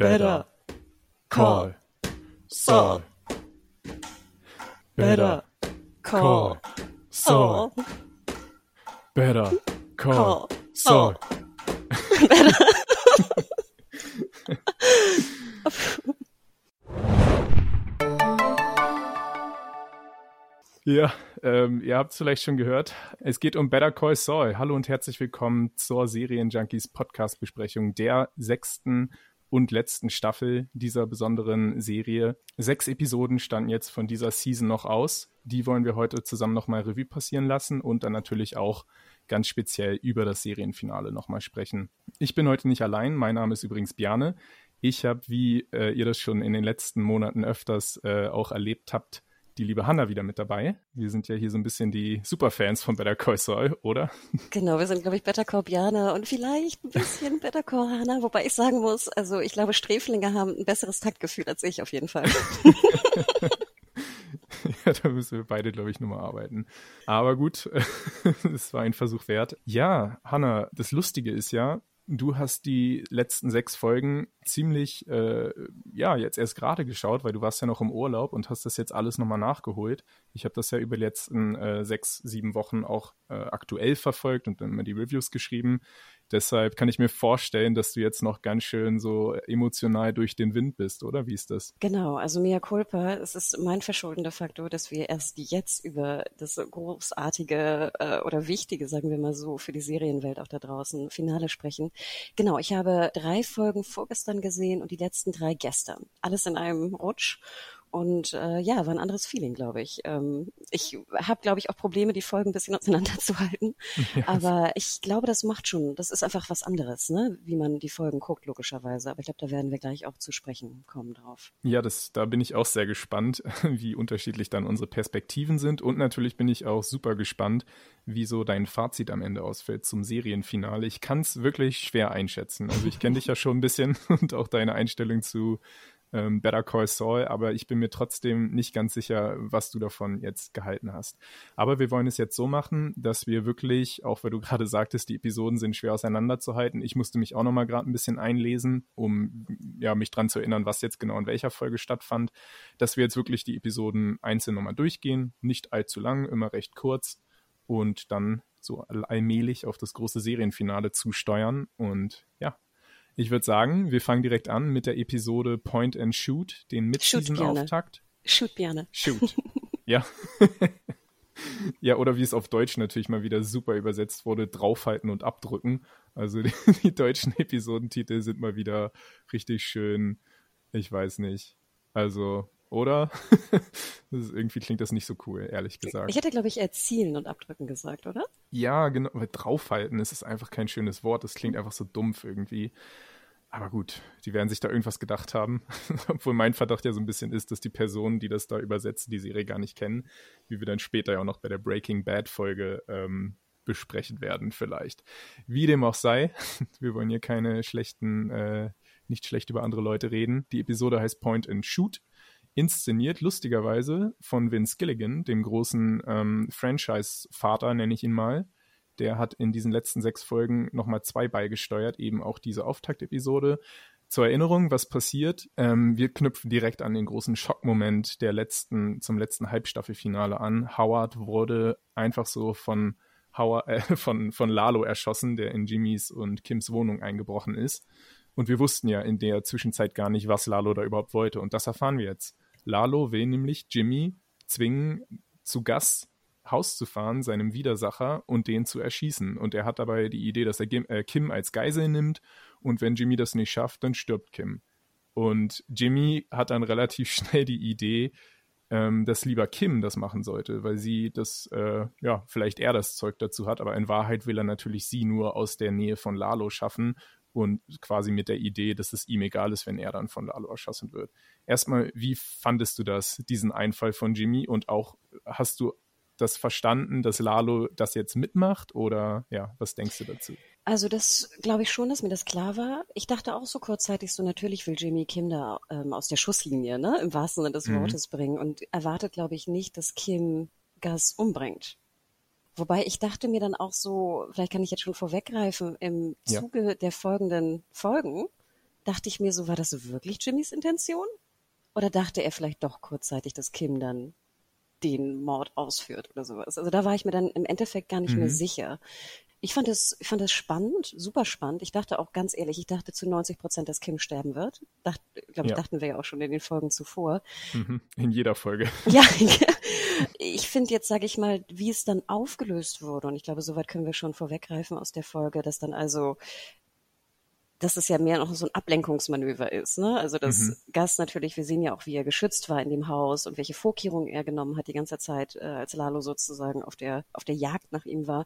Better call Saul. Better call Saul. Better call Saul. Ja, ähm, ihr habt es vielleicht schon gehört. Es geht um Better Call Saul. Hallo und herzlich willkommen zur Serienjunkies Podcast-Besprechung der sechsten und letzten Staffel dieser besonderen Serie. Sechs Episoden standen jetzt von dieser Season noch aus. Die wollen wir heute zusammen nochmal Revue passieren lassen und dann natürlich auch ganz speziell über das Serienfinale nochmal sprechen. Ich bin heute nicht allein. Mein Name ist übrigens Bjane. Ich habe, wie äh, ihr das schon in den letzten Monaten öfters äh, auch erlebt habt, die liebe Hanna wieder mit dabei. Wir sind ja hier so ein bisschen die Superfans von Better Call Saul, oder? Genau, wir sind, glaube ich, Better Call Bjana und vielleicht ein bisschen Better Call Hanna, wobei ich sagen muss, also ich glaube, Sträflinge haben ein besseres Taktgefühl als ich auf jeden Fall. ja, da müssen wir beide, glaube ich, nochmal arbeiten. Aber gut, es war ein Versuch wert. Ja, Hanna, das Lustige ist ja, Du hast die letzten sechs Folgen ziemlich, äh, ja, jetzt erst gerade geschaut, weil du warst ja noch im Urlaub und hast das jetzt alles nochmal nachgeholt. Ich habe das ja über die letzten äh, sechs, sieben Wochen auch äh, aktuell verfolgt und dann immer die Reviews geschrieben. Deshalb kann ich mir vorstellen, dass du jetzt noch ganz schön so emotional durch den Wind bist, oder? Wie ist das? Genau, also mea culpa, es ist mein verschuldender Faktor, dass wir erst jetzt über das großartige äh, oder wichtige, sagen wir mal so, für die Serienwelt auch da draußen Finale sprechen. Genau, ich habe drei Folgen vorgestern gesehen und die letzten drei gestern. Alles in einem Rutsch. Und äh, ja, war ein anderes Feeling, glaube ich. Ähm, ich habe, glaube ich, auch Probleme, die Folgen ein bisschen auseinanderzuhalten. Yes. Aber ich glaube, das macht schon, das ist einfach was anderes, ne? wie man die Folgen guckt, logischerweise. Aber ich glaube, da werden wir gleich auch zu sprechen kommen drauf. Ja, das, da bin ich auch sehr gespannt, wie unterschiedlich dann unsere Perspektiven sind. Und natürlich bin ich auch super gespannt, wie so dein Fazit am Ende ausfällt zum Serienfinale. Ich kann es wirklich schwer einschätzen. Also ich kenne dich ja schon ein bisschen und auch deine Einstellung zu ähm, Better Call Saul, aber ich bin mir trotzdem nicht ganz sicher, was du davon jetzt gehalten hast. Aber wir wollen es jetzt so machen, dass wir wirklich, auch weil du gerade sagtest, die Episoden sind schwer auseinanderzuhalten. Ich musste mich auch nochmal gerade ein bisschen einlesen, um ja, mich dran zu erinnern, was jetzt genau in welcher Folge stattfand, dass wir jetzt wirklich die Episoden einzeln nochmal durchgehen, nicht allzu lang, immer recht kurz und dann so allmählich auf das große Serienfinale zusteuern. Und ja, ich würde sagen, wir fangen direkt an mit der Episode Point and Shoot, den Mid-Season-Auftakt. Shoot, gerne. Shoot. ja. ja, oder wie es auf Deutsch natürlich mal wieder super übersetzt wurde, draufhalten und abdrücken. Also die, die deutschen Episodentitel sind mal wieder richtig schön, ich weiß nicht. Also, oder? ist, irgendwie klingt das nicht so cool, ehrlich gesagt. Ich hätte, glaube ich, erzielen und abdrücken gesagt, oder? Ja, genau. Weil draufhalten ist es einfach kein schönes Wort. Das klingt einfach so dumpf irgendwie. Aber gut, die werden sich da irgendwas gedacht haben. Obwohl mein Verdacht ja so ein bisschen ist, dass die Personen, die das da übersetzen, die Serie gar nicht kennen, wie wir dann später ja auch noch bei der Breaking Bad Folge ähm, besprechen werden, vielleicht. Wie dem auch sei, wir wollen hier keine schlechten, äh, nicht schlecht über andere Leute reden. Die Episode heißt Point and Shoot. Inszeniert lustigerweise von Vince Gilligan, dem großen ähm, Franchise-Vater, nenne ich ihn mal der hat in diesen letzten sechs Folgen nochmal zwei beigesteuert, eben auch diese Auftaktepisode. Zur Erinnerung, was passiert? Ähm, wir knüpfen direkt an den großen Schockmoment der letzten, zum letzten Halbstaffelfinale an. Howard wurde einfach so von Howard, äh, von, von Lalo erschossen, der in Jimmys und Kims Wohnung eingebrochen ist. Und wir wussten ja in der Zwischenzeit gar nicht, was Lalo da überhaupt wollte. Und das erfahren wir jetzt. Lalo will nämlich Jimmy zwingen, zu Gas Haus zu fahren, seinem Widersacher, und den zu erschießen. Und er hat dabei die Idee, dass er äh, Kim als Geisel nimmt und wenn Jimmy das nicht schafft, dann stirbt Kim. Und Jimmy hat dann relativ schnell die Idee, ähm, dass lieber Kim das machen sollte, weil sie das, äh, ja, vielleicht er das Zeug dazu hat, aber in Wahrheit will er natürlich sie nur aus der Nähe von Lalo schaffen und quasi mit der Idee, dass es ihm egal ist, wenn er dann von Lalo erschossen wird. Erstmal, wie fandest du das, diesen Einfall von Jimmy und auch hast du das verstanden, dass Lalo das jetzt mitmacht oder ja, was denkst du dazu? Also das glaube ich schon, dass mir das klar war. Ich dachte auch so kurzzeitig so, natürlich will Jimmy Kim da ähm, aus der Schusslinie, ne, im wahrsten Sinne des mhm. Wortes bringen und erwartet, glaube ich, nicht, dass Kim Gas umbringt. Wobei ich dachte mir dann auch so, vielleicht kann ich jetzt schon vorweggreifen, im Zuge ja. der folgenden Folgen dachte ich mir so, war das wirklich Jimmys Intention? Oder dachte er vielleicht doch kurzzeitig, dass Kim dann den Mord ausführt oder sowas? Also da war ich mir dann im Endeffekt gar nicht mhm. mehr sicher. Ich fand es, ich fand es spannend, super spannend. Ich dachte auch ganz ehrlich, ich dachte zu 90 Prozent, dass Kim sterben wird. Dacht, glaube ich, ja. dachten wir ja auch schon in den Folgen zuvor. Mhm. In jeder Folge. Ja, ich finde jetzt, sage ich mal, wie es dann aufgelöst wurde, und ich glaube, soweit können wir schon vorweggreifen aus der Folge, dass dann also dass es ja mehr noch so ein Ablenkungsmanöver ist. Ne? Also das mhm. Gast natürlich, wir sehen ja auch, wie er geschützt war in dem Haus und welche Vorkehrungen er genommen hat die ganze Zeit, äh, als Lalo sozusagen auf der, auf der Jagd nach ihm war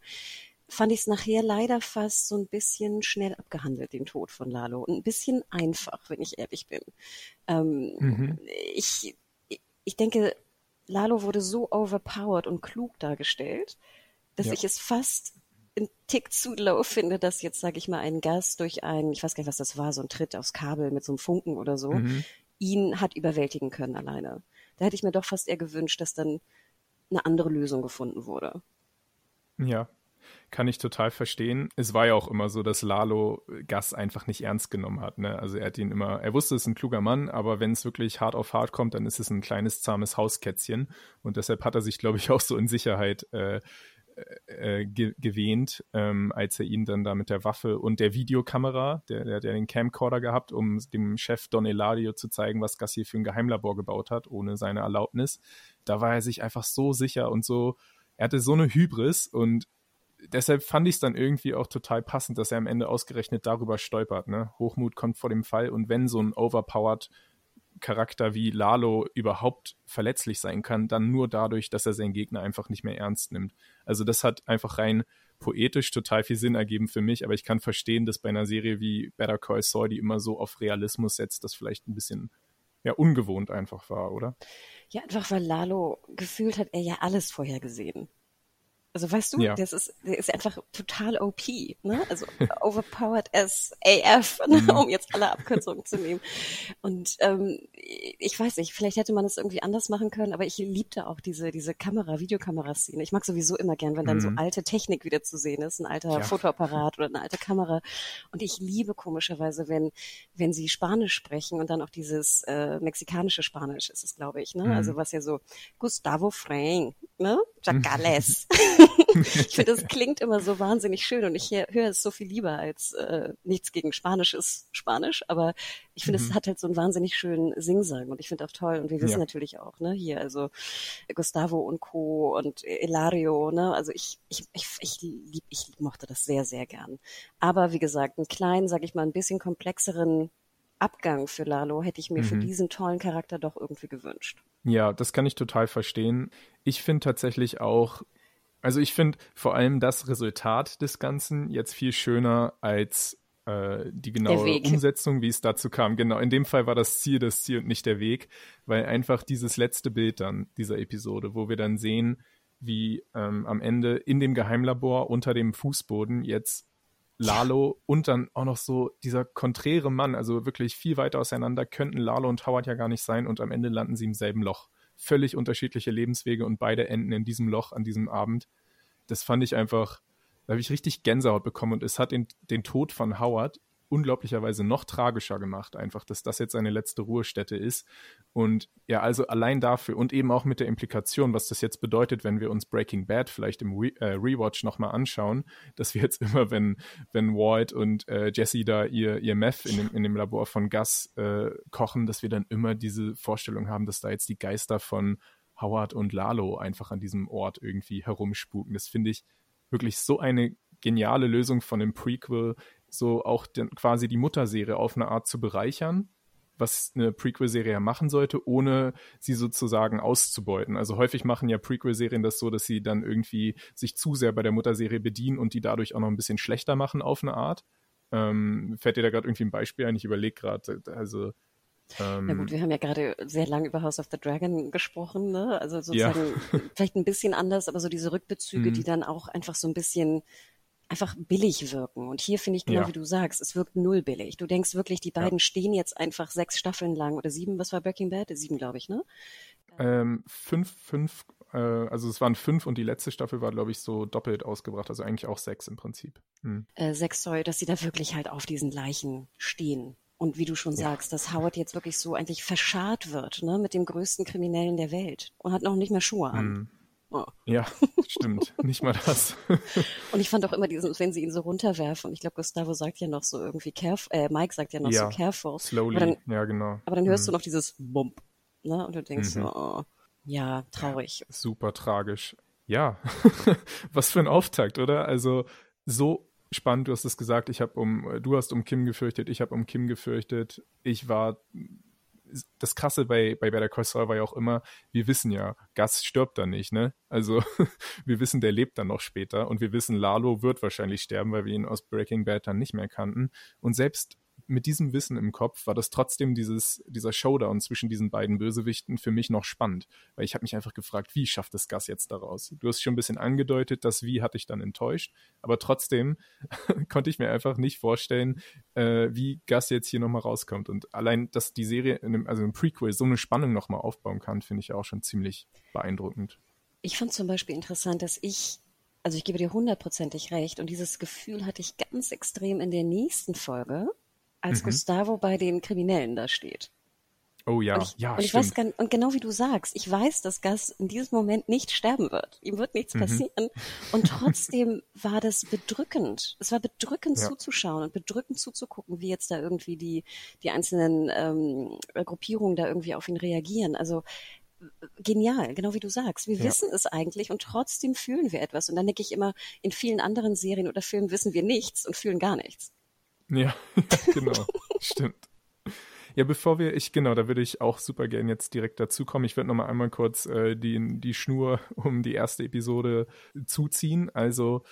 fand ich es nachher leider fast so ein bisschen schnell abgehandelt, den Tod von Lalo. Und ein bisschen einfach, wenn ich ehrlich bin. Ähm, mhm. ich, ich denke, Lalo wurde so overpowered und klug dargestellt, dass ja. ich es fast ein Tick zu low finde, dass jetzt, sage ich mal, ein Gast durch ein, ich weiß gar nicht, was das war, so ein Tritt aufs Kabel mit so einem Funken oder so, mhm. ihn hat überwältigen können alleine. Da hätte ich mir doch fast eher gewünscht, dass dann eine andere Lösung gefunden wurde. Ja, kann ich total verstehen. Es war ja auch immer so, dass Lalo Gas einfach nicht ernst genommen hat. Ne? Also er hat ihn immer, er wusste, es ist ein kluger Mann, aber wenn es wirklich hart auf hart kommt, dann ist es ein kleines, zahmes Hauskätzchen. Und deshalb hat er sich, glaube ich, auch so in Sicherheit äh, äh, ge gewähnt, ähm, als er ihn dann da mit der Waffe und der Videokamera, der, der, der den Camcorder gehabt, um dem Chef Don Eladio zu zeigen, was Gas hier für ein Geheimlabor gebaut hat, ohne seine Erlaubnis. Da war er sich einfach so sicher und so, er hatte so eine Hybris und deshalb fand ich es dann irgendwie auch total passend, dass er am Ende ausgerechnet darüber stolpert. Ne? Hochmut kommt vor dem Fall und wenn so ein overpowered Charakter wie Lalo überhaupt verletzlich sein kann, dann nur dadurch, dass er seinen Gegner einfach nicht mehr ernst nimmt. Also das hat einfach rein poetisch total viel Sinn ergeben für mich, aber ich kann verstehen, dass bei einer Serie wie Better Call Saul, die immer so auf Realismus setzt, das vielleicht ein bisschen ja ungewohnt einfach war, oder? Ja, einfach weil Lalo gefühlt hat er ja alles vorher gesehen. Also weißt du, ja. das ist, der ist einfach total OP, ne? Also overpowered as AF, ne? Mhm. um jetzt alle Abkürzungen zu nehmen. Und ähm, ich weiß nicht, vielleicht hätte man das irgendwie anders machen können, aber ich liebte auch diese, diese Kamera, Videokameraszene. Ich mag sowieso immer gern, wenn dann mhm. so alte Technik wieder zu sehen ist, ein alter ja. Fotoapparat oder eine alte Kamera. Und ich liebe komischerweise, wenn, wenn sie Spanisch sprechen und dann auch dieses äh, mexikanische Spanisch ist es, glaube ich, ne? Also mhm. Also was ja so Gustavo Frank, ne? Chacales. ich finde, das klingt immer so wahnsinnig schön und ich höre es so viel lieber als äh, nichts gegen Spanisch ist Spanisch, aber ich finde, mhm. es hat halt so einen wahnsinnig schönen Singsang und ich finde auch toll und wir wissen ja. natürlich auch, ne, hier, also Gustavo und Co. und Elario, ne, also ich, ich, ich, ich, lieb, ich mochte das sehr, sehr gern. Aber wie gesagt, einen kleinen, sag ich mal, ein bisschen komplexeren Abgang für Lalo hätte ich mir mhm. für diesen tollen Charakter doch irgendwie gewünscht. Ja, das kann ich total verstehen. Ich finde tatsächlich auch, also ich finde vor allem das Resultat des Ganzen jetzt viel schöner als äh, die genaue Umsetzung, wie es dazu kam. Genau, in dem Fall war das Ziel das Ziel und nicht der Weg, weil einfach dieses letzte Bild dann dieser Episode, wo wir dann sehen, wie ähm, am Ende in dem Geheimlabor unter dem Fußboden jetzt Lalo und dann auch noch so dieser konträre Mann, also wirklich viel weiter auseinander, könnten Lalo und Howard ja gar nicht sein und am Ende landen sie im selben Loch. Völlig unterschiedliche Lebenswege und beide enden in diesem Loch an diesem Abend. Das fand ich einfach, da habe ich richtig Gänsehaut bekommen und es hat den, den Tod von Howard unglaublicherweise noch tragischer gemacht, einfach, dass das jetzt seine letzte Ruhestätte ist. Und ja, also allein dafür und eben auch mit der Implikation, was das jetzt bedeutet, wenn wir uns Breaking Bad vielleicht im Re äh, Rewatch nochmal anschauen, dass wir jetzt immer, wenn, wenn Walt und äh, Jesse da ihr, ihr Meth in dem, in dem Labor von Gus äh, kochen, dass wir dann immer diese Vorstellung haben, dass da jetzt die Geister von Howard und Lalo einfach an diesem Ort irgendwie herumspuken. Das finde ich wirklich so eine geniale Lösung von dem Prequel, so auch den, quasi die Mutterserie auf eine Art zu bereichern, was eine Prequel-Serie ja machen sollte, ohne sie sozusagen auszubeuten. Also häufig machen ja Prequel-Serien das so, dass sie dann irgendwie sich zu sehr bei der Mutterserie bedienen und die dadurch auch noch ein bisschen schlechter machen auf eine Art. Ähm, fällt dir da gerade irgendwie ein Beispiel ein? Ich überlege gerade, also ähm, ja gut, wir haben ja gerade sehr lange über House of the Dragon gesprochen, ne? Also sozusagen ja. vielleicht ein bisschen anders, aber so diese Rückbezüge, mhm. die dann auch einfach so ein bisschen einfach billig wirken. Und hier finde ich genau ja. wie du sagst, es wirkt null billig. Du denkst wirklich, die beiden ja. stehen jetzt einfach sechs Staffeln lang oder sieben, was war Breaking Bad? Sieben, glaube ich, ne? Ähm, fünf, fünf, äh, also es waren fünf und die letzte Staffel war, glaube ich, so doppelt ausgebracht, also eigentlich auch sechs im Prinzip. Hm. Äh, sechs, sorry, dass sie da wirklich halt auf diesen Leichen stehen. Und wie du schon ja. sagst, dass Howard jetzt wirklich so eigentlich verscharrt wird, ne, mit dem größten Kriminellen der Welt und hat noch nicht mehr Schuhe an. Hm. Oh. Ja, stimmt. Nicht mal das. und ich fand auch immer diesen, wenn sie ihn so runterwerfen, ich glaube, Gustavo sagt ja noch so irgendwie careful, äh, Mike sagt ja noch ja, so careful. Slowly, dann, ja, genau. Aber dann hörst mhm. du noch dieses Bump, ne? Und du denkst mhm. so, oh, ja, traurig. Super tragisch. Ja, was für ein Auftakt, oder? Also so spannend, du hast es gesagt, ich habe um, du hast um Kim gefürchtet, ich habe um Kim gefürchtet. Ich war das Krasse bei, bei Better Call Saul war ja auch immer, wir wissen ja, Gus stirbt da nicht, ne? Also wir wissen, der lebt dann noch später und wir wissen, Lalo wird wahrscheinlich sterben, weil wir ihn aus Breaking Bad dann nicht mehr kannten. Und selbst mit diesem Wissen im Kopf war das trotzdem dieses, dieser Showdown zwischen diesen beiden Bösewichten für mich noch spannend, weil ich habe mich einfach gefragt, wie schafft es Gas jetzt daraus? Du hast schon ein bisschen angedeutet, das Wie hatte ich dann enttäuscht, aber trotzdem konnte ich mir einfach nicht vorstellen, äh, wie Gas jetzt hier nochmal rauskommt und allein, dass die Serie, in einem, also im Prequel, so eine Spannung nochmal aufbauen kann, finde ich auch schon ziemlich beeindruckend. Ich fand zum Beispiel interessant, dass ich also ich gebe dir hundertprozentig recht und dieses Gefühl hatte ich ganz extrem in der nächsten Folge, als mhm. Gustavo bei den Kriminellen da steht. Oh ja, und ich, ja, und ich stimmt. weiß und genau wie du sagst, ich weiß, dass Gas in diesem Moment nicht sterben wird. Ihm wird nichts mhm. passieren. Und trotzdem war das bedrückend. Es war bedrückend ja. zuzuschauen und bedrückend zuzugucken, wie jetzt da irgendwie die, die einzelnen ähm, Gruppierungen da irgendwie auf ihn reagieren. Also genial, genau wie du sagst. Wir ja. wissen es eigentlich und trotzdem fühlen wir etwas. Und dann denke ich immer, in vielen anderen Serien oder Filmen wissen wir nichts und fühlen gar nichts. Ja, genau. Stimmt. Ja, bevor wir, ich, genau, da würde ich auch super gerne jetzt direkt dazu kommen. Ich würde nochmal einmal kurz äh, die, die Schnur um die erste Episode zuziehen. Also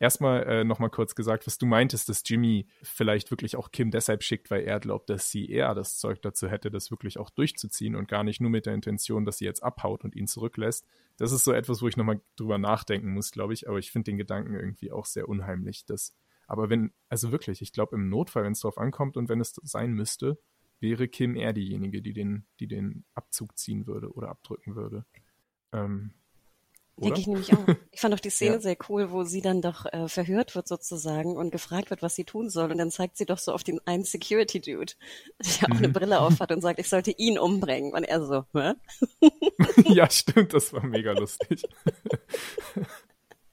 erstmal äh, nochmal kurz gesagt, was du meintest, dass Jimmy vielleicht wirklich auch Kim deshalb schickt, weil er glaubt, dass sie eher das Zeug dazu hätte, das wirklich auch durchzuziehen und gar nicht nur mit der Intention, dass sie jetzt abhaut und ihn zurücklässt. Das ist so etwas, wo ich nochmal drüber nachdenken muss, glaube ich. Aber ich finde den Gedanken irgendwie auch sehr unheimlich, dass aber wenn, also wirklich, ich glaube im Notfall, wenn es darauf ankommt und wenn es sein müsste, wäre Kim eher diejenige, die den, die den Abzug ziehen würde oder abdrücken würde. Ähm, Denke ich nämlich auch. Ich fand auch die Szene ja. sehr cool, wo sie dann doch äh, verhört wird sozusagen und gefragt wird, was sie tun soll. Und dann zeigt sie doch so auf den einen Security-Dude, der auch eine mhm. Brille aufhat und sagt, ich sollte ihn umbringen. Und er so, hä? ja, stimmt, das war mega lustig.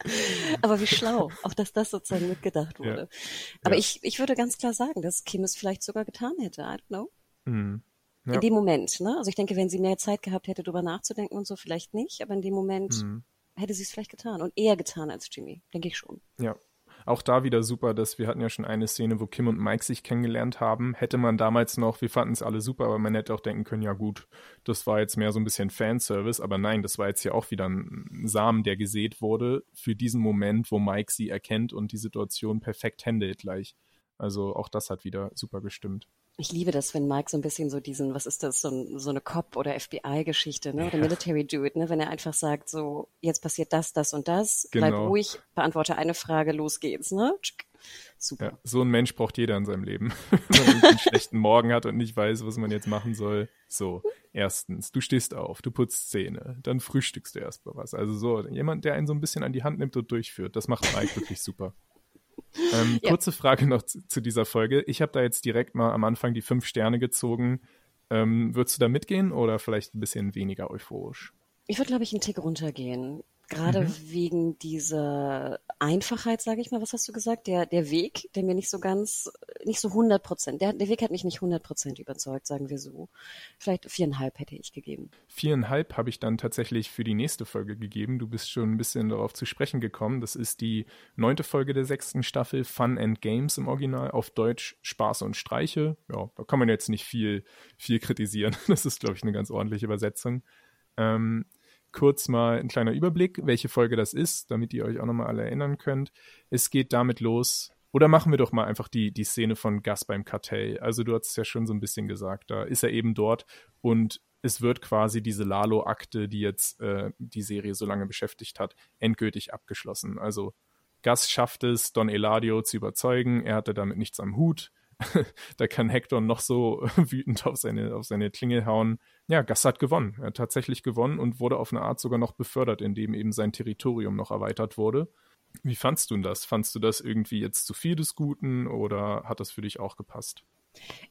Aber wie schlau, auch dass das sozusagen mitgedacht wurde. Ja. Aber ja. ich, ich würde ganz klar sagen, dass Kim es vielleicht sogar getan hätte. I don't know. Mhm. Ja. In dem Moment, ne? Also ich denke, wenn sie mehr Zeit gehabt hätte, darüber nachzudenken und so, vielleicht nicht, aber in dem Moment mhm. hätte sie es vielleicht getan und eher getan als Jimmy, denke ich schon. Ja, auch da wieder super, dass wir hatten ja schon eine Szene, wo Kim und Mike sich kennengelernt haben. Hätte man damals noch, wir fanden es alle super, aber man hätte auch denken können, ja gut, das war jetzt mehr so ein bisschen Fanservice, aber nein, das war jetzt ja auch wieder ein Samen, der gesät wurde für diesen Moment, wo Mike sie erkennt und die Situation perfekt handelt gleich. Also auch das hat wieder super gestimmt ich liebe das, wenn Mike so ein bisschen so diesen, was ist das, so, ein, so eine Cop- oder FBI-Geschichte, ne? Oder Military Dude, ne? Wenn er einfach sagt, so, jetzt passiert das, das und das, genau. bleib ruhig, beantworte eine Frage, los geht's, ne? Super. Ja, so ein Mensch braucht jeder in seinem Leben. Wenn man einen schlechten Morgen hat und nicht weiß, was man jetzt machen soll. So, erstens, du stehst auf, du putzt Zähne, dann frühstückst du erstmal was. Also so, jemand, der einen so ein bisschen an die Hand nimmt und durchführt, das macht Mike wirklich super. Ähm, ja. Kurze Frage noch zu, zu dieser Folge. Ich habe da jetzt direkt mal am Anfang die fünf Sterne gezogen. Ähm, würdest du da mitgehen oder vielleicht ein bisschen weniger euphorisch? Ich würde, glaube ich, einen Tick runtergehen. Gerade mhm. wegen dieser Einfachheit, sage ich mal, was hast du gesagt? Der, der Weg, der mir nicht so ganz, nicht so 100 Prozent, der, der Weg hat mich nicht 100 Prozent überzeugt, sagen wir so. Vielleicht viereinhalb hätte ich gegeben. Viereinhalb habe ich dann tatsächlich für die nächste Folge gegeben. Du bist schon ein bisschen darauf zu sprechen gekommen. Das ist die neunte Folge der sechsten Staffel, Fun and Games im Original, auf Deutsch Spaß und Streiche. Ja, da kann man jetzt nicht viel, viel kritisieren. Das ist, glaube ich, eine ganz ordentliche Übersetzung. Ähm, kurz mal ein kleiner Überblick, welche Folge das ist, damit ihr euch auch nochmal alle erinnern könnt. Es geht damit los, Oder machen wir doch mal einfach die, die Szene von Gas beim Kartell. Also du hast es ja schon so ein bisschen gesagt, da ist er eben dort und es wird quasi diese Lalo-Akte, die jetzt äh, die Serie so lange beschäftigt hat, endgültig abgeschlossen. Also Gas schafft es, Don Eladio zu überzeugen, er hatte damit nichts am Hut. da kann Hector noch so wütend auf seine, auf seine Klingel hauen. Ja, Gas hat gewonnen. Er hat tatsächlich gewonnen und wurde auf eine Art sogar noch befördert, indem eben sein Territorium noch erweitert wurde. Wie fandst du das? Fandst du das irgendwie jetzt zu viel des Guten oder hat das für dich auch gepasst?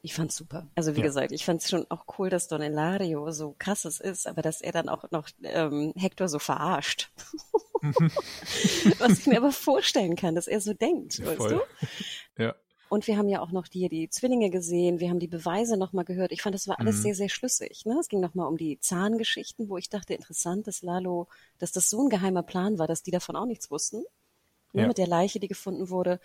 Ich fand's super. Also wie ja. gesagt, ich fand's schon auch cool, dass Don Elario so krasses ist, aber dass er dann auch noch ähm, Hector so verarscht. Was ich mir aber vorstellen kann, dass er so denkt, ja, weißt du? Ja. Und wir haben ja auch noch die, die Zwillinge gesehen, wir haben die Beweise nochmal gehört. Ich fand, das war alles mhm. sehr, sehr schlüssig. Ne? Es ging nochmal um die Zahngeschichten, wo ich dachte, interessant, dass Lalo, dass das so ein geheimer Plan war, dass die davon auch nichts wussten. Ne, ja. mit der Leiche, die gefunden wurde,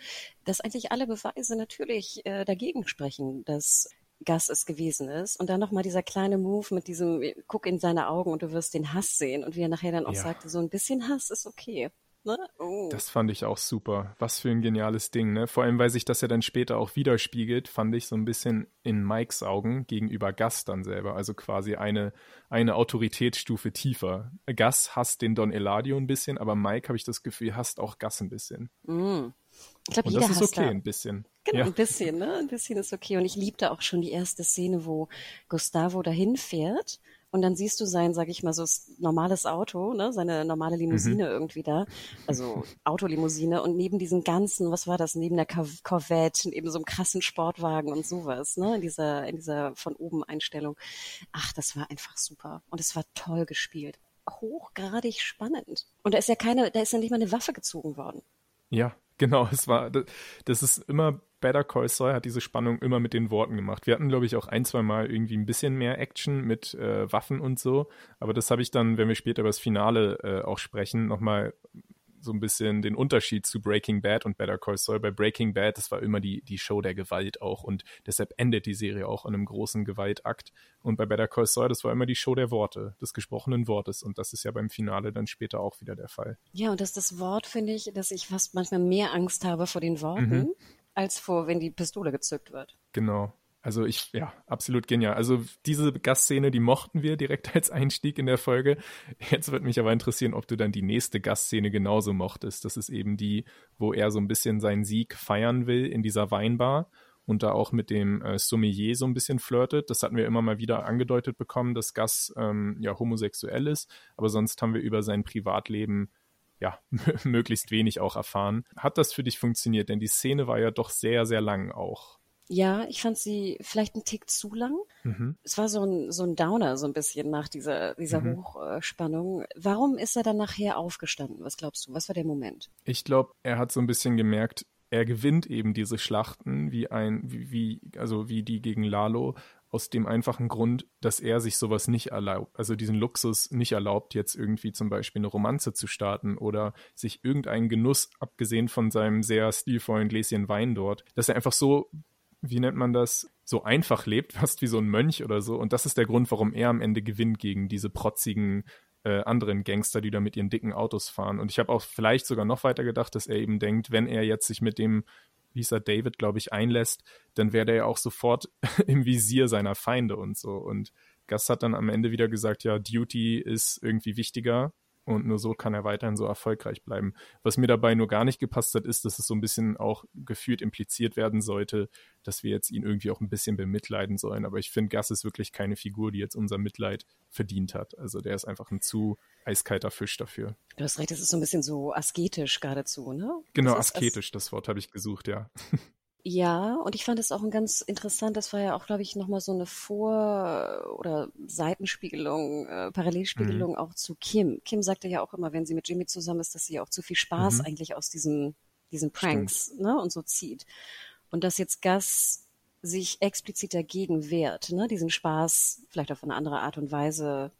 dass eigentlich alle Beweise natürlich äh, dagegen sprechen, dass Gas es gewesen ist. Und dann nochmal dieser kleine Move mit diesem, guck in seine Augen und du wirst den Hass sehen. Und wie er nachher dann auch ja. sagte, so ein bisschen Hass ist okay. Ne? Oh. Das fand ich auch super. Was für ein geniales Ding, ne? Vor allem, weil sich das ja dann später auch widerspiegelt, fand ich so ein bisschen in Mikes Augen gegenüber Gas dann selber. Also quasi eine, eine Autoritätsstufe tiefer. Gas hasst den Don Eladio ein bisschen, aber Mike, habe ich das Gefühl, hasst auch Gas ein bisschen. Mm. Ich glaube, jeder das ist okay, da. ein bisschen. Genau, ja. ein bisschen, ne? Ein bisschen ist okay. Und ich liebte auch schon die erste Szene, wo Gustavo dahin fährt und dann siehst du sein, sag ich mal, so normales Auto, ne, seine normale Limousine mhm. irgendwie da, also Autolimousine und neben diesen ganzen, was war das, neben der Corvette, neben so einem krassen Sportwagen und sowas, ne, in dieser, in dieser von oben Einstellung. Ach, das war einfach super und es war toll gespielt. Hochgradig spannend. Und da ist ja keine, da ist ja nicht mal eine Waffe gezogen worden. Ja, genau. Es war, das ist immer Better Call Saul hat diese Spannung immer mit den Worten gemacht. Wir hatten, glaube ich, auch ein, zwei Mal irgendwie ein bisschen mehr Action mit äh, Waffen und so. Aber das habe ich dann, wenn wir später über das Finale äh, auch sprechen, nochmal so ein bisschen den Unterschied zu Breaking Bad und Better Call Saul. Bei Breaking Bad, das war immer die, die Show der Gewalt auch und deshalb endet die Serie auch in einem großen Gewaltakt. Und bei Better Call Saul, das war immer die Show der Worte, des gesprochenen Wortes und das ist ja beim Finale dann später auch wieder der Fall. Ja, und das ist das Wort, finde ich, dass ich fast manchmal mehr Angst habe vor den Worten. Mhm als vor, wenn die Pistole gezückt wird. Genau. Also ich, ja, absolut genial. Also diese Gastszene, die mochten wir direkt als Einstieg in der Folge. Jetzt wird mich aber interessieren, ob du dann die nächste Gastszene genauso mochtest. Das ist eben die, wo er so ein bisschen seinen Sieg feiern will in dieser Weinbar und da auch mit dem äh, Sommelier so ein bisschen flirtet. Das hatten wir immer mal wieder angedeutet bekommen, dass Gas ähm, ja homosexuell ist, aber sonst haben wir über sein Privatleben ja, möglichst wenig auch erfahren. Hat das für dich funktioniert? Denn die Szene war ja doch sehr, sehr lang auch. Ja, ich fand sie vielleicht einen Tick zu lang. Mhm. Es war so ein, so ein Downer, so ein bisschen nach dieser, dieser mhm. Hochspannung. Warum ist er dann nachher aufgestanden? Was glaubst du? Was war der Moment? Ich glaube, er hat so ein bisschen gemerkt, er gewinnt eben diese Schlachten wie ein, wie, wie, also wie die gegen Lalo, aus dem einfachen Grund, dass er sich sowas nicht erlaubt, also diesen Luxus nicht erlaubt, jetzt irgendwie zum Beispiel eine Romanze zu starten oder sich irgendeinen Genuss, abgesehen von seinem sehr stilvollen Gläschen Wein dort, dass er einfach so, wie nennt man das, so einfach lebt, fast wie so ein Mönch oder so. Und das ist der Grund, warum er am Ende gewinnt gegen diese protzigen äh, anderen Gangster, die da mit ihren dicken Autos fahren. Und ich habe auch vielleicht sogar noch weiter gedacht, dass er eben denkt, wenn er jetzt sich mit dem wie hieß er, David, glaube ich, einlässt, dann wäre der ja auch sofort im Visier seiner Feinde und so. Und Gus hat dann am Ende wieder gesagt, ja, Duty ist irgendwie wichtiger und nur so kann er weiterhin so erfolgreich bleiben. Was mir dabei nur gar nicht gepasst hat, ist, dass es so ein bisschen auch gefühlt impliziert werden sollte, dass wir jetzt ihn irgendwie auch ein bisschen bemitleiden sollen. Aber ich finde, Gus ist wirklich keine Figur, die jetzt unser Mitleid verdient hat. Also der ist einfach ein zu eiskalter Fisch dafür. Du hast recht, das ist so ein bisschen so asketisch geradezu, ne? Genau, asketisch, das Wort habe ich gesucht, ja. Ja, und ich fand es auch ein ganz interessant, das war ja auch, glaube ich, nochmal so eine Vor- oder Seitenspiegelung, äh, Parallelspiegelung mhm. auch zu Kim. Kim sagte ja auch immer, wenn sie mit Jimmy zusammen ist, dass sie auch zu viel Spaß mhm. eigentlich aus diesen, diesen Pranks ne, und so zieht. Und dass jetzt Gus sich explizit dagegen wehrt, ne, diesen Spaß vielleicht auf eine andere Art und Weise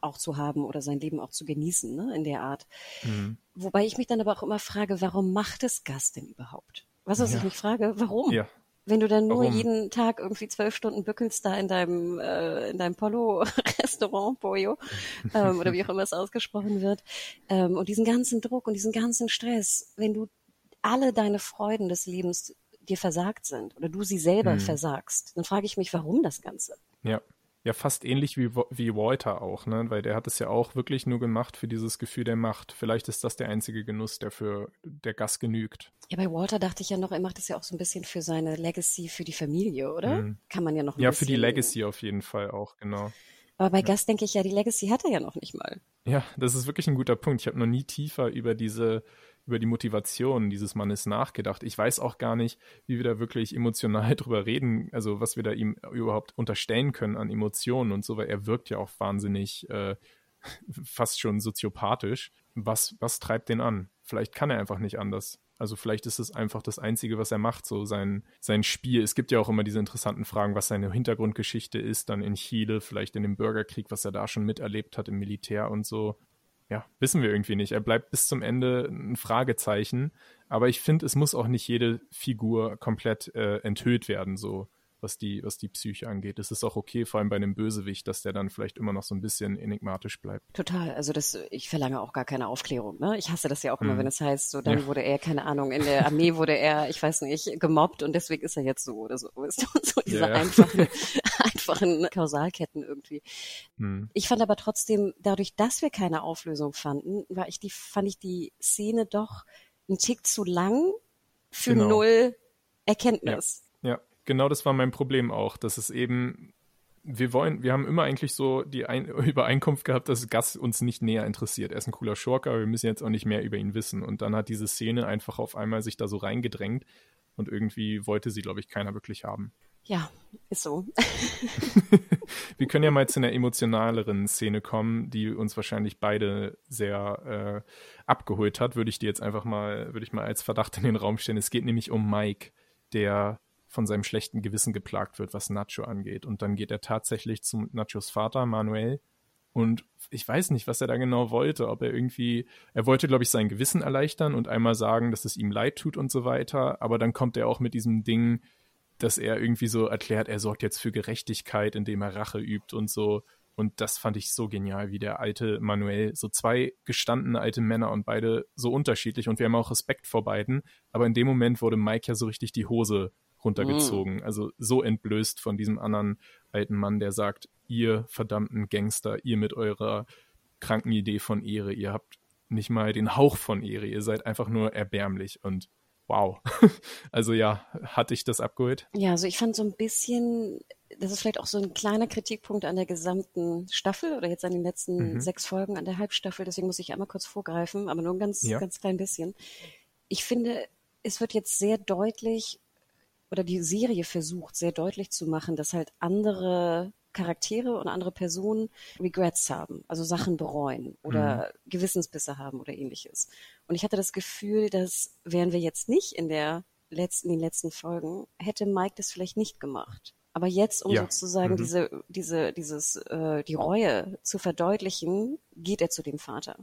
auch zu haben oder sein Leben auch zu genießen, ne, in der Art. Mhm. Wobei ich mich dann aber auch immer frage, warum macht es Gus denn überhaupt? Was, was ja. ich mich frage, warum? Ja. Wenn du dann nur warum? jeden Tag irgendwie zwölf Stunden bückelst da in deinem, äh, in deinem Polo-Restaurant, Pollo, ähm, oder wie auch immer es ausgesprochen wird, ähm, und diesen ganzen Druck und diesen ganzen Stress, wenn du alle deine Freuden des Lebens dir versagt sind oder du sie selber mhm. versagst, dann frage ich mich, warum das Ganze? Ja. Ja, fast ähnlich wie, wie Walter auch, ne? Weil der hat es ja auch wirklich nur gemacht für dieses Gefühl der Macht. Vielleicht ist das der einzige Genuss, der für der Gast genügt. Ja, bei Walter dachte ich ja noch, er macht es ja auch so ein bisschen für seine Legacy, für die Familie, oder? Mhm. Kann man ja noch ein Ja, für die Legacy auf jeden Fall auch, genau. Aber bei Gast denke ich ja, die Legacy hat er ja noch nicht mal. Ja, das ist wirklich ein guter Punkt. Ich habe noch nie tiefer über diese über die Motivation dieses Mannes nachgedacht. Ich weiß auch gar nicht, wie wir da wirklich emotional drüber reden, also was wir da ihm überhaupt unterstellen können an Emotionen und so, weil er wirkt ja auch wahnsinnig äh, fast schon soziopathisch. Was, was treibt den an? Vielleicht kann er einfach nicht anders. Also vielleicht ist es einfach das Einzige, was er macht, so sein, sein Spiel. Es gibt ja auch immer diese interessanten Fragen, was seine Hintergrundgeschichte ist, dann in Chile, vielleicht in dem Bürgerkrieg, was er da schon miterlebt hat im Militär und so ja, wissen wir irgendwie nicht. Er bleibt bis zum Ende ein Fragezeichen. Aber ich finde, es muss auch nicht jede Figur komplett äh, enthüllt werden, so was die, was die Psyche angeht. Es ist auch okay, vor allem bei einem Bösewicht, dass der dann vielleicht immer noch so ein bisschen enigmatisch bleibt. Total. Also das, ich verlange auch gar keine Aufklärung. Ne? Ich hasse das ja auch immer, mhm. wenn es heißt, so dann ja. wurde er, keine Ahnung, in der Armee wurde er, ich weiß nicht, gemobbt und deswegen ist er jetzt so oder so. Du? So diese ja. einfachen, einfachen Kausalketten irgendwie. Mhm. Ich fand aber trotzdem, dadurch, dass wir keine Auflösung fanden, war ich die, fand ich die Szene doch ein Tick zu lang für genau. null Erkenntnis. Ja. ja genau das war mein Problem auch, dass es eben wir wollen, wir haben immer eigentlich so die Ein Übereinkunft gehabt, dass Gas uns nicht näher interessiert. Er ist ein cooler Schurke, aber wir müssen jetzt auch nicht mehr über ihn wissen. Und dann hat diese Szene einfach auf einmal sich da so reingedrängt und irgendwie wollte sie, glaube ich, keiner wirklich haben. Ja, ist so. wir können ja mal zu einer emotionaleren Szene kommen, die uns wahrscheinlich beide sehr äh, abgeholt hat. Würde ich dir jetzt einfach mal, würde ich mal als Verdacht in den Raum stellen. Es geht nämlich um Mike, der von seinem schlechten Gewissen geplagt wird, was Nacho angeht. Und dann geht er tatsächlich zu Nachos Vater, Manuel. Und ich weiß nicht, was er da genau wollte. Ob er irgendwie, er wollte, glaube ich, sein Gewissen erleichtern und einmal sagen, dass es ihm leid tut und so weiter. Aber dann kommt er auch mit diesem Ding, dass er irgendwie so erklärt, er sorgt jetzt für Gerechtigkeit, indem er Rache übt und so. Und das fand ich so genial, wie der alte Manuel, so zwei gestandene alte Männer und beide so unterschiedlich. Und wir haben auch Respekt vor beiden. Aber in dem Moment wurde Mike ja so richtig die Hose runtergezogen. Mhm. Also so entblößt von diesem anderen alten Mann, der sagt, ihr verdammten Gangster, ihr mit eurer kranken Idee von Ehre, ihr habt nicht mal den Hauch von Ehre, ihr seid einfach nur erbärmlich und wow. also ja, hatte ich das abgeholt? Ja, also ich fand so ein bisschen, das ist vielleicht auch so ein kleiner Kritikpunkt an der gesamten Staffel oder jetzt an den letzten mhm. sechs Folgen an der Halbstaffel, deswegen muss ich einmal kurz vorgreifen, aber nur ein ganz, ja. ganz klein bisschen. Ich finde, es wird jetzt sehr deutlich, oder die Serie versucht sehr deutlich zu machen, dass halt andere Charaktere und andere Personen Regrets haben, also Sachen bereuen oder mhm. Gewissensbisse haben oder ähnliches. Und ich hatte das Gefühl, dass wären wir jetzt nicht in der letzten, in den letzten Folgen, hätte Mike das vielleicht nicht gemacht. Aber jetzt, um ja. sozusagen mhm. diese, diese, dieses, äh, die Reue zu verdeutlichen, geht er zu dem Vater.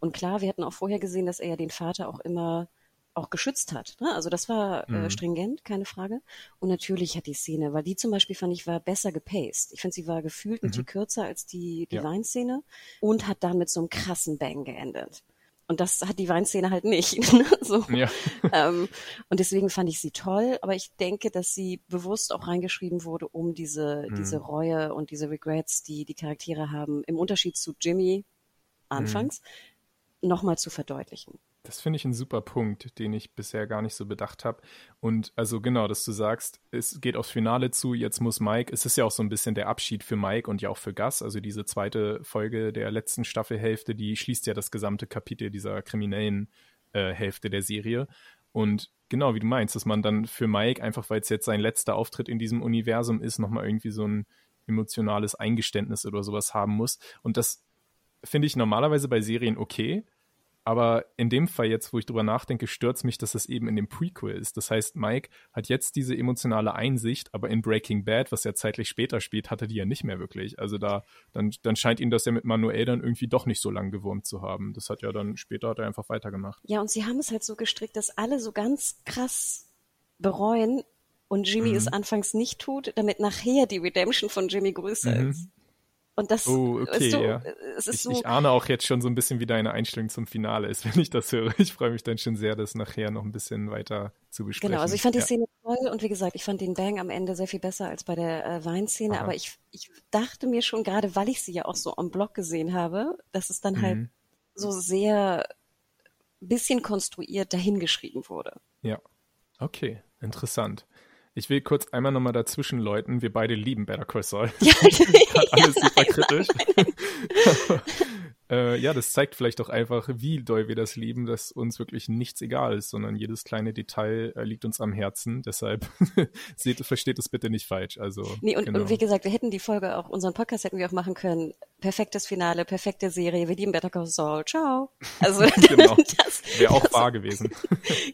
Und klar, wir hatten auch vorher gesehen, dass er ja den Vater auch immer auch geschützt hat. Ne? Also das war äh, mhm. äh, stringent, keine Frage. Und natürlich hat die Szene, weil die zum Beispiel fand ich war besser gepaced. Ich finde, sie war gefühlt mhm. ein Tick kürzer als die, die ja. Weinszene und hat dann mit so einem krassen Bang geendet. Und das hat die Weinszene halt nicht. Ne? so. ja. ähm, und deswegen fand ich sie toll, aber ich denke, dass sie bewusst auch reingeschrieben wurde, um diese, mhm. diese Reue und diese Regrets, die die Charaktere haben, im Unterschied zu Jimmy mhm. anfangs, nochmal zu verdeutlichen. Das finde ich ein super Punkt, den ich bisher gar nicht so bedacht habe. Und also genau, dass du sagst, es geht aufs Finale zu, jetzt muss Mike, es ist ja auch so ein bisschen der Abschied für Mike und ja auch für Gus. Also diese zweite Folge der letzten Staffelhälfte, die schließt ja das gesamte Kapitel dieser kriminellen äh, Hälfte der Serie. Und genau, wie du meinst, dass man dann für Mike, einfach weil es jetzt sein letzter Auftritt in diesem Universum ist, nochmal irgendwie so ein emotionales Eingeständnis oder sowas haben muss. Und das finde ich normalerweise bei Serien okay aber in dem Fall jetzt, wo ich drüber nachdenke, stört es mich, dass es eben in dem Prequel ist. Das heißt, Mike hat jetzt diese emotionale Einsicht, aber in Breaking Bad, was ja zeitlich später spielt, hatte die ja nicht mehr wirklich. Also da, dann, dann scheint ihn das ja mit Manuel dann irgendwie doch nicht so lang gewurmt zu haben. Das hat ja dann später hat er einfach weitergemacht. Ja, und sie haben es halt so gestrickt, dass alle so ganz krass bereuen und Jimmy mhm. es anfangs nicht tut, damit nachher die Redemption von Jimmy größer mhm. ist. Und das oh, okay, so, ja. es ist ich, so. ich ahne auch jetzt schon so ein bisschen, wie deine Einstellung zum Finale ist, wenn ich das höre. Ich freue mich dann schon sehr, das nachher noch ein bisschen weiter zu besprechen. Genau, also ich fand die ja. Szene toll und wie gesagt, ich fand den Bang am Ende sehr viel besser als bei der äh, Weinszene, Aha. aber ich, ich dachte mir schon, gerade weil ich sie ja auch so am Block gesehen habe, dass es dann halt Mhm. so sehr bisschen konstruiert dahingeschrieben wurde. Ja. Okay, interessant. Ich will kurz einmal nochmal dazwischen läuten. Wir beide lieben Better Call Saul. Ja, Gerade alles super nein, kritisch. äh, ja, das zeigt vielleicht auch einfach, wie doll wir das lieben, dass uns wirklich nichts egal ist, sondern jedes kleine Detail äh, liegt uns am Herzen. Deshalb seht, versteht es bitte nicht falsch. Also, Nee, und, genau. und wie gesagt, wir hätten die Folge auch, unseren Podcast hätten wir auch machen können. Perfektes Finale, perfekte Serie, wir lieben Better Call Saul. Ciao. Also Genau. das, Wäre auch das- wahr gewesen.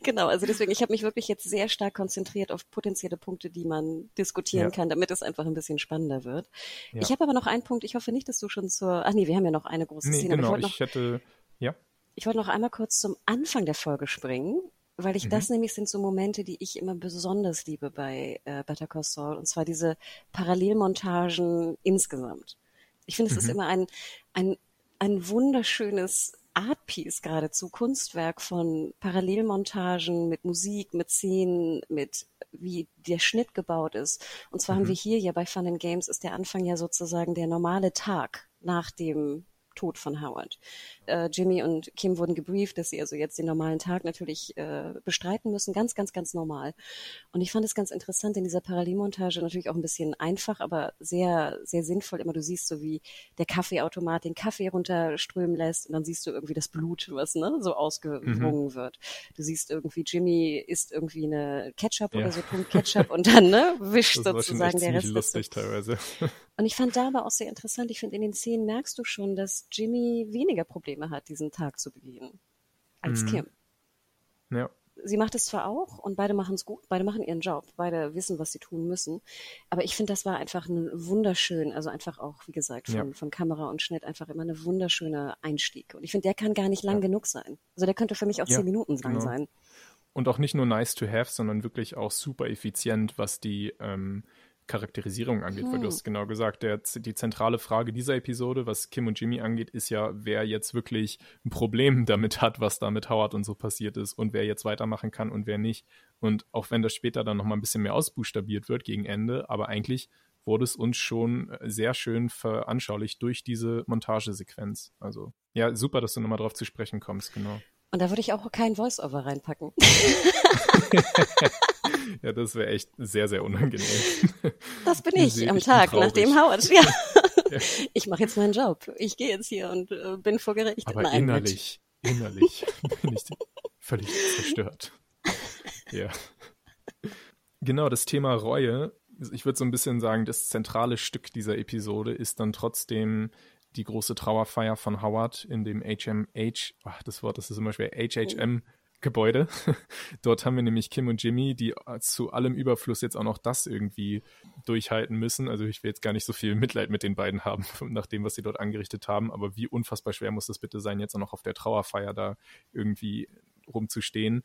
Genau, also deswegen, ich habe mich wirklich jetzt sehr stark konzentriert auf potenzielle Punkte, die man diskutieren Ja. kann, damit es einfach ein bisschen spannender wird. Ja. Ich habe aber noch einen Punkt, ich hoffe nicht, dass du schon zur, ach nee, wir haben ja noch eine große Nee, Szene. genau. Ich wollte noch, Ich hätte, ja. ich wollte noch einmal kurz zum Anfang der Folge springen, weil ich Mhm. das nämlich sind so Momente, die ich immer besonders liebe bei äh, Better Call Saul, und zwar diese Parallelmontagen insgesamt. Ich finde, es ist Mhm. immer ein, ein, ein wunderschönes Artpiece geradezu, Kunstwerk von Parallelmontagen mit Musik, mit Szenen, mit wie der Schnitt gebaut ist. Und zwar haben Mhm. wir hier ja bei Fun and Games ist der Anfang ja sozusagen der normale Tag nach dem Tod von Howard. Äh, Jimmy und Kim wurden gebrieft, dass sie also jetzt den normalen Tag natürlich äh, bestreiten müssen, ganz, ganz, ganz normal. Und ich fand es ganz interessant in dieser Parallelmontage, natürlich auch ein bisschen einfach, aber sehr, sehr sinnvoll. Immer du siehst so, wie der Kaffeeautomat den Kaffee runterströmen lässt und dann siehst du irgendwie das Blut, was ne, so ausgewrungen wird. Du siehst irgendwie, Jimmy isst irgendwie eine Ketchup Ja. oder so, Punkt Ketchup und dann ne, wischt sozusagen der Rest. lustig teilweise. Und ich fand da aber auch sehr interessant, ich finde, in den Szenen merkst du schon, dass Jimmy weniger Probleme hat, diesen Tag zu begehen als Mhm. Kim. Ja. Sie macht es zwar auch und beide machen es gut, beide machen ihren Job, beide wissen, was sie tun müssen. Aber ich finde, das war einfach ein wunderschön, also einfach auch, wie gesagt, von, Ja. von Kamera und Schnitt einfach immer eine wunderschöne Einstieg. Und ich finde, der kann gar nicht lang Ja. genug sein. Also der könnte für mich auch Ja, zehn Minuten lang genau. sein. Und auch nicht nur nice to have, sondern wirklich auch super effizient, was die ähm, Charakterisierung angeht, weil Hm. du hast genau gesagt, der, die zentrale Frage dieser Episode, was Kim und Jimmy angeht, ist ja, wer jetzt wirklich ein Problem damit hat, was da mit Howard und so passiert ist und wer jetzt weitermachen kann und wer nicht. Und auch wenn das später dann nochmal ein bisschen mehr ausbuchstabiert wird gegen Ende, aber eigentlich wurde es uns schon äh, sehr schön veranschaulicht durch diese Montagesequenz. Also ja, super, dass du nochmal drauf zu sprechen kommst, genau. Und da würde ich auch kein Voice-Over reinpacken. Ja, das wäre echt sehr, sehr unangenehm. Das bin ich am Tag, nachdem Howard, ja. Ich mache jetzt meinen Job. Ich gehe jetzt hier und äh, bin vor Gericht. Aber Nein, innerlich, innerlich bin ich völlig zerstört. Ja. Genau, das Thema Reue. Ich würde so ein bisschen sagen, das zentrale Stück dieser Episode ist dann trotzdem die große Trauerfeier von Howard in dem HMH, ach, das Wort, das ist immer schwer, HHM Gebäude. Dort haben wir nämlich Kim und Jimmy, die zu allem Überfluss jetzt auch noch das irgendwie durchhalten müssen. Also ich will jetzt gar nicht so viel Mitleid mit den beiden haben, nach dem, was sie dort angerichtet haben. Aber wie unfassbar schwer muss das bitte sein, jetzt auch noch auf der Trauerfeier da irgendwie rumzustehen.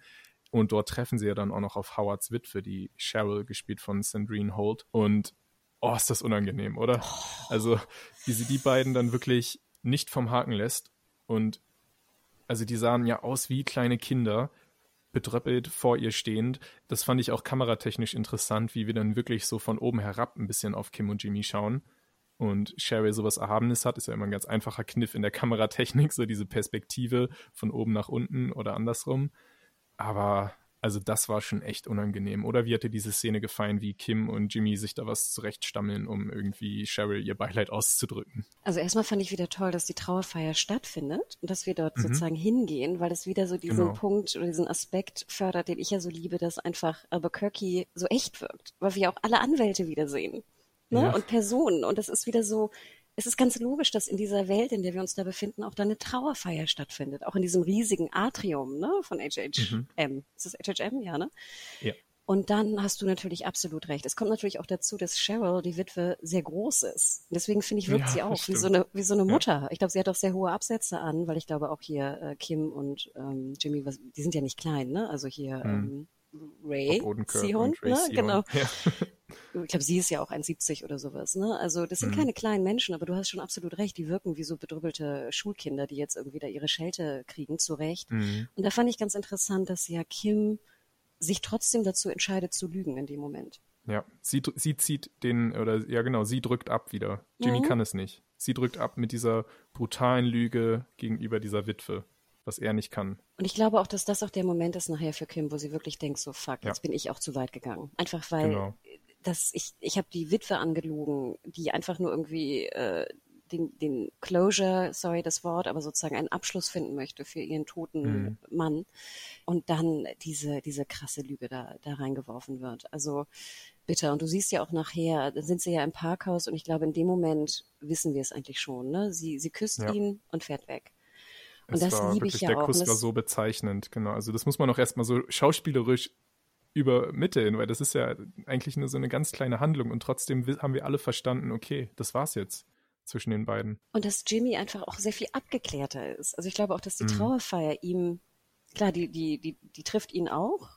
Und dort treffen sie ja dann auch noch auf Howards Witwe, die Cheryl, gespielt von Sandrine Holt. Und oh, ist das unangenehm, oder? Also, wie sie die beiden dann wirklich nicht vom Haken lässt. Und also die sahen ja aus wie kleine Kinder, bedröppelt vor ihr stehend. Das fand ich auch kameratechnisch interessant, wie wir dann wirklich so von oben herab ein bisschen auf Kim und Jimmy schauen. Und Cheryl sowas Erhabenes hat, ist ja immer ein ganz einfacher Kniff in der Kameratechnik, so diese Perspektive von oben nach unten oder andersrum. Aber also das war schon echt unangenehm. Oder wie hat dir diese Szene gefallen, wie Kim und Jimmy sich da was zurechtstammeln, um irgendwie Cheryl ihr Beileid auszudrücken? Also erstmal fand ich wieder toll, dass die Trauerfeier stattfindet und dass wir dort Mhm. sozusagen hingehen, weil es wieder so diesen Genau. Punkt oder diesen Aspekt fördert, den ich ja so liebe, dass einfach Albuquerque so echt wirkt, weil wir auch alle Anwälte wiedersehen ne? Ja. und Personen und das ist wieder so, es ist ganz logisch, dass in dieser Welt, in der wir uns da befinden, auch da eine Trauerfeier stattfindet, auch in diesem riesigen Atrium ne? von HHM. Ist das HHM? Ja, ne? Ja. Und dann hast du natürlich absolut recht. Es kommt natürlich auch dazu, dass Cheryl, die Witwe, sehr groß ist. Deswegen finde ich, wirkt Ja, sie auch wie so eine, wie so eine Mutter. Ich glaube, sie hat auch sehr hohe Absätze an, weil ich glaube auch hier äh, Kim und ähm, Jimmy, was, die sind ja nicht klein, ne? Also hier ähm, Ray Bob Odenkirk Seahorn, und Ray ne? Genau. Ja. ich glaube, sie ist ja auch 1,70 oder sowas, ne? Also das sind mhm. keine kleinen Menschen, aber du hast schon absolut recht, die wirken wie so bedrüppelte Schulkinder, die jetzt irgendwie da ihre Schelte kriegen, zurecht. Mhm. Und da fand ich ganz interessant, dass ja Kim sich trotzdem dazu entscheidet zu lügen in dem Moment. Ja, sie, sie zieht den, oder ja genau, sie drückt ab wieder. Jimmy mhm. kann es nicht. Sie drückt ab mit dieser brutalen Lüge gegenüber dieser Witwe, was er nicht kann. Und ich glaube auch, dass das auch der Moment ist nachher für Kim, wo sie wirklich denkt, so fuck, ja. jetzt bin ich auch zu weit gegangen. Einfach weil genau. Das, ich, ich habe die Witwe angelogen, die einfach nur irgendwie äh, den, den Closure, sorry das Wort, aber sozusagen einen Abschluss finden möchte für ihren toten mhm. Mann und dann diese, diese krasse Lüge da, da reingeworfen wird. Also bitter. Und du siehst ja auch nachher, da sind sie ja im Parkhaus und ich glaube, in dem Moment wissen wir es eigentlich schon. Ne? Sie, sie küsst ja. ihn und fährt weg. Und es das liebe ich ja der auch. Der Kuss war so bezeichnend, genau. Also das muss man auch erstmal so schauspielerisch übermitteln, weil das ist ja eigentlich nur so eine ganz kleine Handlung und trotzdem haben wir alle verstanden, okay, das war's jetzt zwischen den beiden. Und dass Jimmy einfach auch sehr viel abgeklärter ist. Also ich glaube auch, dass die mhm. Trauerfeier ihm, klar, die, die, die, die trifft ihn auch,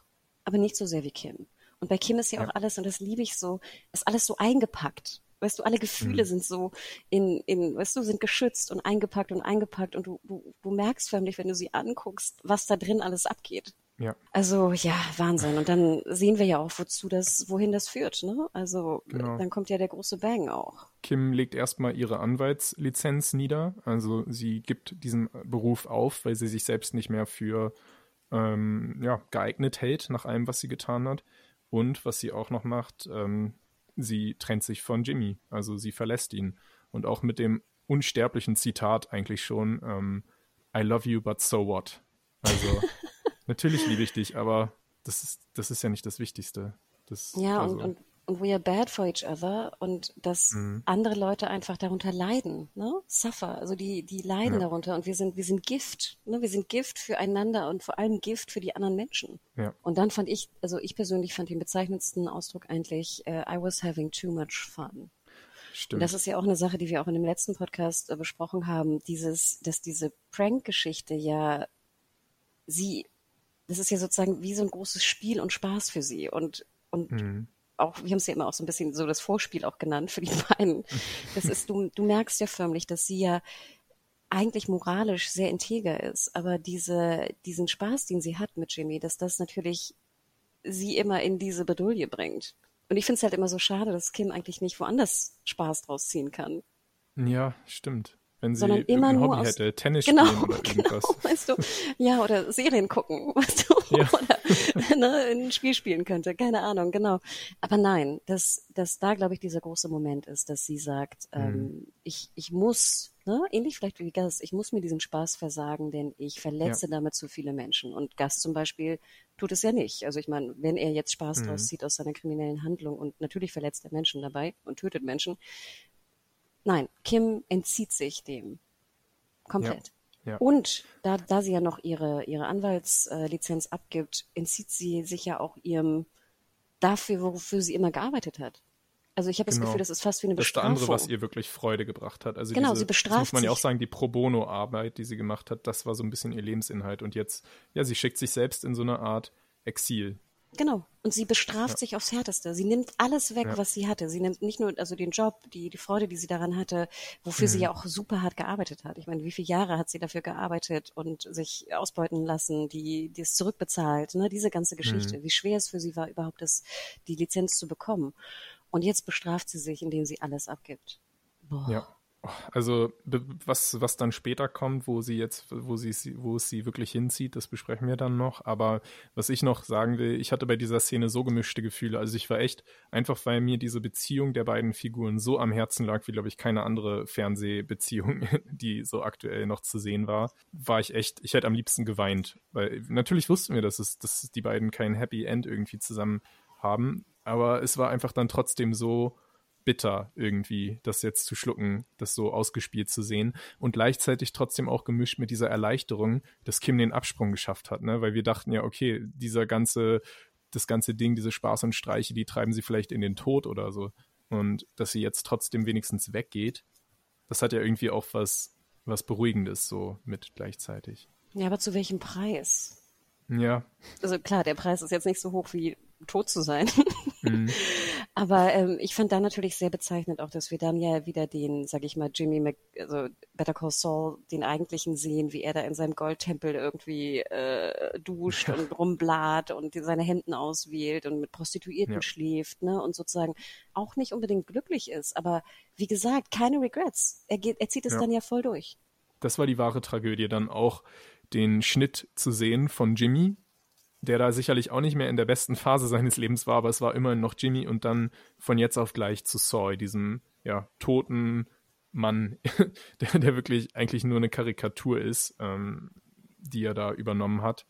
aber nicht so sehr wie Kim. Und bei Kim ist ja, ja. auch alles, und das liebe ich so, ist alles so eingepackt. Weißt du, alle Gefühle mhm. sind so in, in, weißt du, sind geschützt und eingepackt und eingepackt und du, du, du merkst förmlich, wenn du sie anguckst, was da drin alles abgeht. Ja. Also ja, Wahnsinn. Und dann sehen wir ja auch, wozu das, wohin das führt. Ne? Also genau. dann kommt ja der große Bang auch. Kim legt erstmal ihre Anwaltslizenz nieder. Also sie gibt diesen Beruf auf, weil sie sich selbst nicht mehr für ähm, ja, geeignet hält nach allem, was sie getan hat. Und was sie auch noch macht, ähm, sie trennt sich von Jimmy. Also sie verlässt ihn. Und auch mit dem unsterblichen Zitat eigentlich schon, ähm, I love you, but so what? Also natürlich liebe ich dich, aber das ist, das ist ja nicht das Wichtigste. Das, ja, also, und, und, und we are bad for each other und dass mhm. andere Leute einfach darunter leiden, ne? Suffer, also die, die leiden ja. darunter und wir sind, wir sind Gift, ne? Wir sind Gift füreinander und vor allem Gift für die anderen Menschen. Ja. Und dann fand ich, also ich persönlich fand den bezeichnendsten Ausdruck eigentlich, uh, I was having too much fun. Stimmt. Und das ist ja auch eine Sache, die wir auch in dem letzten Podcast äh, besprochen haben, dieses, dass diese Prank-Geschichte ja sie das ist ja sozusagen wie so ein großes Spiel und Spaß für sie. Und, und mhm. auch, wir haben es ja immer auch so ein bisschen so das Vorspiel auch genannt für die beiden. Das ist, du, du merkst ja förmlich, dass sie ja eigentlich moralisch sehr integer ist, aber diese, diesen Spaß, den sie hat mit Jimmy, dass das natürlich sie immer in diese Bedulie bringt. Und ich finde es halt immer so schade, dass Kim eigentlich nicht woanders Spaß draus ziehen kann. Ja, stimmt wenn sie sondern immer ein Hobby aus, hätte, Tennis genau, spielen oder genau, irgendwas. Weißt du, ja, oder Serien gucken, weißt du, ja. oder ne, ein Spiel spielen könnte, keine Ahnung, genau. Aber nein, dass, dass da, glaube ich, dieser große Moment ist, dass sie sagt, mhm. ähm, ich, ich muss, ne, ähnlich vielleicht wie Gas, ich muss mir diesen Spaß versagen, denn ich verletze ja. damit zu viele Menschen. Und Gas zum Beispiel tut es ja nicht. Also ich meine, wenn er jetzt Spaß mhm. draus zieht aus seiner kriminellen Handlung und natürlich verletzt er Menschen dabei und tötet Menschen, Nein, Kim entzieht sich dem komplett. Ja, ja. Und da, da sie ja noch ihre, ihre Anwaltslizenz abgibt, entzieht sie sich ja auch ihrem dafür, wofür sie immer gearbeitet hat. Also ich habe genau. das Gefühl, das ist fast wie eine Bestrafung. Das ist das andere, was ihr wirklich Freude gebracht hat. Also genau, diese, sie bestraft muss man ja auch sagen, die Pro Bono-Arbeit, die sie gemacht hat, das war so ein bisschen ihr Lebensinhalt. Und jetzt, ja, sie schickt sich selbst in so eine Art Exil. Genau. Und sie bestraft ja. sich aufs Härteste. Sie nimmt alles weg, ja. was sie hatte. Sie nimmt nicht nur also den Job, die, die Freude, die sie daran hatte, wofür mhm. sie ja auch super hart gearbeitet hat. Ich meine, wie viele Jahre hat sie dafür gearbeitet und sich ausbeuten lassen, die, die es zurückbezahlt, ne? diese ganze Geschichte. Mhm. Wie schwer es für sie war, überhaupt das, die Lizenz zu bekommen. Und jetzt bestraft sie sich, indem sie alles abgibt. Boah. Ja. Also was, was dann später kommt, wo sie jetzt, wo sie, wo es sie wirklich hinzieht, das besprechen wir dann noch. Aber was ich noch sagen will, ich hatte bei dieser Szene so gemischte Gefühle. Also ich war echt, einfach weil mir diese Beziehung der beiden Figuren so am Herzen lag, wie glaube ich keine andere Fernsehbeziehung, die so aktuell noch zu sehen war, war ich echt, ich hätte am liebsten geweint. Weil natürlich wussten wir, dass es, dass die beiden kein Happy End irgendwie zusammen haben. Aber es war einfach dann trotzdem so, bitter irgendwie, das jetzt zu schlucken, das so ausgespielt zu sehen und gleichzeitig trotzdem auch gemischt mit dieser Erleichterung, dass Kim den Absprung geschafft hat, ne? weil wir dachten ja, okay, dieser ganze, das ganze Ding, diese Spaß und Streiche, die treiben sie vielleicht in den Tod oder so und dass sie jetzt trotzdem wenigstens weggeht, das hat ja irgendwie auch was, was Beruhigendes so mit gleichzeitig. Ja, aber zu welchem Preis? Ja. Also klar, der Preis ist jetzt nicht so hoch wie tot zu sein. Mhm. Aber ähm, ich fand da natürlich sehr bezeichnend auch, dass wir dann ja wieder den, sag ich mal, Jimmy Mc, also Better Call Saul, den eigentlichen sehen, wie er da in seinem Goldtempel irgendwie äh, duscht und rumblat und seine Händen auswählt und mit Prostituierten ja. schläft, ne? Und sozusagen auch nicht unbedingt glücklich ist. Aber wie gesagt, keine Regrets. Er geht, er zieht es ja. dann ja voll durch. Das war die wahre Tragödie, dann auch den Schnitt zu sehen von Jimmy, der da sicherlich auch nicht mehr in der besten Phase seines Lebens war, aber es war immerhin noch Jimmy und dann von jetzt auf gleich zu Soy, diesem ja, toten Mann, der, der wirklich eigentlich nur eine Karikatur ist, ähm, die er da übernommen hat.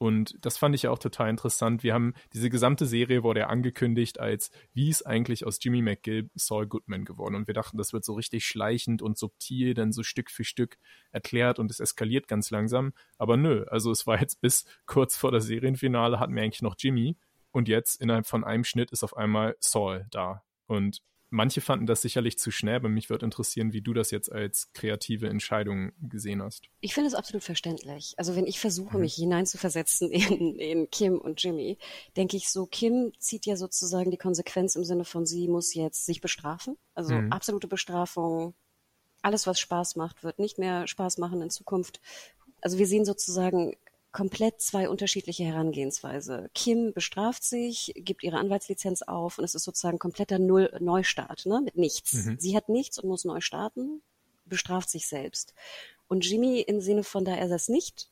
Und das fand ich ja auch total interessant. Wir haben diese gesamte Serie wurde ja angekündigt als, wie ist eigentlich aus Jimmy McGill Saul Goodman geworden? Und wir dachten, das wird so richtig schleichend und subtil, dann so Stück für Stück erklärt und es eskaliert ganz langsam. Aber nö, also es war jetzt bis kurz vor der Serienfinale hatten wir eigentlich noch Jimmy und jetzt innerhalb von einem Schnitt ist auf einmal Saul da. Und manche fanden das sicherlich zu schnell, aber mich würde interessieren, wie du das jetzt als kreative Entscheidung gesehen hast. Ich finde es absolut verständlich. Also wenn ich versuche, mhm. mich hineinzuversetzen in, in Kim und Jimmy, denke ich so, Kim zieht ja sozusagen die Konsequenz im Sinne von, sie muss jetzt sich bestrafen. Also mhm. absolute Bestrafung. Alles, was Spaß macht, wird nicht mehr Spaß machen in Zukunft. Also wir sehen sozusagen komplett zwei unterschiedliche Herangehensweise. Kim bestraft sich, gibt ihre Anwaltslizenz auf und es ist sozusagen kompletter Null Neustart, ne, mit nichts. Mhm. Sie hat nichts und muss neu starten, bestraft sich selbst. Und Jimmy im Sinne von, da er das nicht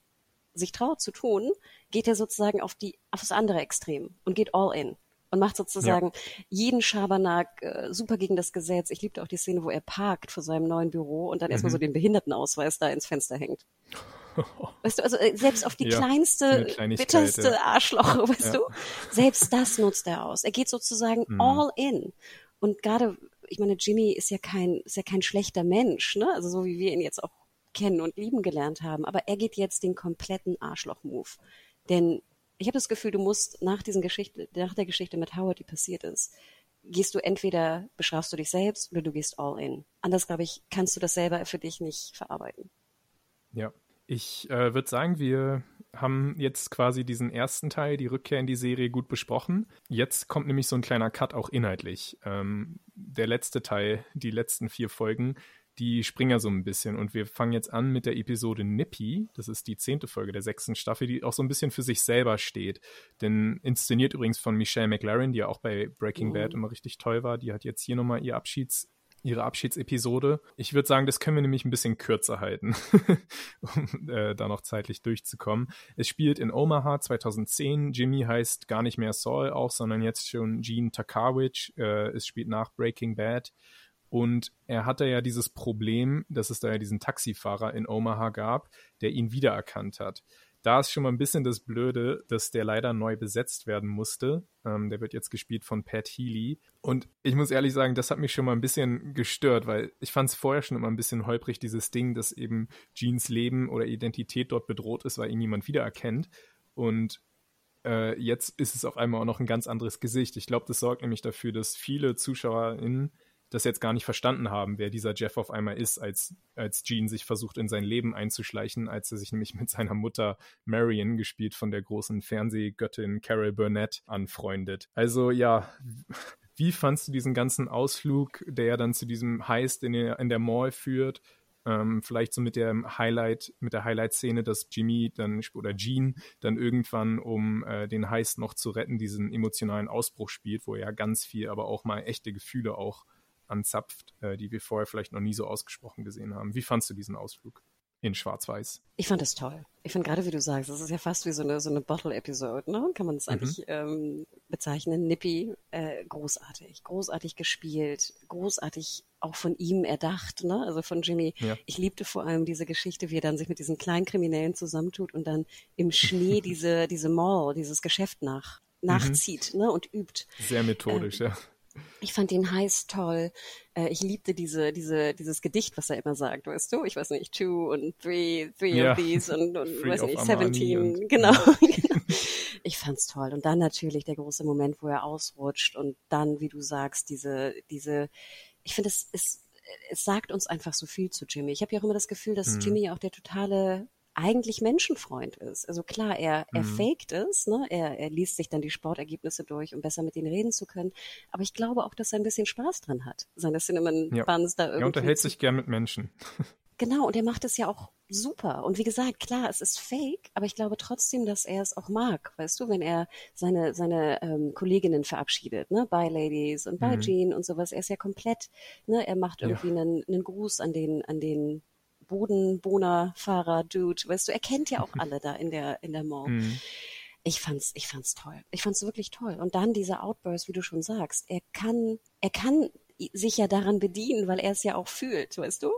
sich traut zu tun, geht er sozusagen auf die, auf das andere Extrem und geht all in und macht sozusagen ja. jeden Schabernack äh, super gegen das Gesetz. Ich liebte auch die Szene, wo er parkt vor seinem neuen Büro und dann mhm. erstmal so den Behindertenausweis da ins Fenster hängt. Weißt du, also äh, selbst auf die ja, kleinste, bitterste ja. Arschloch, weißt ja. du, selbst das nutzt er aus. Er geht sozusagen mhm. all in. Und gerade, ich meine, Jimmy ist ja kein, ist ja kein schlechter Mensch, ne? Also so wie wir ihn jetzt auch kennen und lieben gelernt haben. Aber er geht jetzt den kompletten Arschloch-Move. Denn ich habe das Gefühl, du musst nach diesen Geschichte, nach der Geschichte mit Howard, die passiert ist, gehst du entweder bestrafst du dich selbst oder du gehst all in. Anders, glaube ich, kannst du das selber für dich nicht verarbeiten. Ja, ich äh, würde sagen, wir haben jetzt quasi diesen ersten Teil, die Rückkehr in die Serie, gut besprochen. Jetzt kommt nämlich so ein kleiner Cut auch inhaltlich. Ähm, der letzte Teil, die letzten vier Folgen, die springen ja so ein bisschen. Und wir fangen jetzt an mit der Episode Nippy. Das ist die zehnte Folge der sechsten Staffel, die auch so ein bisschen für sich selber steht. Denn inszeniert übrigens von Michelle McLaren, die ja auch bei Breaking Bad mhm. immer richtig toll war. Die hat jetzt hier nochmal ihr Abschieds ihre Abschiedsepisode. Ich würde sagen, das können wir nämlich ein bisschen kürzer halten, um äh, da noch zeitlich durchzukommen. Es spielt in Omaha 2010. Jimmy heißt gar nicht mehr Saul auch, sondern jetzt schon Gene Takawich. Äh, es spielt nach Breaking Bad. Und er hatte ja dieses Problem, dass es da ja diesen Taxifahrer in Omaha gab, der ihn wiedererkannt hat da ist schon mal ein bisschen das Blöde, dass der leider neu besetzt werden musste. Ähm, der wird jetzt gespielt von Pat Healy. Und ich muss ehrlich sagen, das hat mich schon mal ein bisschen gestört, weil ich fand es vorher schon immer ein bisschen holprig, dieses Ding, dass eben Jeans Leben oder Identität dort bedroht ist, weil ihn niemand wiedererkennt. Und äh, jetzt ist es auf einmal auch noch ein ganz anderes Gesicht. Ich glaube, das sorgt nämlich dafür, dass viele ZuschauerInnen das jetzt gar nicht verstanden haben, wer dieser Jeff auf einmal ist, als, als Gene sich versucht, in sein Leben einzuschleichen, als er sich nämlich mit seiner Mutter Marion, gespielt von der großen Fernsehgöttin Carol Burnett, anfreundet. Also ja, wie fandst du diesen ganzen Ausflug, der dann zu diesem Heist in der, in der Mall führt? Ähm, vielleicht so mit der Highlight, mit der Highlight-Szene, dass Jimmy dann oder Gene dann irgendwann, um äh, den Heist noch zu retten, diesen emotionalen Ausbruch spielt, wo er ja ganz viel, aber auch mal echte Gefühle auch anzapft, äh, die wir vorher vielleicht noch nie so ausgesprochen gesehen haben. Wie fandst du diesen Ausflug? in Schwarz-Weiß. Ich fand das toll. Ich finde gerade, wie du sagst, das ist ja fast wie so eine, so eine Bottle-Episode, ne? Kann man es mhm. eigentlich ähm, bezeichnen. Nippy, äh, großartig, großartig gespielt, großartig auch von ihm erdacht, ne? Also von Jimmy. Ja. Ich liebte vor allem diese Geschichte, wie er dann sich mit diesen kleinen Kriminellen zusammentut und dann im Schnee diese, diese Mall, dieses Geschäft nach, mhm. nachzieht, mhm. ne? Und übt. Sehr methodisch, ähm, ja. Ich fand den heiß toll. Äh, ich liebte diese, diese, dieses Gedicht, was er immer sagt, weißt du? Ich weiß nicht, two und three, three ja. of these und, und weiß nicht, seventeen. Genau. ich fand's toll. Und dann natürlich der große Moment, wo er ausrutscht und dann, wie du sagst, diese, diese, ich finde, es, es, es sagt uns einfach so viel zu Jimmy. Ich habe ja auch immer das Gefühl, dass mhm. Jimmy auch der totale eigentlich Menschenfreund ist. Also klar, er, er mhm. faked es, ne? er, er liest sich dann die Sportergebnisse durch, um besser mit ihnen reden zu können. Aber ich glaube auch, dass er ein bisschen Spaß dran hat, seine Cinnamon ja. Buns da irgendwie. Er unterhält sich gern mit Menschen. Genau, und er macht es ja auch super. Und wie gesagt, klar, es ist fake, aber ich glaube trotzdem, dass er es auch mag, weißt du, wenn er seine, seine ähm, Kolleginnen verabschiedet, ne, Bye Ladies und Bye mhm. Jean und sowas. Er ist ja komplett, ne, er macht irgendwie ja. einen, einen Gruß an den, an den Bodenbohnerfahrer Dude, weißt du, er kennt ja auch alle da in der, in der Mall. Mhm. Ich fand's, ich fand's toll. Ich fand's wirklich toll. Und dann dieser Outburst, wie du schon sagst, er kann, er kann sich ja daran bedienen, weil er es ja auch fühlt, weißt du?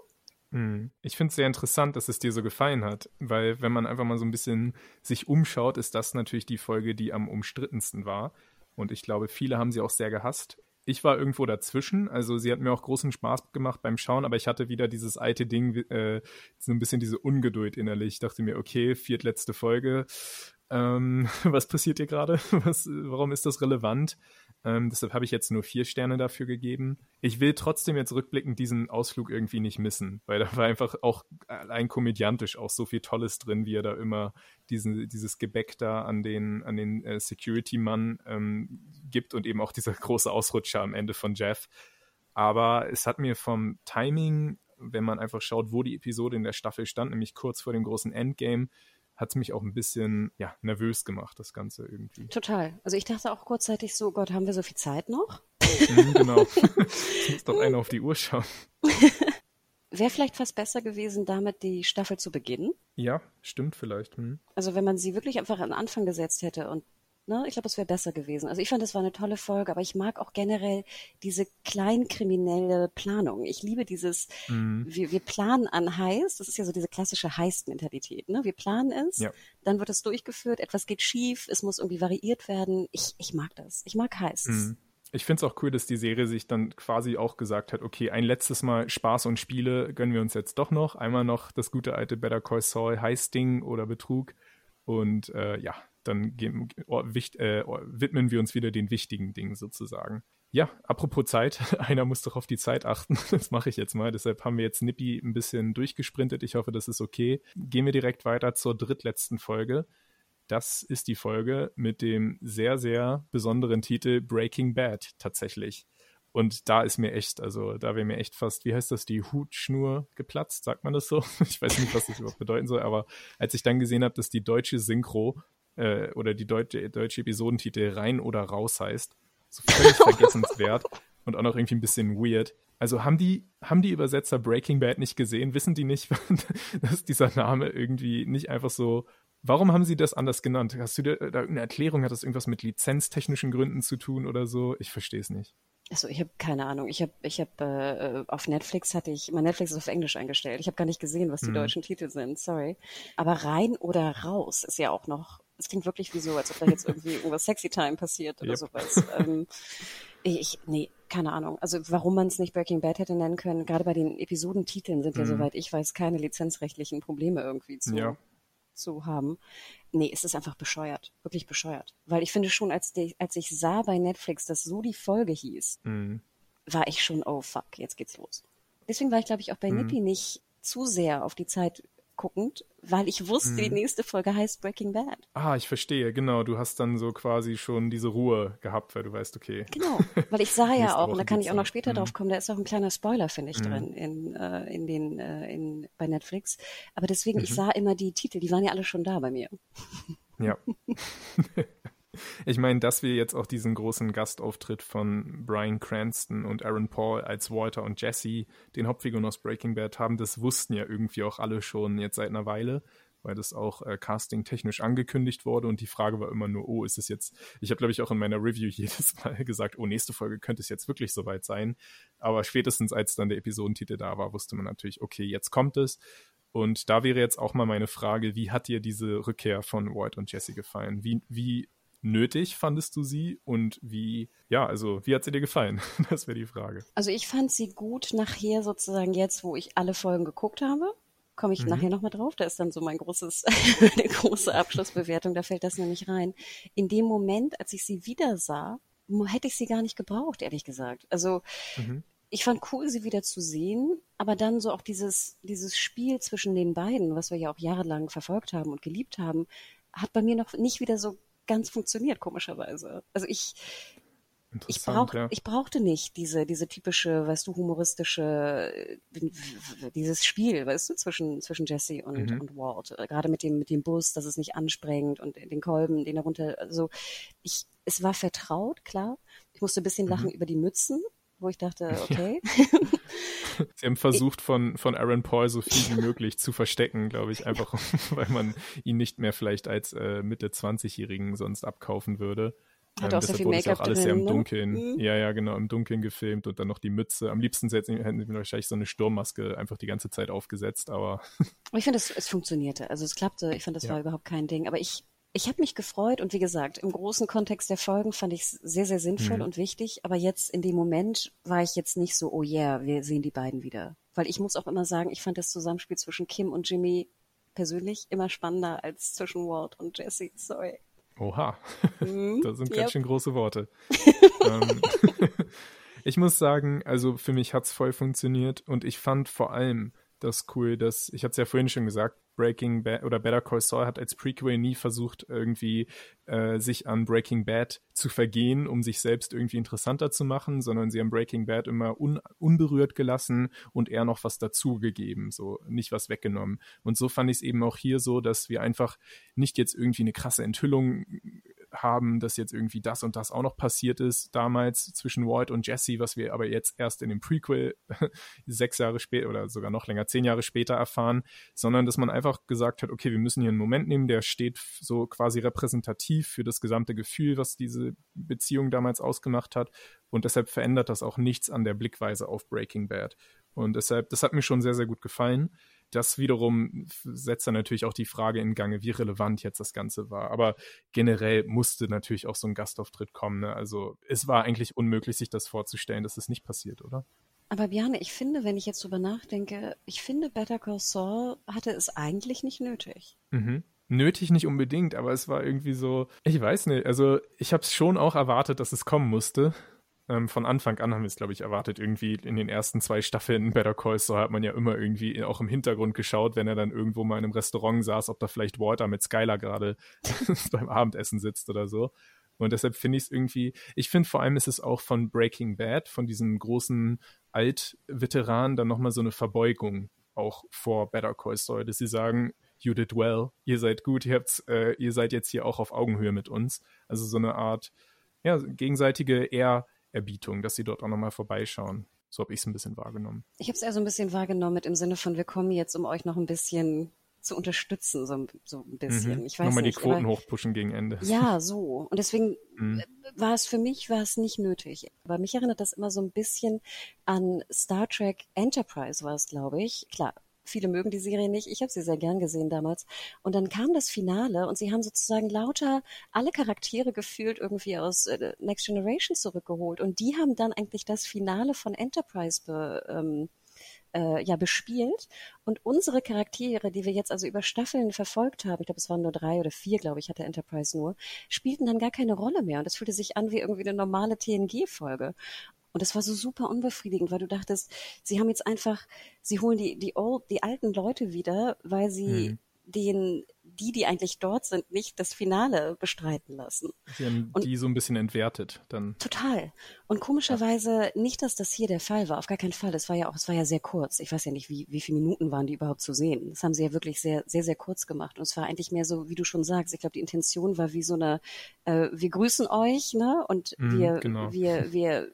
Hm. Ich finde es sehr interessant, dass es dir so gefallen hat, weil wenn man einfach mal so ein bisschen sich umschaut, ist das natürlich die Folge, die am umstrittensten war. Und ich glaube, viele haben sie auch sehr gehasst. Ich war irgendwo dazwischen, also sie hat mir auch großen Spaß gemacht beim Schauen, aber ich hatte wieder dieses alte Ding, äh, so ein bisschen diese Ungeduld innerlich. Ich dachte mir, okay, viertletzte Folge, ähm, was passiert hier gerade? Warum ist das relevant? Ähm, deshalb habe ich jetzt nur vier Sterne dafür gegeben. Ich will trotzdem jetzt rückblickend diesen Ausflug irgendwie nicht missen, weil da war einfach auch allein komödiantisch auch so viel Tolles drin, wie er da immer diesen, dieses Gebäck da an den, an den äh, Security-Mann ähm, gibt und eben auch dieser große Ausrutscher am Ende von Jeff. Aber es hat mir vom Timing, wenn man einfach schaut, wo die Episode in der Staffel stand, nämlich kurz vor dem großen Endgame, hat es mich auch ein bisschen ja, nervös gemacht, das Ganze irgendwie. Total. Also ich dachte auch kurzzeitig so, Gott, haben wir so viel Zeit noch? Mhm, genau. es muss doch einer auf die Uhr schauen. Wäre vielleicht fast besser gewesen, damit die Staffel zu beginnen. Ja, stimmt vielleicht. Hm. Also wenn man sie wirklich einfach an den Anfang gesetzt hätte und Ne? Ich glaube, es wäre besser gewesen. Also ich fand, es war eine tolle Folge, aber ich mag auch generell diese kleinkriminelle Planung. Ich liebe dieses, mhm. wir, wir planen an Heist, das ist ja so diese klassische Heist-Mentalität. Ne? Wir planen es, ja. dann wird es durchgeführt, etwas geht schief, es muss irgendwie variiert werden. Ich, ich mag das. Ich mag Heists. Mhm. Ich finde es auch cool, dass die Serie sich dann quasi auch gesagt hat, okay, ein letztes Mal Spaß und Spiele gönnen wir uns jetzt doch noch. Einmal noch das gute alte Better Call Saul, Heisting oder Betrug. Und äh, ja, dann geben, oh, wicht, äh, oh, widmen wir uns wieder den wichtigen Dingen sozusagen. Ja, apropos Zeit, einer muss doch auf die Zeit achten. Das mache ich jetzt mal. Deshalb haben wir jetzt Nippi ein bisschen durchgesprintet. Ich hoffe, das ist okay. Gehen wir direkt weiter zur drittletzten Folge. Das ist die Folge mit dem sehr, sehr besonderen Titel Breaking Bad tatsächlich. Und da ist mir echt, also da wäre mir echt fast, wie heißt das, die Hutschnur geplatzt, sagt man das so? Ich weiß nicht, was das überhaupt bedeuten soll, aber als ich dann gesehen habe, dass die deutsche Synchro äh, oder die deutsche, deutsche Episodentitel rein oder raus heißt. So völlig vergessenswert und auch noch irgendwie ein bisschen weird. Also haben die, haben die Übersetzer Breaking Bad nicht gesehen? Wissen die nicht, dass dieser Name irgendwie nicht einfach so. Warum haben sie das anders genannt? Hast du da, da irgendeine Erklärung? Hat das irgendwas mit lizenztechnischen Gründen zu tun oder so? Ich verstehe es nicht. Also ich habe keine Ahnung. Ich habe, ich habe äh, auf Netflix hatte ich, mein Netflix ist auf Englisch eingestellt. Ich habe gar nicht gesehen, was die mhm. deutschen Titel sind. Sorry. Aber rein oder raus ist ja auch noch es klingt wirklich wie so, als ob da jetzt irgendwie irgendwas Sexy Time passiert oder yep. sowas. Ähm, ich, nee, keine Ahnung. Also warum man es nicht Breaking Bad hätte nennen können, gerade bei den Episodentiteln sind ja, mhm. soweit ich weiß, keine lizenzrechtlichen Probleme irgendwie zu, ja. Zu haben. Nee, es ist einfach bescheuert. Wirklich bescheuert. Weil ich finde schon, als, die, als ich sah bei Netflix, dass so die Folge hieß, mhm. war ich schon, oh fuck, jetzt geht's los. Deswegen war ich, glaube ich, auch bei mhm. Nippy nicht zu sehr auf die Zeit guckend, weil ich wusste, mhm. die nächste Folge heißt Breaking Bad. Ah, ich verstehe, genau. Du hast dann so quasi schon diese Ruhe gehabt, weil du weißt, okay. Genau, weil ich sah ja auch, und da kann ich auch noch später mhm. drauf kommen, da ist auch ein kleiner Spoiler, finde ich, mhm. drin in, äh, in den, äh, in, bei Netflix. Aber deswegen, ich mhm. sah immer die Titel, die waren ja alle schon da bei mir. Ja. Ich meine, dass wir jetzt auch diesen großen Gastauftritt von Brian Cranston und Aaron Paul als Walter und Jesse, den Hauptfiguren aus Breaking Bad, haben, das wussten ja irgendwie auch alle schon jetzt seit einer Weile, weil das auch äh, casting-technisch angekündigt wurde und die Frage war immer nur, oh, ist es jetzt, ich habe glaube ich auch in meiner Review jedes Mal gesagt, oh, nächste Folge könnte es jetzt wirklich soweit sein, aber spätestens als dann der Episodentitel da war, wusste man natürlich, okay, jetzt kommt es und da wäre jetzt auch mal meine Frage, wie hat dir diese Rückkehr von Walt und Jesse gefallen? Wie, wie nötig fandest du sie und wie, ja, also wie hat sie dir gefallen? Das wäre die Frage. Also ich fand sie gut nachher sozusagen jetzt, wo ich alle Folgen geguckt habe. Komme ich mhm. nachher nochmal drauf. Da ist dann so mein großes, eine große Abschlussbewertung, da fällt das nämlich rein. In dem Moment, als ich sie wieder sah, hätte ich sie gar nicht gebraucht, ehrlich gesagt. Also mhm ich fand cool, sie wieder zu sehen, aber dann so auch dieses, dieses Spiel zwischen den beiden, was wir ja auch jahrelang verfolgt haben und geliebt haben, hat bei mir noch nicht wieder so ganz funktioniert, komischerweise. Also ich, ich, brauch, ja. ich brauchte nicht diese, diese typische, weißt du, humoristische, äh, dieses Spiel, weißt du, zwischen, zwischen Jesse und, mhm. und Walt. Gerade mit dem, mit dem Bus, dass es nicht ansprengt und den Kolben, den er runter, also ich, es war vertraut, klar. Ich musste ein bisschen lachen mhm. über die Mützen, wo ich dachte, okay. Ja. Sie haben versucht, von, von Aaron Paul so viel wie möglich zu verstecken, glaube ich, einfach weil man ihn nicht mehr vielleicht als äh, Mitte 20-Jährigen sonst abkaufen würde. Hat ähm, auch so viel Make-up alles drin, ja im ne? Dunkeln. Ne? Ja, ja, genau, im Dunkeln gefilmt und dann noch die Mütze. Am liebsten hätten sie mir wahrscheinlich so eine Sturmmaske einfach die ganze Zeit aufgesetzt, aber. ich finde, es, es funktionierte. Also es klappte. Ich fand, das ja. war überhaupt kein Ding. Aber ich ich habe mich gefreut und wie gesagt, im großen Kontext der Folgen fand ich es sehr, sehr sinnvoll mhm. und wichtig. Aber jetzt in dem Moment war ich jetzt nicht so, oh yeah, wir sehen die beiden wieder. Weil ich muss auch immer sagen, ich fand das Zusammenspiel zwischen Kim und Jimmy persönlich immer spannender als zwischen Walt und Jesse. Sorry. Oha, mhm. das sind yep. ganz schön große Worte. ähm, ich muss sagen, also für mich hat es voll funktioniert und ich fand vor allem das cool, dass, ich hatte es ja vorhin schon gesagt, Breaking Bad oder Better Call Saul hat als Prequel nie versucht, irgendwie äh, sich an Breaking Bad zu vergehen, um sich selbst irgendwie interessanter zu machen, sondern sie haben Breaking Bad immer un unberührt gelassen und eher noch was dazugegeben, so nicht was weggenommen. Und so fand ich es eben auch hier so, dass wir einfach nicht jetzt irgendwie eine krasse Enthüllung haben, dass jetzt irgendwie das und das auch noch passiert ist damals zwischen Walt und Jesse, was wir aber jetzt erst in dem Prequel sechs Jahre später oder sogar noch länger, zehn Jahre später erfahren, sondern dass man einfach gesagt hat, okay, wir müssen hier einen Moment nehmen, der steht so quasi repräsentativ für das gesamte Gefühl, was diese Beziehung damals ausgemacht hat und deshalb verändert das auch nichts an der Blickweise auf Breaking Bad. Und deshalb, das hat mir schon sehr, sehr gut gefallen das wiederum setzt dann natürlich auch die Frage in Gange, wie relevant jetzt das Ganze war. Aber generell musste natürlich auch so ein Gastauftritt kommen. Ne? Also es war eigentlich unmöglich, sich das vorzustellen, dass es nicht passiert, oder? Aber Björn, ich finde, wenn ich jetzt drüber nachdenke, ich finde, Better Call Saul hatte es eigentlich nicht nötig. Mhm nötig nicht unbedingt, aber es war irgendwie so, ich weiß nicht, also ich habe es schon auch erwartet, dass es kommen musste, ähm, von Anfang an haben wir es, glaube ich, erwartet. Irgendwie in den ersten zwei Staffeln Better Call Saul hat man ja immer irgendwie auch im Hintergrund geschaut, wenn er dann irgendwo mal in einem Restaurant saß, ob da vielleicht Walter mit Skylar gerade beim Abendessen sitzt oder so. Und deshalb finde ich es irgendwie, ich finde vor allem ist es auch von Breaking Bad, von diesem großen Altveteran, dann nochmal so eine Verbeugung auch vor Better Call Saul, dass sie sagen, you did well, ihr seid gut, ihr, habt, äh, ihr seid jetzt hier auch auf Augenhöhe mit uns. Also so eine Art, ja, gegenseitige eher Erbietung, dass sie dort auch nochmal vorbeischauen. So habe ich es ein bisschen wahrgenommen. Ich habe es eher so ein bisschen wahrgenommen mit im Sinne von, wir kommen jetzt, um euch noch ein bisschen zu unterstützen, so, so ein bisschen. Mhm. Ich weiß Nochmal nicht, die Quoten hochpushen gegen Ende. Ja, so. Und deswegen mhm. war es für mich, war es nicht nötig. Aber mich erinnert das immer so ein bisschen an Star Trek Enterprise war es, glaube ich. Klar, Viele mögen die Serie nicht. Ich habe sie sehr gern gesehen damals. Und dann kam das Finale und sie haben sozusagen lauter alle Charaktere gefühlt irgendwie aus äh, Next Generation zurückgeholt. Und die haben dann eigentlich das Finale von Enterprise be, ähm, äh, ja bespielt und unsere Charaktere, die wir jetzt also über Staffeln verfolgt haben, ich glaube es waren nur drei oder vier, glaube ich, hatte Enterprise nur, spielten dann gar keine Rolle mehr und es fühlte sich an wie irgendwie eine normale TNG-Folge. Und das war so super unbefriedigend, weil du dachtest, sie haben jetzt einfach, sie holen die, die, old, die alten Leute wieder, weil sie mhm. den, die, die eigentlich dort sind, nicht das Finale bestreiten lassen. Sie haben und die so ein bisschen entwertet dann. Total. Und komischerweise ja. nicht, dass das hier der Fall war. Auf gar keinen Fall. Es war ja auch, es war ja sehr kurz. Ich weiß ja nicht, wie, wie viele Minuten waren die überhaupt zu sehen. Das haben sie ja wirklich sehr, sehr, sehr kurz gemacht. Und es war eigentlich mehr so, wie du schon sagst. Ich glaube, die Intention war wie so eine, äh, wir grüßen euch, ne? Und mm, wir, genau. wir, wir,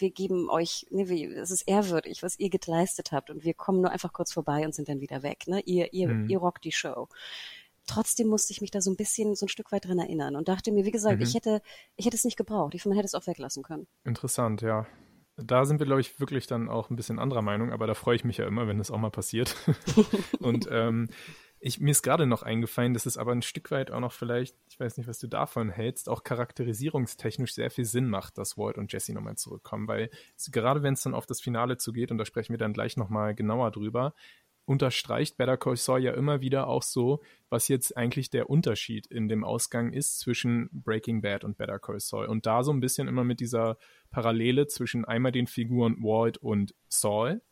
wir geben euch, ne, wir, es ist ehrwürdig, was ihr geleistet habt und wir kommen nur einfach kurz vorbei und sind dann wieder weg. Ne? Ihr, ihr, mhm. ihr rockt die Show. Trotzdem musste ich mich da so ein bisschen, so ein Stück weit dran erinnern und dachte mir, wie gesagt, mhm. ich hätte, ich hätte es nicht gebraucht. Ich finde, man hätte es auch weglassen können. Interessant, ja. Da sind wir, glaube ich, wirklich dann auch ein bisschen anderer Meinung, aber da freue ich mich ja immer, wenn das auch mal passiert. und ähm, ich, mir ist gerade noch eingefallen, dass es aber ein Stück weit auch noch vielleicht, ich weiß nicht, was du davon hältst, auch charakterisierungstechnisch sehr viel Sinn macht, dass Walt und Jesse nochmal zurückkommen, weil gerade wenn es dann auf das Finale zugeht, und da sprechen wir dann gleich nochmal genauer drüber, unterstreicht Better Call Saul ja immer wieder auch so, was jetzt eigentlich der Unterschied in dem Ausgang ist zwischen Breaking Bad und Better Call Saul. Und da so ein bisschen immer mit dieser Parallele zwischen einmal den Figuren Walt und Saul,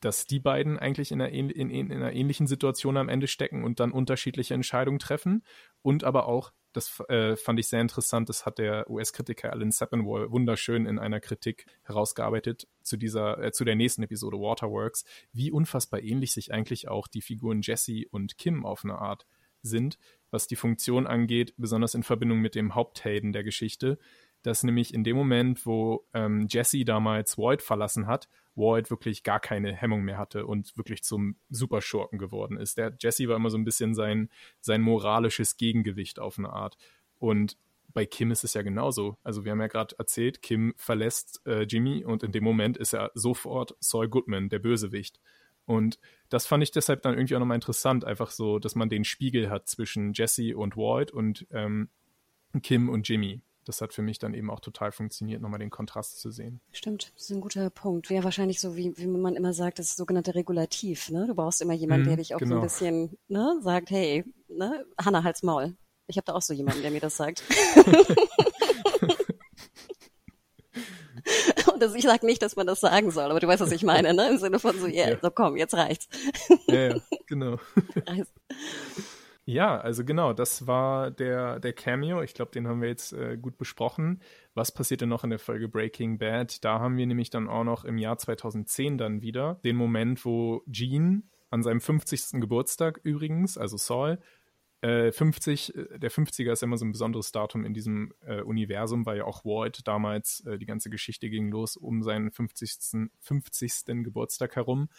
dass die beiden eigentlich in einer, in, in, in einer ähnlichen Situation am Ende stecken und dann unterschiedliche Entscheidungen treffen. Und aber auch, das äh, fand ich sehr interessant, das hat der US-Kritiker Alan Sepinwall wunderschön in einer Kritik herausgearbeitet zu dieser, äh, zu der nächsten Episode Waterworks, wie unfassbar ähnlich sich eigentlich auch die Figuren Jesse und Kim auf eine Art sind, was die Funktion angeht, besonders in Verbindung mit dem Haupthelden der Geschichte, dass nämlich in dem Moment, wo ähm, Jesse damals Void verlassen hat, Void wirklich gar keine Hemmung mehr hatte und wirklich zum Superschurken geworden ist. Der Jesse war immer so ein bisschen sein, sein moralisches Gegengewicht auf eine Art. Und bei Kim ist es ja genauso. Also wir haben ja gerade erzählt, Kim verlässt äh, Jimmy und in dem Moment ist er sofort Saul Goodman, der Bösewicht. Und das fand ich deshalb dann irgendwie auch nochmal interessant, einfach so, dass man den Spiegel hat zwischen Jesse und Walt und ähm, Kim und Jimmy das hat für mich dann eben auch total funktioniert, nochmal den Kontrast zu sehen. Stimmt, das ist ein guter Punkt. Wäre wahrscheinlich so, wie, wie man immer sagt, das sogenannte Regulativ. Ne? Du brauchst immer jemanden, mhm, der dich auch genau. so ein genau. bisschen ne, sagt, hey, ne, Hanna, halt's Maul. Ich habe da auch so jemanden, der mir das sagt. Und das, ich sage nicht, dass man das sagen soll, aber du weißt, was ich meine, ne? Im Sinne von so, yeah, ja. so komm, jetzt reicht's. ja, ja genau. Ja, also genau, das war der, der Cameo. Ich glaube, den haben wir jetzt äh, gut besprochen. Was passierte noch in der Folge Breaking Bad? Da haben wir nämlich dann auch noch im Jahr 2010 dann wieder den Moment, wo Gene an seinem 50. Geburtstag übrigens, also Saul, äh, 50, äh, der 50er ist immer so ein besonderes Datum in diesem äh, Universum, weil ja auch Walt damals, äh, die ganze Geschichte ging los um seinen 50. 50. Geburtstag herum.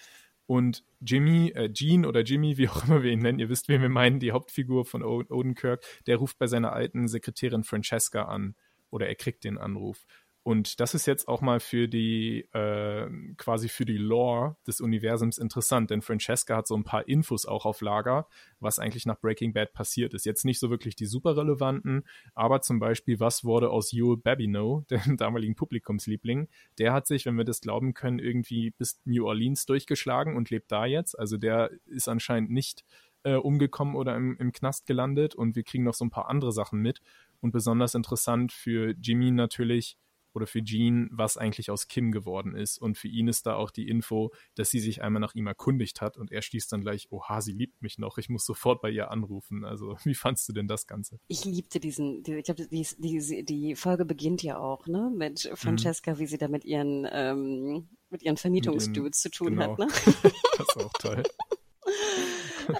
Und Jimmy, äh, Gene oder Jimmy, wie auch immer wir ihn nennen, ihr wisst, wen wir meinen, die Hauptfigur von Odenkirk, der ruft bei seiner alten Sekretärin Francesca an oder er kriegt den Anruf. Und das ist jetzt auch mal für die, äh, quasi für die Lore des Universums interessant, denn Francesca hat so ein paar Infos auch auf Lager, was eigentlich nach Breaking Bad passiert ist. Jetzt nicht so wirklich die super relevanten, aber zum Beispiel, was wurde aus Yul Babineau, dem damaligen Publikumsliebling? Der hat sich, wenn wir das glauben können, irgendwie bis New Orleans durchgeschlagen und lebt da jetzt. Also der ist anscheinend nicht äh, umgekommen oder im, im Knast gelandet und wir kriegen noch so ein paar andere Sachen mit. Und besonders interessant für Jimmy natürlich, oder für Jean, was eigentlich aus Kim geworden ist. Und für ihn ist da auch die Info, dass sie sich einmal nach ihm erkundigt hat und er schließt dann gleich, oha, sie liebt mich noch, ich muss sofort bei ihr anrufen. Also wie fandst du denn das Ganze? Ich liebte diesen, die, ich glaube, die, die, die Folge beginnt ja auch, ne, mit Francesca, mhm. wie sie da mit ihren, ähm, mit ihren Vermietungsdudes zu tun genau. hat, ne? das ist auch toll.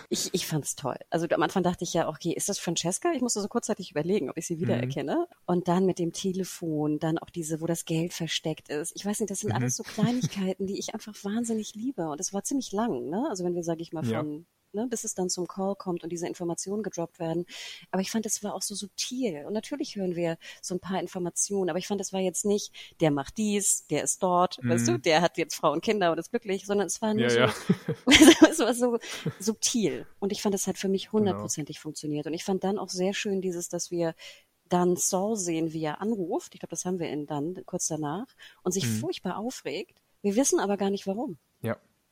ich, ich fand's toll. Also am Anfang dachte ich ja, okay, ist das Francesca? Ich musste so kurzzeitig überlegen, ob ich sie wiedererkenne. Mhm. Und dann mit dem Telefon, dann auch diese, wo das Geld versteckt ist. Ich weiß nicht, das sind mhm. alles so Kleinigkeiten, die ich einfach wahnsinnig liebe. Und es war ziemlich lang, ne? Also wenn wir, sage ich mal, von ja ne, bis es dann zum Call kommt und diese Informationen gedroppt werden. Aber ich fand, es war auch so subtil. Und natürlich hören wir so ein paar Informationen, aber ich fand, es war jetzt nicht, der macht dies, der ist dort, mhm. weißt du, der hat jetzt Frau und Kinder und ist glücklich, sondern es war nur ja, so, ja. es war so subtil. Und ich fand, es hat für mich genau. hundertprozentig genau. funktioniert. Und ich fand dann auch sehr schön dieses, dass wir dann Saul sehen, wie er anruft. Ich glaube, das haben wir ihn dann kurz danach und sich mhm. furchtbar aufregt. Wir wissen aber gar nicht warum.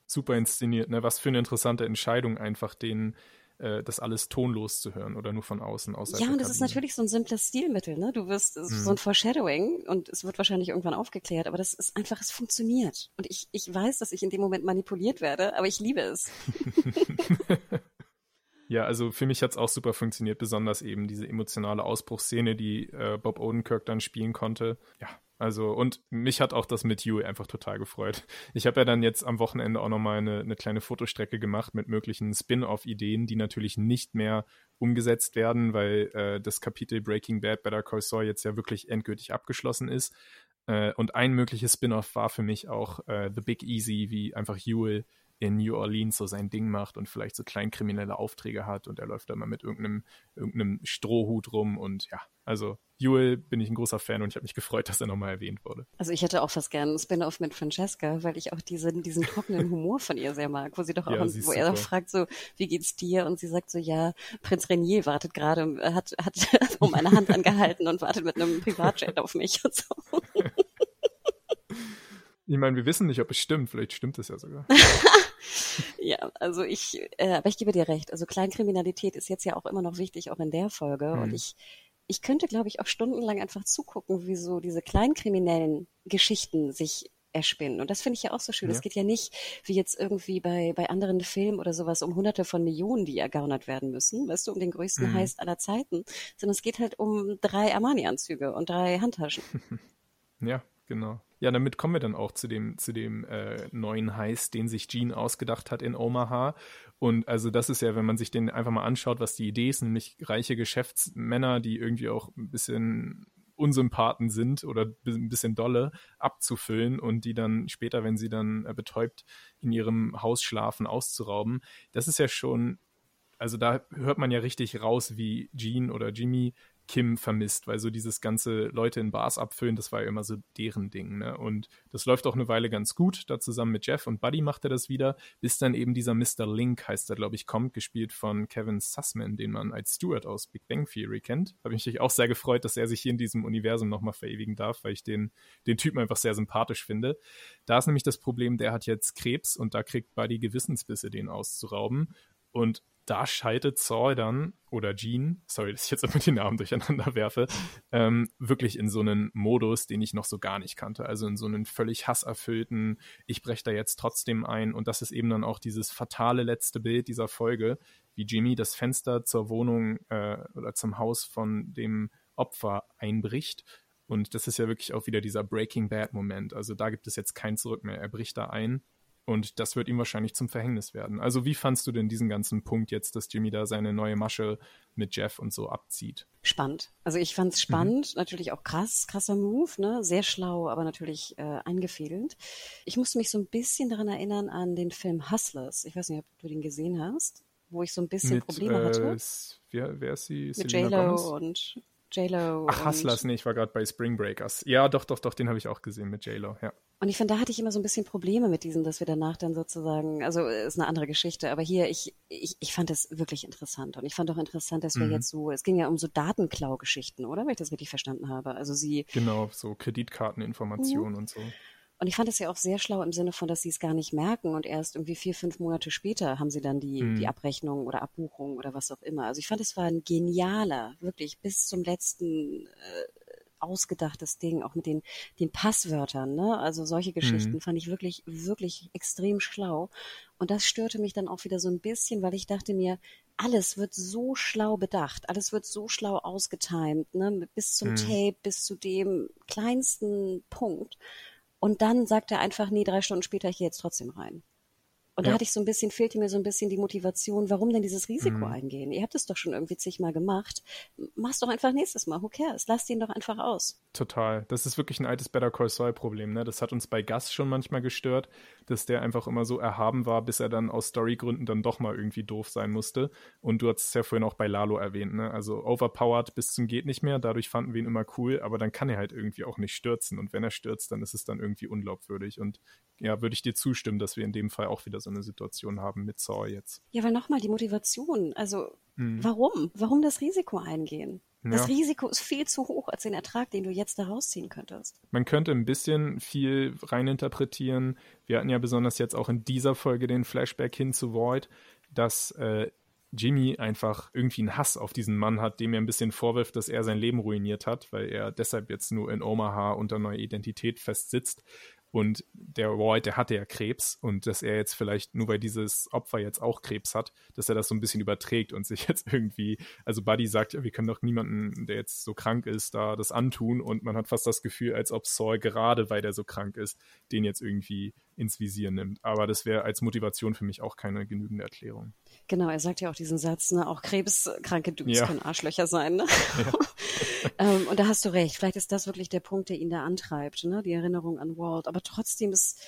Super inszeniert, ne? Was für eine interessante Entscheidung, einfach den äh, das alles tonlos zu hören oder nur von außen aus. Ja, und das ist natürlich so ein simples Stilmittel, ne? Du wirst hm. so ein Foreshadowing und es wird wahrscheinlich irgendwann aufgeklärt, aber das ist einfach, es funktioniert. Und ich, ich weiß, dass ich in dem Moment manipuliert werde, aber ich liebe es. Ja, also für mich hat es auch super funktioniert, besonders eben diese emotionale Ausbruchsszene, die äh, Bob Odenkirk dann spielen konnte. Ja, also, und mich hat auch das mit You einfach total gefreut. Ich habe ja dann jetzt am Wochenende auch nochmal eine, eine kleine Fotostrecke gemacht mit möglichen Spin-off-Ideen, die natürlich nicht mehr umgesetzt werden, weil äh, das Kapitel Breaking Bad Better Call Saul jetzt ja wirklich endgültig abgeschlossen ist. Äh, und ein mögliches Spin-off war für mich auch äh, The Big Easy, wie einfach Ewell in New Orleans so sein Ding macht und vielleicht so kleinkriminelle Aufträge hat und er läuft da mal mit irgendeinem, irgendeinem Strohhut rum und ja, also Jewel bin ich ein großer Fan und ich habe mich gefreut, dass er nochmal erwähnt wurde. Also ich hätte auch fast gerne einen Spin-off mit Francesca, weil ich auch diesen, diesen trockenen Humor von ihr sehr mag, wo sie doch auch, ja, wo super. er doch fragt so, wie geht's dir? Und sie sagt so, ja, Prinz Renier wartet gerade, hat, hat um meine Hand angehalten und wartet mit einem Privatjet auf mich und so. Ich meine, wir wissen nicht, ob es stimmt. Vielleicht stimmt es ja sogar. ja, also ich, äh, aber ich gebe dir recht. Also Kleinkriminalität ist jetzt ja auch immer noch wichtig, auch in der Folge. Mhm. Und ich, ich könnte, glaube ich, auch stundenlang einfach zugucken, wie so diese kleinkriminellen Geschichten sich erspinnen. Und das finde ich ja auch so schön. Es geht ja nicht, wie jetzt irgendwie bei, bei anderen Filmen oder sowas, um hunderte von Millionen, die ergaunert werden müssen, weißt du, um den größten mhm. Heist aller Zeiten, sondern es geht halt um drei Armani-Anzüge und drei Handtaschen. ja, genau. Ja, damit kommen wir dann auch zu dem, zu dem äh, neuen Heist, den sich Gene ausgedacht hat in Omaha. Und also das ist ja, wenn man sich den einfach mal anschaut, was die Idee ist, nämlich reiche Geschäftsmänner, die irgendwie auch ein bisschen Unsympathen sind oder ein bisschen dolle abzufüllen und die dann später, wenn sie dann äh, betäubt in ihrem Haus schlafen, auszurauben. Das ist ja schon, also da hört man ja richtig raus, wie Gene oder Jimmy Kim vermisst, weil so dieses ganze Leute in Bars abfüllen, das war ja immer so deren Ding. Ne? Und das läuft auch eine Weile ganz gut. Da zusammen mit Jeff und Buddy macht er das wieder, bis dann eben dieser Mr. Link, heißt er, glaube ich, kommt, gespielt von Kevin Sussman, den man als Stewart aus Big Bang Theory kennt. Habe ich mich auch sehr gefreut, dass er sich hier in diesem Universum nochmal verewigen darf, weil ich den, den Typen einfach sehr sympathisch finde. Da ist nämlich das Problem, der hat jetzt Krebs und da kriegt Buddy Gewissensbisse, den auszurauben. Und da schaltet Saul dann, oder Jean, sorry, dass ich jetzt immer die Namen durcheinander werfe, ähm, wirklich in so einen Modus, den ich noch so gar nicht kannte. Also in so einen völlig hasserfüllten, ich breche da jetzt trotzdem ein. Und das ist eben dann auch dieses fatale letzte Bild dieser Folge, wie Jimmy das Fenster zur Wohnung äh, oder zum Haus von dem Opfer einbricht. Und das ist ja wirklich auch wieder dieser Breaking Bad-Moment. Also da gibt es jetzt kein Zurück mehr. Er bricht da ein und das wird ihm wahrscheinlich zum Verhängnis werden. Also wie fandst du denn diesen ganzen Punkt jetzt, dass Jimmy da seine neue Masche mit Jeff und so abzieht? Spannend. Also ich fand es mhm. spannend, mhm. natürlich auch krass, krasser Move, ne? Sehr schlau, aber natürlich äh, eingefädelt. Ich musste mich so ein bisschen daran erinnern an den Film Hustlers. Ich weiß nicht, ob du den gesehen hast, wo ich so ein bisschen mit, Probleme hatte. Äh, wer, wer ist sie? Mit J-Lo und J-Lo. Ach, Hustlers, nee, ich war gerade bei Spring Breakers. Ja, doch, doch, doch, den habe ich auch gesehen mit J-Lo, ja. Und ich finde, da hatte ich immer so ein bisschen Probleme mit diesem, dass wir danach dann sozusagen, also ist eine andere Geschichte, aber hier, ich, ich, ich fand es wirklich interessant. Und ich fand auch interessant, dass wir mhm. jetzt so, es ging ja um so Datenklau-Geschichten, oder? Wenn ich das richtig verstanden habe. Also sie. Genau, so Kreditkarteninformationen mhm. und so. Und ich fand es ja auch sehr schlau im Sinne von, dass sie es gar nicht merken und erst irgendwie vier, fünf Monate später haben sie dann die, mhm. die Abrechnung oder Abbuchung oder was auch immer. Also ich fand, es war ein genialer, wirklich bis zum letzten äh, ausgedachtes Ding, auch mit den, den Passwörtern, ne? Also solche Geschichten mhm. fand ich wirklich, wirklich extrem schlau. Und das störte mich dann auch wieder so ein bisschen, weil ich dachte mir, alles wird so schlau bedacht, alles wird so schlau ausgetimt, ne? Bis zum mhm. Tape, bis zu dem kleinsten Punkt. Und dann sagt er einfach, nee, drei Stunden später, ich gehe jetzt trotzdem rein. Und ja. da hatte ich so ein bisschen, fehlte mir so ein bisschen die Motivation, warum denn dieses Risiko mhm. eingehen? Ihr habt es doch schon irgendwie zigmal gemacht. Mach's doch einfach nächstes Mal. Who cares? Lasst ihn doch einfach aus. Total. Das ist wirklich ein altes Better Call Saul Problem. Ne? Das hat uns bei Gus schon manchmal gestört, dass der einfach immer so erhaben war, bis er dann aus Storygründen dann doch mal irgendwie doof sein musste. Und du hast es ja vorhin auch bei Lalo erwähnt. Ne? Also overpowered bis zum geht nicht mehr. Dadurch fanden wir ihn immer cool, aber dann kann er halt irgendwie auch nicht stürzen. Und wenn er stürzt, dann ist es dann irgendwie unglaubwürdig. Und ja, würde ich dir zustimmen, dass wir in dem Fall auch wieder so eine Situation haben mit Saw jetzt. Ja, weil nochmal die Motivation. Also, hm. warum? Warum das Risiko eingehen? Das ja. Risiko ist viel zu hoch als den Ertrag, den du jetzt da rausziehen könntest. Man könnte ein bisschen viel reininterpretieren. Wir hatten ja besonders jetzt auch in dieser Folge den Flashback hin zu Void, dass äh, Jimmy einfach irgendwie einen Hass auf diesen Mann hat, dem er ein bisschen vorwirft, dass er sein Leben ruiniert hat, weil er deshalb jetzt nur in Omaha unter neuer Identität festsitzt. Und der White, der hatte ja Krebs und dass er jetzt vielleicht nur weil dieses Opfer jetzt auch Krebs hat, dass er das so ein bisschen überträgt und sich jetzt irgendwie, also Buddy sagt, ja, wir können doch niemanden, der jetzt so krank ist, da das antun und man hat fast das Gefühl, als ob Saul gerade, weil der so krank ist, den jetzt irgendwie ins Visier nimmt. Aber das wäre als Motivation für mich auch keine genügende Erklärung. Genau, er sagt ja auch diesen Satz, ne, auch krebskranke Dudes ja. können Arschlöcher sein. Ne? Ja. ähm, und da hast du recht. Vielleicht ist das wirklich der Punkt, der ihn da antreibt, ne? die Erinnerung an Walt. Aber trotzdem ist,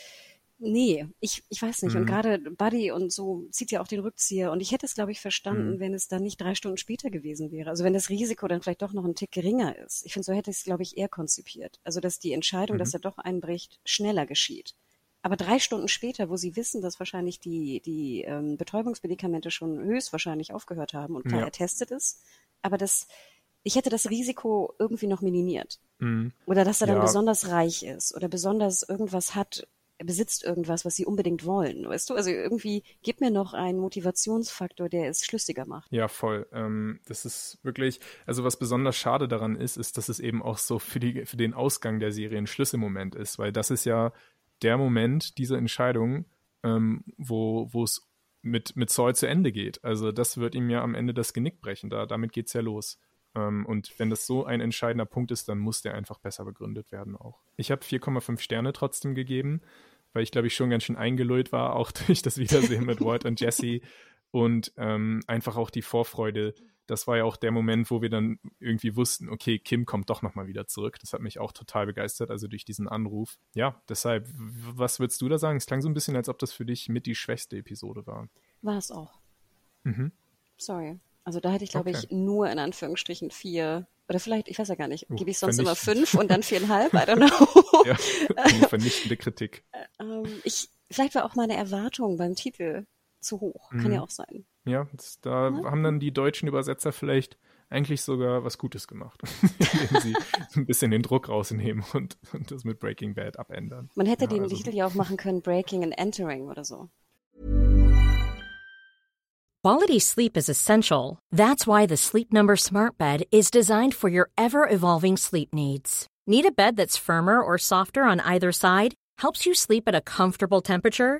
nee, ich, ich weiß nicht. Mhm. Und gerade Buddy und so zieht ja auch den Rückzieher. Und ich hätte es, glaube ich, verstanden, mhm. wenn es dann nicht drei Stunden später gewesen wäre. Also wenn das Risiko dann vielleicht doch noch ein Tick geringer ist. Ich finde, so hätte ich es, glaube ich, eher konzipiert. Also dass die Entscheidung, mhm. dass er doch einbricht, schneller geschieht. Aber drei Stunden später, wo sie wissen, dass wahrscheinlich die, die ähm, Betäubungsmedikamente schon höchstwahrscheinlich aufgehört haben und klar, ja. er testet es, aber das, ich hätte das Risiko irgendwie noch minimiert. Mhm. Oder dass er dann ja. besonders reich ist oder besonders irgendwas hat, er besitzt irgendwas, was sie unbedingt wollen, weißt du? Also irgendwie gib mir noch einen Motivationsfaktor, der es schlüssiger macht. Ja, voll. Ähm, das ist wirklich, also was besonders schade daran ist, ist, dass es eben auch so für, die, für den Ausgang der Serie ein Schlüsselmoment ist, weil das ist ja der Moment dieser Entscheidung, ähm, wo es mit, mit Saul zu Ende geht. Also das wird ihm ja am Ende das Genick brechen. Da, damit es ja los. Ähm, und wenn das so ein entscheidender Punkt ist, dann muss der einfach besser begründet werden auch. Ich habe 4,5 Sterne trotzdem gegeben, weil ich glaube ich schon ganz schön eingelullt war, auch durch das Wiedersehen mit Walt und Jesse und ähm, einfach auch die Vorfreude. Das war ja auch der Moment, wo wir dann irgendwie wussten, okay, Kim kommt doch nochmal wieder zurück. Das hat mich auch total begeistert, also durch diesen Anruf. Ja, deshalb, was würdest du da sagen? Es klang so ein bisschen, als ob das für dich mit die schwächste Episode war. War es auch. Mhm. Sorry. Also da hätte ich, glaube okay. ich, nur in Anführungsstrichen vier oder vielleicht, ich weiß ja gar nicht, uh, gebe ich sonst immer fünf und dann viereinhalb, I don't know. ja, eine vernichtende Kritik. ähm, ich, vielleicht war auch meine Erwartung beim Titel zu hoch. Kann mhm. ja auch sein. Ja, das, da ja. haben dann die deutschen Übersetzer vielleicht eigentlich sogar was Gutes gemacht, indem sie so ein bisschen den Druck rausnehmen und, und, das mit Breaking Bad abändern. Man hätte ja, den also. Titel ja auch machen können, Breaking and Entering oder so. Quality sleep is essential. That's why the Sleep Number Smart Bed is designed for your ever-evolving sleep needs. Need a bed that's firmer or softer on either side? Helps you sleep at a comfortable temperature?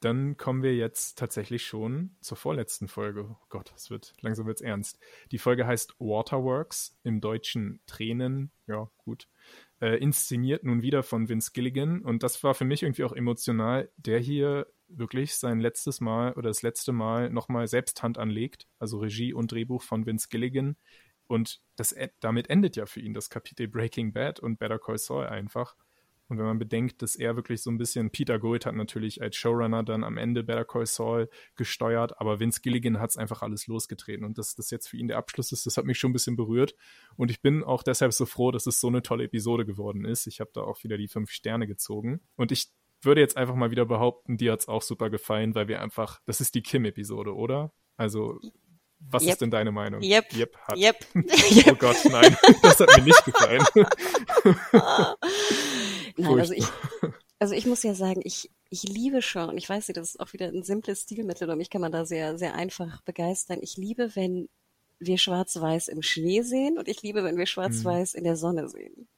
Dann kommen wir jetzt tatsächlich schon zur vorletzten Folge. Oh Gott, es wird langsam wird's ernst. Die Folge heißt Waterworks, im Deutschen Tränen. Ja, gut. Äh, inszeniert nun wieder von Vince Gilligan und das war für mich irgendwie auch emotional. Der hier wirklich sein letztes Mal oder das letzte Mal nochmal selbst Hand anlegt, also Regie und Drehbuch von Vince Gilligan. Und das, damit endet ja für ihn das Kapitel Breaking Bad und Better Call Saul einfach. Und wenn man bedenkt, dass er wirklich so ein bisschen, Peter Gould hat natürlich als Showrunner dann am Ende Better Call Saul gesteuert, aber Vince Gilligan hat es einfach alles losgetreten. Und dass das jetzt für ihn der Abschluss ist, das hat mich schon ein bisschen berührt. Und ich bin auch deshalb so froh, dass es so eine tolle Episode geworden ist. Ich habe da auch wieder die fünf Sterne gezogen. Und ich würde jetzt einfach mal wieder behaupten, dir hat es auch super gefallen, weil wir einfach, das ist die Kim-Episode, oder? Also, was yep. ist denn deine Meinung? Yep. Yep. Hat. Yep. oh Gott, nein, das hat mir nicht gefallen. nein, also ich, also ich muss ja sagen, ich, ich liebe schon, ich weiß nicht, das ist auch wieder ein simples Stilmittel und mich kann man da sehr, sehr einfach begeistern. Ich liebe, wenn wir schwarz-weiß im Schnee sehen und ich liebe, wenn wir schwarz-weiß mhm. in der Sonne sehen.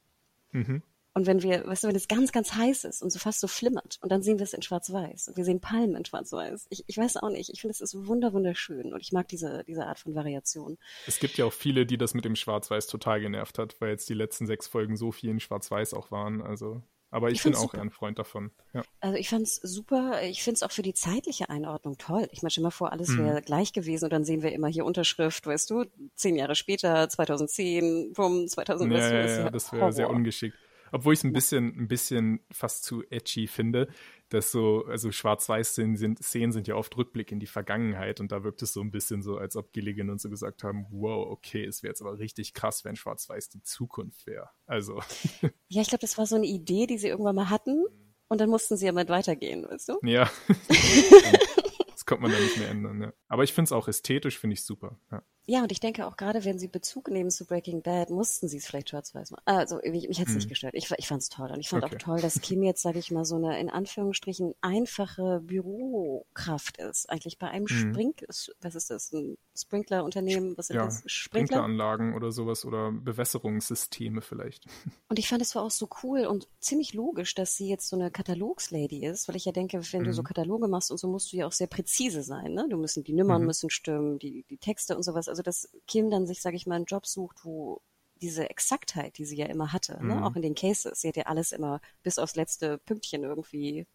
Mhm. Und wenn wir, weißt du, wenn es ganz, ganz heiß ist und so fast so flimmert und dann sehen wir es in Schwarz-Weiß und wir sehen Palmen in Schwarz-Weiß. Ich, ich weiß auch nicht. Ich finde, es ist wunder, wunderschön und ich mag diese, diese Art von Variation. Es gibt ja auch viele, die das mit dem Schwarz-Weiß total genervt hat, weil jetzt die letzten sechs Folgen so viel in Schwarz-Weiß auch waren. Also aber ich, ich bin auch super. ein Freund davon. Ja. Also ich fand's super. Ich finde es auch für die zeitliche Einordnung toll. Ich meine, stell mal vor, alles mhm. wäre gleich gewesen und dann sehen wir immer hier Unterschrift, weißt du, zehn Jahre später, 2010, bumm, 2000. Ja, ja, ja, das wäre sehr ungeschickt. Obwohl ich es ein bisschen, ein bisschen fast zu edgy finde, dass so, also Schwarz-Weiß-Szenen sind, Szenen sind ja oft Rückblick in die Vergangenheit und da wirkt es so ein bisschen so, als ob Gilligan und so gesagt haben, wow, okay, es wäre jetzt aber richtig krass, wenn Schwarz-Weiß die Zukunft wäre. Also. Ja, ich glaube, das war so eine Idee, die sie irgendwann mal hatten und dann mussten sie ja mit weitergehen, weißt du? Ja. das kommt man dann nicht mehr ändern, ja. Aber ich finde es auch ästhetisch, finde ich super. Ja. Ja, und ich denke auch gerade, wenn sie Bezug nehmen zu Breaking Bad, mussten sie es vielleicht schwarz-weiß machen. Also mich, mich hat es hm. nicht gestört. Ich, ich fand es toll. Und ich fand okay. auch toll, dass Kim jetzt, sage ich mal, so eine in Anführungsstrichen einfache Bürokraft ist. Eigentlich bei einem hm. Sprink, was ist das, ein Sprinklerunternehmen? Was sind ja, das? Sprinkler? Sprinkleranlagen oder sowas oder Bewässerungssysteme vielleicht. Und ich fand es war auch so cool und ziemlich logisch, dass sie jetzt so eine Katalogslady ist, weil ich ja denke, wenn hm. du so mhm. Kataloge machst und so, musst du ja auch sehr präzise sein. Ne? Du müssen, die Nummern mhm. müssen stimmen, die, die Texte und sowas also dass Kim dann sich, sage ich mal, einen Job sucht, wo diese Exaktheit, die sie ja immer hatte, ne, mhm. ne? auch in den Cases, sie hat ja alles immer bis aufs letzte Pünktchen irgendwie.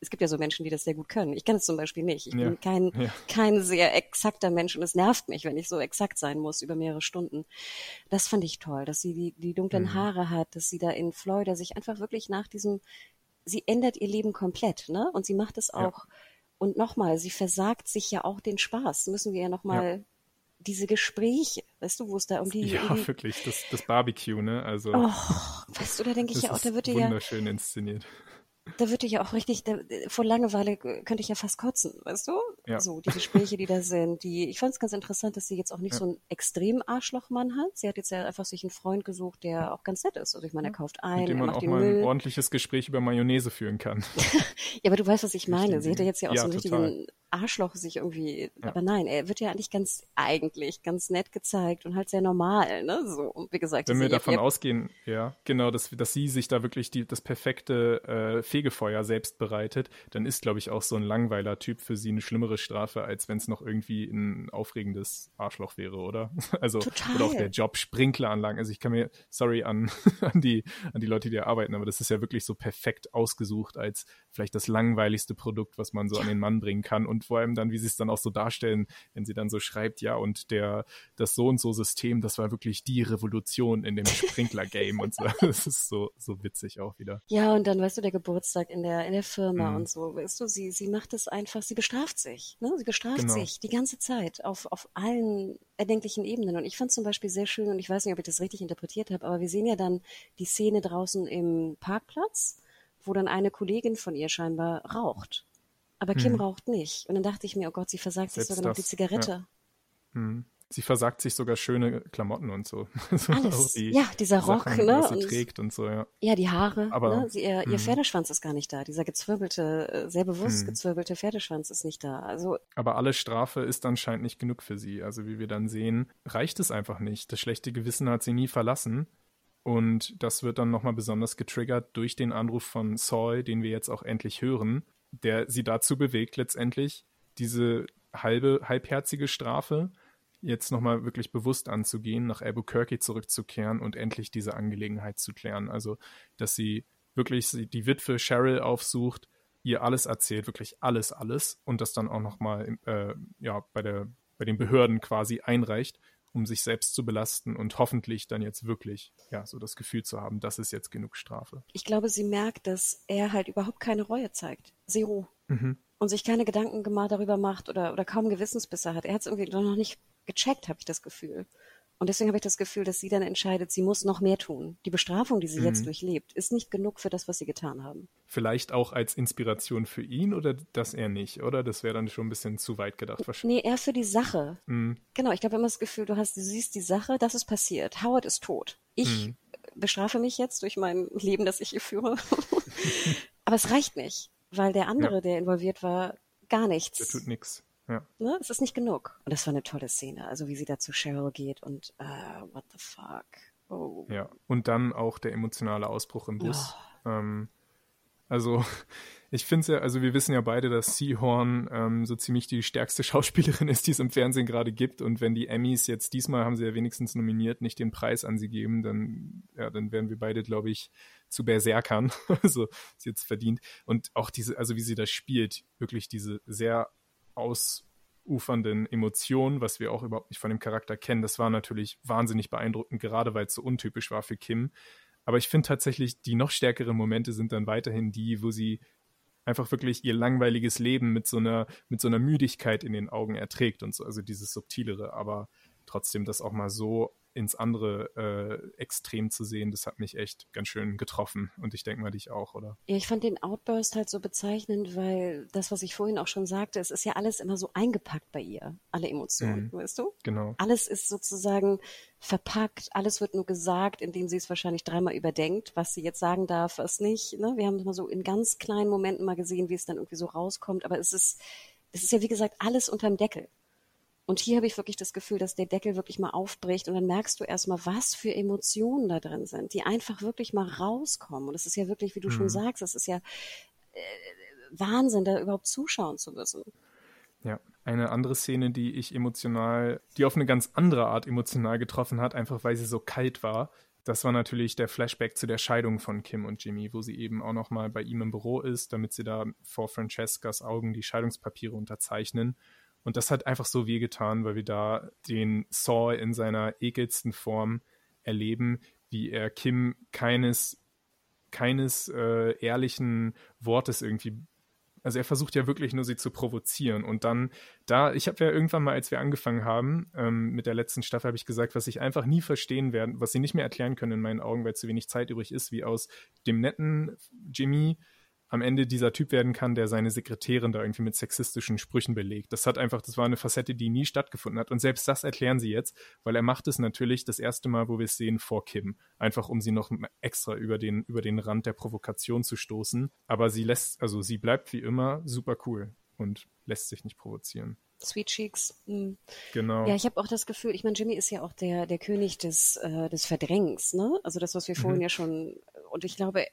Es gibt ja so Menschen, die das sehr gut können. Ich kann es zum Beispiel nicht. Ich ja. bin kein, ja. kein sehr exakter Mensch und es nervt mich, wenn ich so exakt sein muss über mehrere Stunden. Das fand ich toll, dass sie die, die dunklen mhm. Haare hat, dass sie da in Florida sich einfach wirklich nach diesem sie ändert ihr Leben komplett, ne? Und sie macht es auch. Ja. Und nochmal, sie versagt sich ja auch den Spaß. Müssen wir ja nochmal. Diese Gespräche, weißt du, wo es da um die. Ja, die, wirklich, das, das Barbecue, ne? Also. Oh, weißt du, da denke ich ja auch, da wird ja. Wunderschön inszeniert da würde ich ja auch richtig, da, vor Langeweile könnte ich ja fast kotzen, weißt du? Ja. So, die Gespräche, die da sind, die, ich fand es ganz interessant, dass sie jetzt auch nicht ja. so einen extrem Arschlochmann hat. Sie hat jetzt ja einfach sich einen Freund gesucht, der auch ganz nett ist. Also ich meine, er kauft ein, Mit dem man er macht auch mal Müll. ein ordentliches Gespräch über Mayonnaise führen kann. ja, aber du weißt, was ich meine. Sie hätte jetzt ja auch ja, so einen total. richtigen Arschloch sich irgendwie, aber nein, er wird ja eigentlich ganz, eigentlich ganz nett gezeigt und halt sehr normal, ne? So, und wie gesagt. Wenn wir davon ausgehen, ja, genau, dass, dass sie sich da wirklich die, das perfekte äh, Fegefeuer selbst bereitet, dann ist, glaube ich, auch so ein Langweiler-Typ für sie eine schlimmere Strafe, als wenn es noch irgendwie ein aufregendes Arschloch wäre, oder? Also, Total. oder auch der Job Sprinkleranlagen. Also ich kann mir, sorry an, an, die, an die Leute, die da arbeiten, aber das ist ja wirklich so perfekt ausgesucht als vielleicht das langweiligste Produkt, was man so an den Mann bringen kann. Und vor allem dann, wie sie es dann auch so darstellen, wenn sie dann so schreibt, ja, und der, das so und so System, das war wirklich die Revolution in dem Sprinkler-Game und so. Das ist so, so witzig auch wieder. Ja, und dann, weißt du, der Geburtstag in der, in der Firma Mhm. und so, weißt du, sie, sie macht es einfach, sie bestraft sich, ne? Sie bestraft Genau. sich die ganze Zeit auf, auf allen erdenklichen Ebenen. Und ich fand zum Beispiel sehr schön, und ich weiß nicht, ob ich das richtig interpretiert habe, aber wir sehen ja dann die Szene draußen im Parkplatz, wo dann eine Kollegin von ihr scheinbar raucht. Aber Kim Mhm. raucht nicht. Und dann dachte ich mir, oh Gott, sie versagt sich Selbst sogar noch die Zigarette. Mhm. Sie versagt sich sogar schöne Klamotten und so. Alles. die Ja, dieser Rock, Sachen, ne? Und- trägt und so, ja. Ja, die Haare. Aber- ne? Sie, ihr, ihr Mhm. Pferdeschwanz ist gar nicht da. Dieser gezwirbelte, äh, sehr bewusst Mhm. gezwirbelte Pferdeschwanz ist nicht da. Also Aber alle Strafe ist anscheinend nicht genug für sie. Also wie wir dann sehen, reicht es einfach nicht. Das schlechte Gewissen hat sie nie verlassen. Und das wird dann nochmal besonders getriggert durch den Anruf von Saul, den wir jetzt auch endlich hören, der sie dazu bewegt, letztendlich diese halbe, halbherzige Strafe jetzt nochmal wirklich bewusst anzugehen, nach Albuquerque zurückzukehren und endlich diese Angelegenheit zu klären. Also, dass sie wirklich die Witwe Cheryl aufsucht, ihr alles erzählt, wirklich alles, alles und das dann auch nochmal äh, ja, bei, bei den Behörden quasi einreicht, um sich selbst zu belasten und hoffentlich dann jetzt wirklich ja, so das Gefühl zu haben, das ist jetzt genug Strafe. ich glaube, sie merkt, dass er halt überhaupt keine Reue zeigt. Zero. Mhm. Und sich keine Gedanken darüber macht oder, oder kaum Gewissensbisse hat. Er hat es irgendwie noch nicht gecheckt, habe ich das Gefühl. Und deswegen habe ich das Gefühl, dass sie dann entscheidet, sie muss noch mehr tun. Die Bestrafung, die sie Mhm. jetzt durchlebt, ist nicht genug für das, was sie getan haben. Vielleicht auch als Inspiration für ihn oder das er nicht, oder? Das wäre dann schon ein bisschen zu weit gedacht wahrscheinlich. Nee, eher für die Sache. Mhm. Genau, ich habe immer das Gefühl, du hast, du siehst die Sache, das ist passiert. Howard ist tot. Ich Mhm. bestrafe mich jetzt durch mein Leben, das ich hier führe. Aber es reicht nicht, weil der andere, Ja. der involviert war, gar nichts. Der tut nichts. Ja. Ne? Es ist nicht genug. Und das war eine tolle Szene. Also wie sie da zu Cheryl geht und äh, what the fuck. Oh. Ja, und dann auch der emotionale Ausbruch im Bus. Ähm, also, ich finde es ja, also wir wissen ja beide, dass Seahorn ähm, so ziemlich die stärkste Schauspielerin ist, die es im Fernsehen gerade gibt. Und wenn die Emmys jetzt diesmal haben sie ja wenigstens nominiert, nicht den Preis an sie geben, dann, ja, dann werden wir beide, glaube ich, zu Berserkern. also, ist jetzt verdient. Und auch diese, also wie sie das spielt, wirklich diese sehr ausufernden Emotionen, was wir auch überhaupt nicht von dem Charakter kennen, das war natürlich wahnsinnig beeindruckend, gerade weil es so untypisch war für Kim. Aber ich finde tatsächlich, die noch stärkeren Momente sind dann weiterhin die, wo sie einfach wirklich ihr langweiliges Leben mit so einer, mit so einer Müdigkeit in den Augen erträgt und so, also dieses Subtilere, aber trotzdem das auch mal so ins andere äh, Extrem zu sehen, das hat mich echt ganz schön getroffen. Und ich denke mal dich auch, oder? Ja, ich fand den Outburst halt so bezeichnend, weil das, was ich vorhin auch schon sagte, es ist ja alles immer so eingepackt bei ihr, alle Emotionen, Mhm. weißt du? Genau. Alles ist sozusagen verpackt, alles wird nur gesagt, indem sie es wahrscheinlich dreimal überdenkt, was sie jetzt sagen darf, was nicht. Ne? Wir haben es mal so in ganz kleinen Momenten mal gesehen, wie es dann irgendwie so rauskommt, aber es ist, es ist ja wie gesagt alles unterm Deckel. Und hier habe ich wirklich das Gefühl, dass der Deckel wirklich mal aufbricht und dann merkst du erstmal, was für Emotionen da drin sind, die einfach wirklich mal rauskommen. Und es ist ja wirklich, wie du schon Mhm. sagst, es ist ja äh, Wahnsinn, da überhaupt zuschauen zu müssen. Ja, eine andere Szene, die ich emotional, die auf eine ganz andere Art emotional getroffen hat, einfach weil sie so kalt war. Das war natürlich der Flashback zu der Scheidung von Kim und Jimmy, wo sie eben auch nochmal bei ihm im Büro ist, damit sie da vor Francescas Augen die Scheidungspapiere unterzeichnen. Und das hat einfach so wehgetan, weil wir da den Saw in seiner ekelsten Form erleben, wie er Kim keines keines äh, ehrlichen Wortes irgendwie also er versucht ja wirklich nur sie zu provozieren. Und dann, da, ich habe ja irgendwann mal, als wir angefangen haben, ähm, mit der letzten Staffel, habe ich gesagt, was ich einfach nie verstehen werde, was sie nicht mehr erklären können in meinen Augen, weil zu wenig Zeit übrig ist, wie aus dem netten Jimmy am Ende dieser Typ werden kann, der seine Sekretärin da irgendwie mit sexistischen Sprüchen belegt. Das hat einfach, das war eine Facette, die nie stattgefunden hat. Und selbst das erklären sie jetzt, weil er macht es natürlich das erste Mal, wo wir es sehen, vor Kim. Einfach um sie noch extra über den, über den Rand der Provokation zu stoßen. Aber sie lässt, also sie bleibt wie immer super cool und lässt sich nicht provozieren. Sweet Cheeks. Mhm. Genau. Ja, ich habe auch das Gefühl, ich meine, Jimmy ist ja auch der, der König des, äh, des Verdrängens, ne? Also das, was wir vorhin mhm. ja schon, und ich glaube,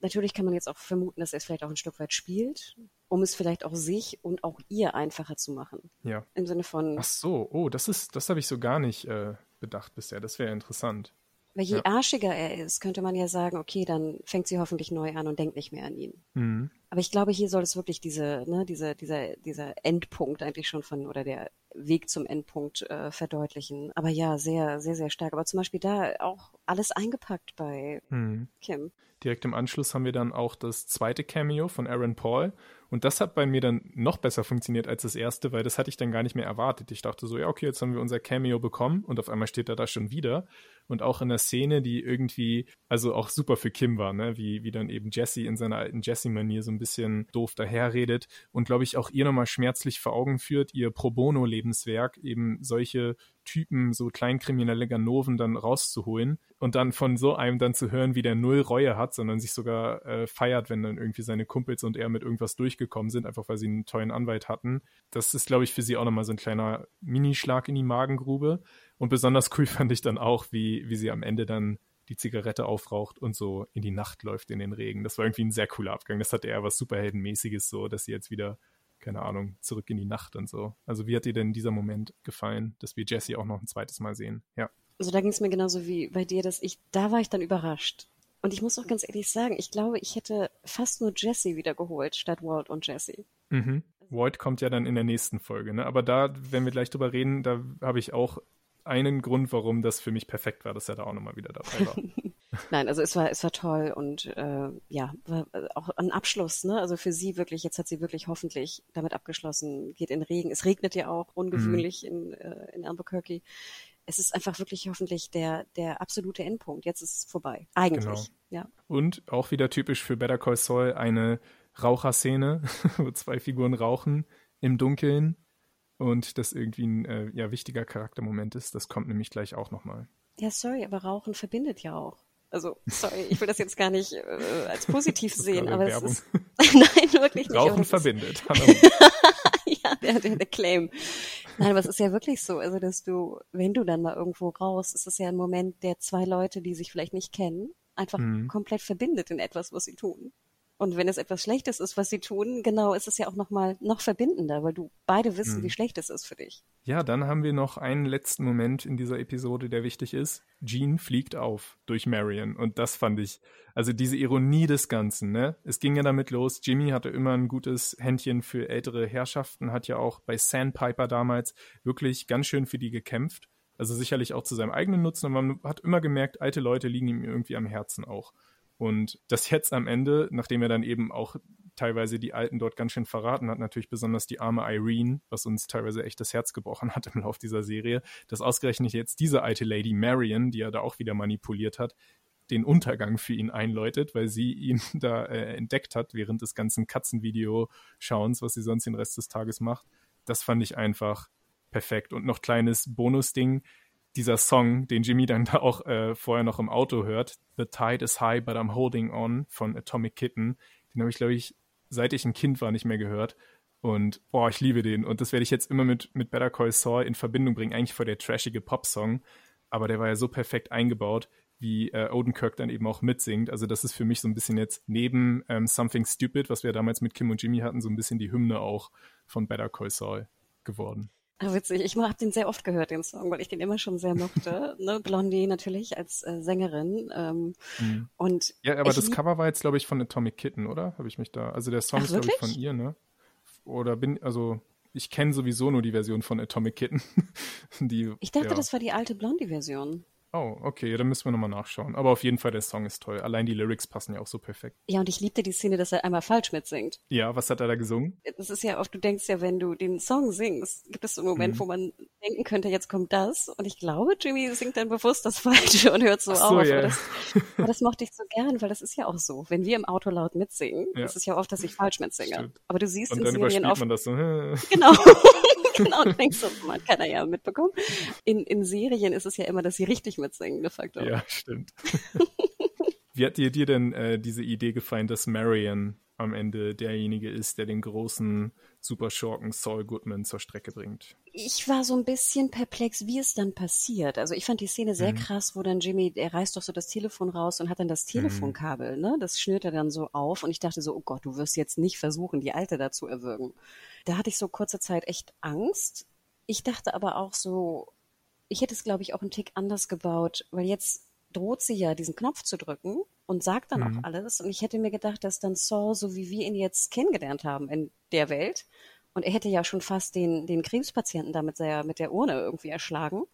Natürlich kann man jetzt auch vermuten, dass er es vielleicht auch ein Stück weit spielt, um es vielleicht auch sich und auch ihr einfacher zu machen. Ja. Im Sinne von. Ach so, oh, das ist, das habe ich so gar nicht äh, bedacht bisher. Das wäre interessant. Weil je ja. arschiger er ist, könnte man ja sagen, okay, dann fängt sie hoffentlich neu an und denkt nicht mehr an ihn. Mhm. Aber ich glaube, hier soll es wirklich diese, ne, diese, dieser, dieser Endpunkt eigentlich schon von, oder der Weg zum Endpunkt äh, verdeutlichen. Aber ja, sehr, sehr, sehr stark. Aber zum Beispiel da auch alles eingepackt bei mhm. Kim. Direkt im Anschluss haben wir dann auch das zweite Cameo von Aaron Paul. Und das hat bei mir dann noch besser funktioniert als das erste, weil das hatte ich dann gar nicht mehr erwartet. Ich dachte so, ja, okay, jetzt haben wir unser Cameo bekommen und auf einmal steht er da schon wieder und auch in der Szene, die irgendwie, also auch super für Kim war, ne? wie, wie dann eben Jesse in seiner alten Jesse-Manier so ein bisschen doof daherredet und glaube ich auch ihr nochmal schmerzlich vor Augen führt, ihr Pro Bono-Lebenswerk, eben solche Typen, so kleinkriminelle Ganoven dann rauszuholen und dann von so einem dann zu hören, wie der null Reue hat, sondern sich sogar äh, feiert, wenn dann irgendwie seine Kumpels und er mit irgendwas durchgekommen sind, einfach weil sie einen tollen Anwalt hatten. Das ist, glaube ich, für sie auch nochmal so ein kleiner Minischlag in die Magengrube. Und besonders cool fand ich dann auch, wie, wie sie am Ende dann die Zigarette aufraucht und so in die Nacht läuft in den Regen. Das war irgendwie ein sehr cooler Abgang. Das hatte eher was Superheldenmäßiges, so, dass sie jetzt wieder, keine Ahnung, zurück in die Nacht und so. Also wie hat dir denn dieser Moment gefallen, dass wir Jesse auch noch ein zweites Mal sehen? Ja. Also da ging es mir genauso wie bei dir, dass ich, da war ich dann überrascht. Und ich muss auch ganz ehrlich sagen, ich glaube, ich hätte fast nur Jesse wiedergeholt statt Walt und Jesse. Mhm. Walt kommt ja dann in der nächsten Folge, ne? Aber da, wenn wir gleich drüber reden, da habe ich auch einen Grund, warum das für mich perfekt war, dass er da auch nochmal wieder dabei war. Nein, also es war, es war toll und äh, ja, war auch ein Abschluss, ne? Also für sie wirklich, jetzt hat sie wirklich hoffentlich damit abgeschlossen, geht in Regen. Es regnet ja auch ungewöhnlich mhm. in, äh, in Albuquerque. Es ist einfach wirklich hoffentlich der, der absolute Endpunkt. Jetzt ist es vorbei. Eigentlich. Genau. Ja. Und auch wieder typisch für Better Call Saul eine Raucherszene, wo zwei Figuren rauchen im Dunkeln und das irgendwie ein äh, ja, wichtiger Charaktermoment ist. Das kommt nämlich gleich auch nochmal. Ja, sorry, aber Rauchen verbindet ja auch. Also, sorry, ich will das jetzt gar nicht äh, als positiv sehen, aber Werbung. es ist. Nein, wirklich nicht. Rauchen verbindet. ja, der, der, der Claim. Nein, aber es ist ja wirklich so, also dass du, wenn du dann mal irgendwo raus, ist es ja ein Moment, der zwei Leute, die sich vielleicht nicht kennen, einfach mhm. komplett verbindet in etwas, was sie tun. Und wenn es etwas Schlechtes ist, was sie tun, genau, ist es ja auch noch mal noch verbindender, weil du beide wissen, hm. wie schlecht es ist für dich. Ja, dann haben wir noch einen letzten Moment in dieser Episode, der wichtig ist. Jean fliegt auf durch Marion und das fand ich, also diese Ironie des Ganzen, ne? Es ging ja damit los, Jimmy hatte immer ein gutes Händchen für ältere Herrschaften, hat ja auch bei Sandpiper damals wirklich ganz schön für die gekämpft. Also sicherlich auch zu seinem eigenen Nutzen, aber man hat immer gemerkt, alte Leute liegen ihm irgendwie am Herzen auch. Und das jetzt am Ende, nachdem er dann eben auch teilweise die Alten dort ganz schön verraten hat, natürlich besonders die arme Irene, was uns teilweise echt das Herz gebrochen hat im Lauf dieser Serie, dass ausgerechnet jetzt diese alte Lady Marion, die er da auch wieder manipuliert hat, den Untergang für ihn einläutet, weil sie ihn da äh, entdeckt hat während des ganzen Katzenvideo-Schauens, was sie sonst den Rest des Tages macht. Das fand ich einfach perfekt. Und noch kleines Bonusding dieser Song, den Jimmy dann da auch äh, vorher noch im Auto hört, The Tide is High, but I'm Holding On von Atomic Kitten, den habe ich, glaube ich, seit ich ein Kind war, nicht mehr gehört. Und boah, ich liebe den. Und das werde ich jetzt immer mit, mit Better Call Saul in Verbindung bringen, eigentlich vor der trashige Pop-Song. Aber der war ja so perfekt eingebaut, wie äh, Odenkirk dann eben auch mitsingt. Also das ist für mich so ein bisschen jetzt neben ähm, Something Stupid, was wir damals mit Kim und Jimmy hatten, so ein bisschen die Hymne auch von Better Call Saul geworden. Ach, witzig. Ich habe den sehr oft gehört, den Song, weil ich den immer schon sehr mochte. ne? Blondie natürlich als äh, Sängerin. Ähm, mhm. und ja, aber das Cover war jetzt, glaube ich, von Atomic Kitten, oder? Habe ich mich da. Also der Song Ach, ist, glaube ich, von ihr, ne? Oder bin, also ich kenne sowieso nur die Version von Atomic Kitten. die, ich dachte, ja. das war die alte Blondie-Version. Oh, okay, dann müssen wir nochmal nachschauen. Aber auf jeden Fall, der Song ist toll. Allein die Lyrics passen ja auch so perfekt. Ja, und ich liebte die Szene, dass er einmal falsch mitsingt. Ja, was hat er da gesungen? Das ist ja oft, du denkst ja, wenn du den Song singst, gibt es so einen Moment, mhm. wo man denken könnte, jetzt kommt das. Und ich glaube, Jimmy singt dann bewusst das Falsche und hört so, so auf. Yeah. Aber, das, aber das mochte ich so gern, weil das ist ja auch so. Wenn wir im Auto laut mitsingen, ja. ist es ja oft, dass ich falsch mitsinge. Stimmt. Aber du siehst und in Serien oft. Man das so. genau. genau, denkst du, man kann er ja mitbekommen. In, in Serien ist es ja immer, dass sie richtig mitsingen, de facto. Ja, stimmt. Wie hat dir, dir denn äh, diese Idee gefallen, dass Marion am Ende derjenige ist, der den großen Superschurken Saul Goodman zur Strecke bringt? Ich war so ein bisschen perplex, wie es dann passiert. Also ich fand die Szene sehr mhm. krass, wo dann Jimmy, er reißt doch so das Telefon raus und hat dann das mhm. Telefonkabel, mhm. ne? Das schnürt er dann so auf und ich dachte so, oh Gott, du wirst jetzt nicht versuchen, die Alte da zu erwürgen. Da hatte ich so kurze Zeit echt Angst. Ich dachte aber auch so, ich hätte es, glaube ich, auch einen Tick anders gebaut, weil jetzt droht sie ja, diesen Knopf zu drücken und sagt dann mhm. auch alles. Und ich hätte mir gedacht, dass dann Saul, so wie wir ihn jetzt kennengelernt haben in der Welt, und er hätte ja schon fast den, den Krebspatienten damit sehr, mit der Urne irgendwie erschlagen, mhm.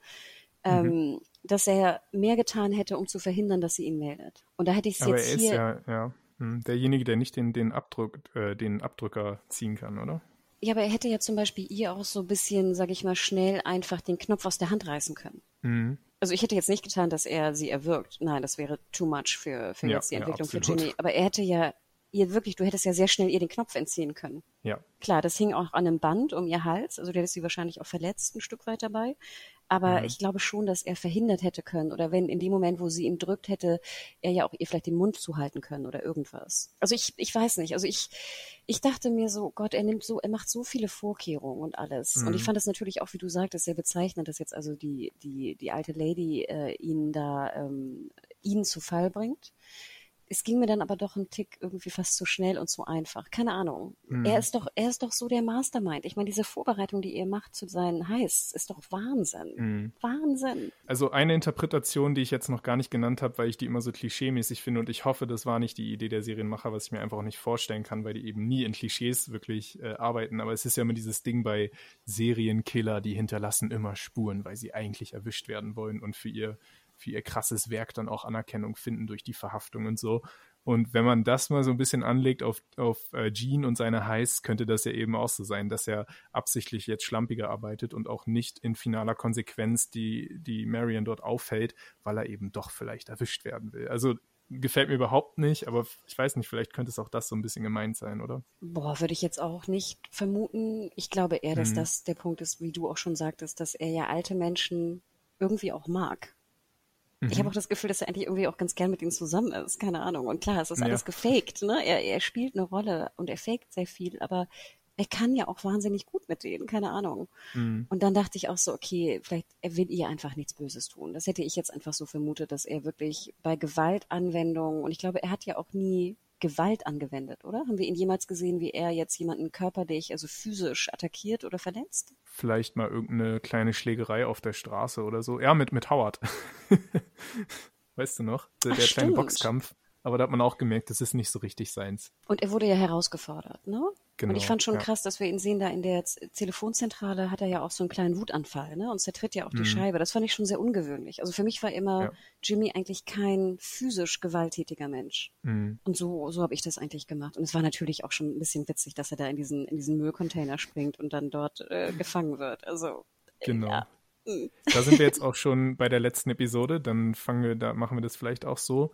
ähm, dass er mehr getan hätte, um zu verhindern, dass sie ihn meldet. Und da hätte ich es jetzt er ist hier. Ja, ja, hm, derjenige, der nicht den, den, Abdruck, äh, den Abdrücker ziehen kann, oder? Ja, aber er hätte ja zum Beispiel ihr auch so ein bisschen, sag ich mal, schnell einfach den Knopf aus der Hand reißen können. Mhm. Also ich hätte jetzt nicht getan, dass er sie erwürgt. Nein, das wäre too much für, für ja, jetzt die Entwicklung ja, für Ginny. Aber er hätte ja ihr wirklich, du hättest ja sehr schnell ihr den Knopf entziehen können. Ja. Klar, das hing auch an einem Band um ihr Hals, also du hättest sie wahrscheinlich auch verletzt ein Stück weit dabei. Aber mhm. ich glaube schon, dass er verhindert hätte können oder wenn in dem Moment, wo sie ihn drückt, hätte er ja auch ihr vielleicht den Mund zuhalten können oder irgendwas. Also ich, ich weiß nicht. Also ich, ich dachte mir so, Gott, er nimmt so, er macht so viele Vorkehrungen und alles. Mhm. Und ich mhm. fand es natürlich auch, wie du sagtest, sehr bezeichnend, dass jetzt also die, die, die alte Lady äh, ihn da, ähm, ihn zu Fall bringt es ging mir dann aber doch ein Tick irgendwie fast zu schnell und zu einfach. Keine Ahnung. Mhm. Er ist doch, er ist doch so der Mastermind. Ich meine, diese Vorbereitung, die er macht zu seinen Heiß, ist doch Wahnsinn. Mhm. Wahnsinn. Also eine Interpretation, die ich jetzt noch gar nicht genannt habe, weil ich die immer so klischeemäßig finde und ich hoffe, das war nicht die Idee der Serienmacher, was ich mir einfach auch nicht vorstellen kann, weil die eben nie in Klischees wirklich äh, arbeiten. Aber es ist ja immer dieses Ding bei Serienkiller, die hinterlassen immer Spuren, weil sie eigentlich erwischt werden wollen und für ihr für ihr krasses Werk dann auch Anerkennung finden durch die Verhaftung und so. Und wenn man das mal so ein bisschen anlegt auf, auf äh, Gene und seine Heiß, könnte das ja eben auch so sein, dass er absichtlich jetzt schlampiger arbeitet und auch nicht in finaler Konsequenz die, die Marion dort auffällt, weil er eben doch vielleicht erwischt werden will. Also gefällt mir überhaupt nicht, aber ich weiß nicht, vielleicht könnte es auch das so ein bisschen gemeint sein, oder? Boah, würde ich jetzt auch nicht vermuten. Ich glaube eher, dass mhm. das der Punkt ist, wie du auch schon sagtest, dass er ja alte Menschen irgendwie auch mag. Ich habe mhm. auch das Gefühl, dass er eigentlich irgendwie auch ganz gern mit ihnen zusammen ist. Keine Ahnung. Und klar, es ist ja. alles gefaked. Ne? Er, er spielt eine Rolle und er faked sehr viel, aber er kann ja auch wahnsinnig gut mit denen, keine Ahnung. Mhm. Und dann dachte ich auch so, okay, vielleicht er will ihr einfach nichts Böses tun. Das hätte ich jetzt einfach so vermutet, dass er wirklich bei Gewaltanwendung und ich glaube, er hat ja auch nie Gewalt angewendet, oder? Haben wir ihn jemals gesehen, wie er jetzt jemanden körperlich, also physisch attackiert oder verletzt? Vielleicht mal irgendeine kleine Schlägerei auf der Straße oder so. Ja, mit, mit Howard. weißt du noch? Der, Ach, der kleine Boxkampf. Aber da hat man auch gemerkt, das ist nicht so richtig seins. Und er wurde ja herausgefordert, ne? Genau, und ich fand schon ja. krass, dass wir ihn sehen, da in der Telefonzentrale hat er ja auch so einen kleinen Wutanfall, ne? Und zertritt ja auch die mhm. Scheibe. Das fand ich schon sehr ungewöhnlich. Also für mich war immer ja. Jimmy eigentlich kein physisch gewalttätiger Mensch. Mhm. Und so, so habe ich das eigentlich gemacht. Und es war natürlich auch schon ein bisschen witzig, dass er da in diesen, in diesen Müllcontainer springt und dann dort äh, gefangen wird. Also. Genau. Ja. Mhm. Da sind wir jetzt auch schon bei der letzten Episode. Dann fangen wir, da machen wir das vielleicht auch so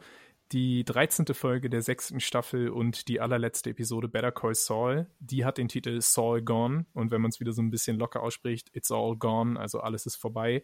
die 13. Folge der sechsten Staffel und die allerletzte Episode Better Call Saul, die hat den Titel Saul Gone und wenn man es wieder so ein bisschen locker ausspricht, It's All Gone, also alles ist vorbei.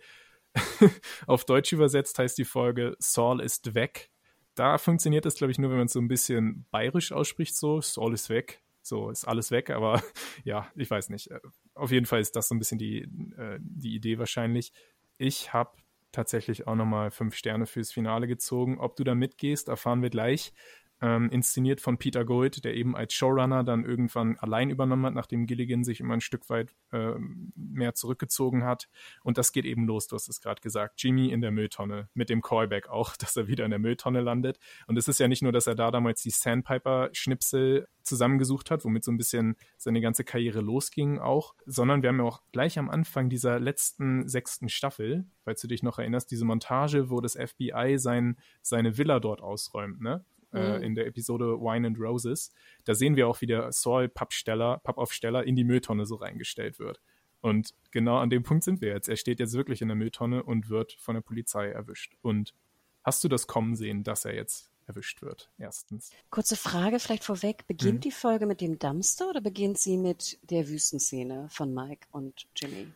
Auf Deutsch übersetzt heißt die Folge Saul ist weg. Da funktioniert das, glaube ich, nur, wenn man es so ein bisschen bayerisch ausspricht, so Saul ist weg. So ist alles weg, aber ja, ich weiß nicht. Auf jeden Fall ist das so ein bisschen die, äh, die Idee wahrscheinlich. Ich habe tatsächlich auch nochmal fünf Sterne fürs Finale gezogen. Ob du da mitgehst, erfahren wir gleich. Ähm, inszeniert von Peter Gold, der eben als Showrunner dann irgendwann allein übernommen hat, nachdem Gilligan sich immer ein Stück weit äh, mehr zurückgezogen hat. Und das geht eben los, du hast es gerade gesagt. Jimmy in der Mülltonne, mit dem Callback auch, dass er wieder in der Mülltonne landet. Und es ist ja nicht nur, dass er da damals die Sandpiper-Schnipsel zusammengesucht hat, womit so ein bisschen seine ganze Karriere losging auch, sondern wir haben ja auch gleich am Anfang dieser letzten sechsten Staffel, falls du dich noch erinnerst, diese Montage, wo das FBI sein, seine Villa dort ausräumt, ne? Äh, mhm. in der Episode Wine and Roses. Da sehen wir auch, wie der Saul Pappaufsteller, Pappaufsteller in die Mülltonne so reingestellt wird. Und genau an dem Punkt sind wir jetzt. Er steht jetzt wirklich in der Mülltonne und wird von der Polizei erwischt. Und hast du das kommen sehen, dass er jetzt erwischt wird, erstens. Kurze Frage vielleicht vorweg. Beginnt mhm. die Folge mit dem Dumpster oder beginnt sie mit der Wüstenszene von Mike und Jimmy?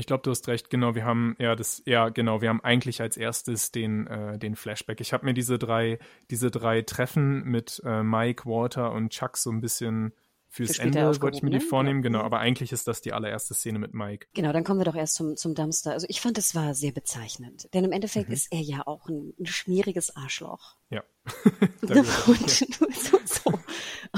Ich glaube, du hast recht. Genau, wir haben ja das, ja genau, wir haben eigentlich als erstes den äh, den Flashback. Ich habe mir diese drei diese drei Treffen mit äh, Mike, Walter und Chuck so ein bisschen fürs Für Ende wollte ich mir die vornehmen, genau, aber eigentlich ist das die allererste Szene mit Mike. Genau, dann kommen wir doch erst zum, zum Dumpster. Also ich fand, es war sehr bezeichnend, denn im Endeffekt mhm. ist er ja auch ein, ein schmieriges Arschloch. Ja. und, so, so.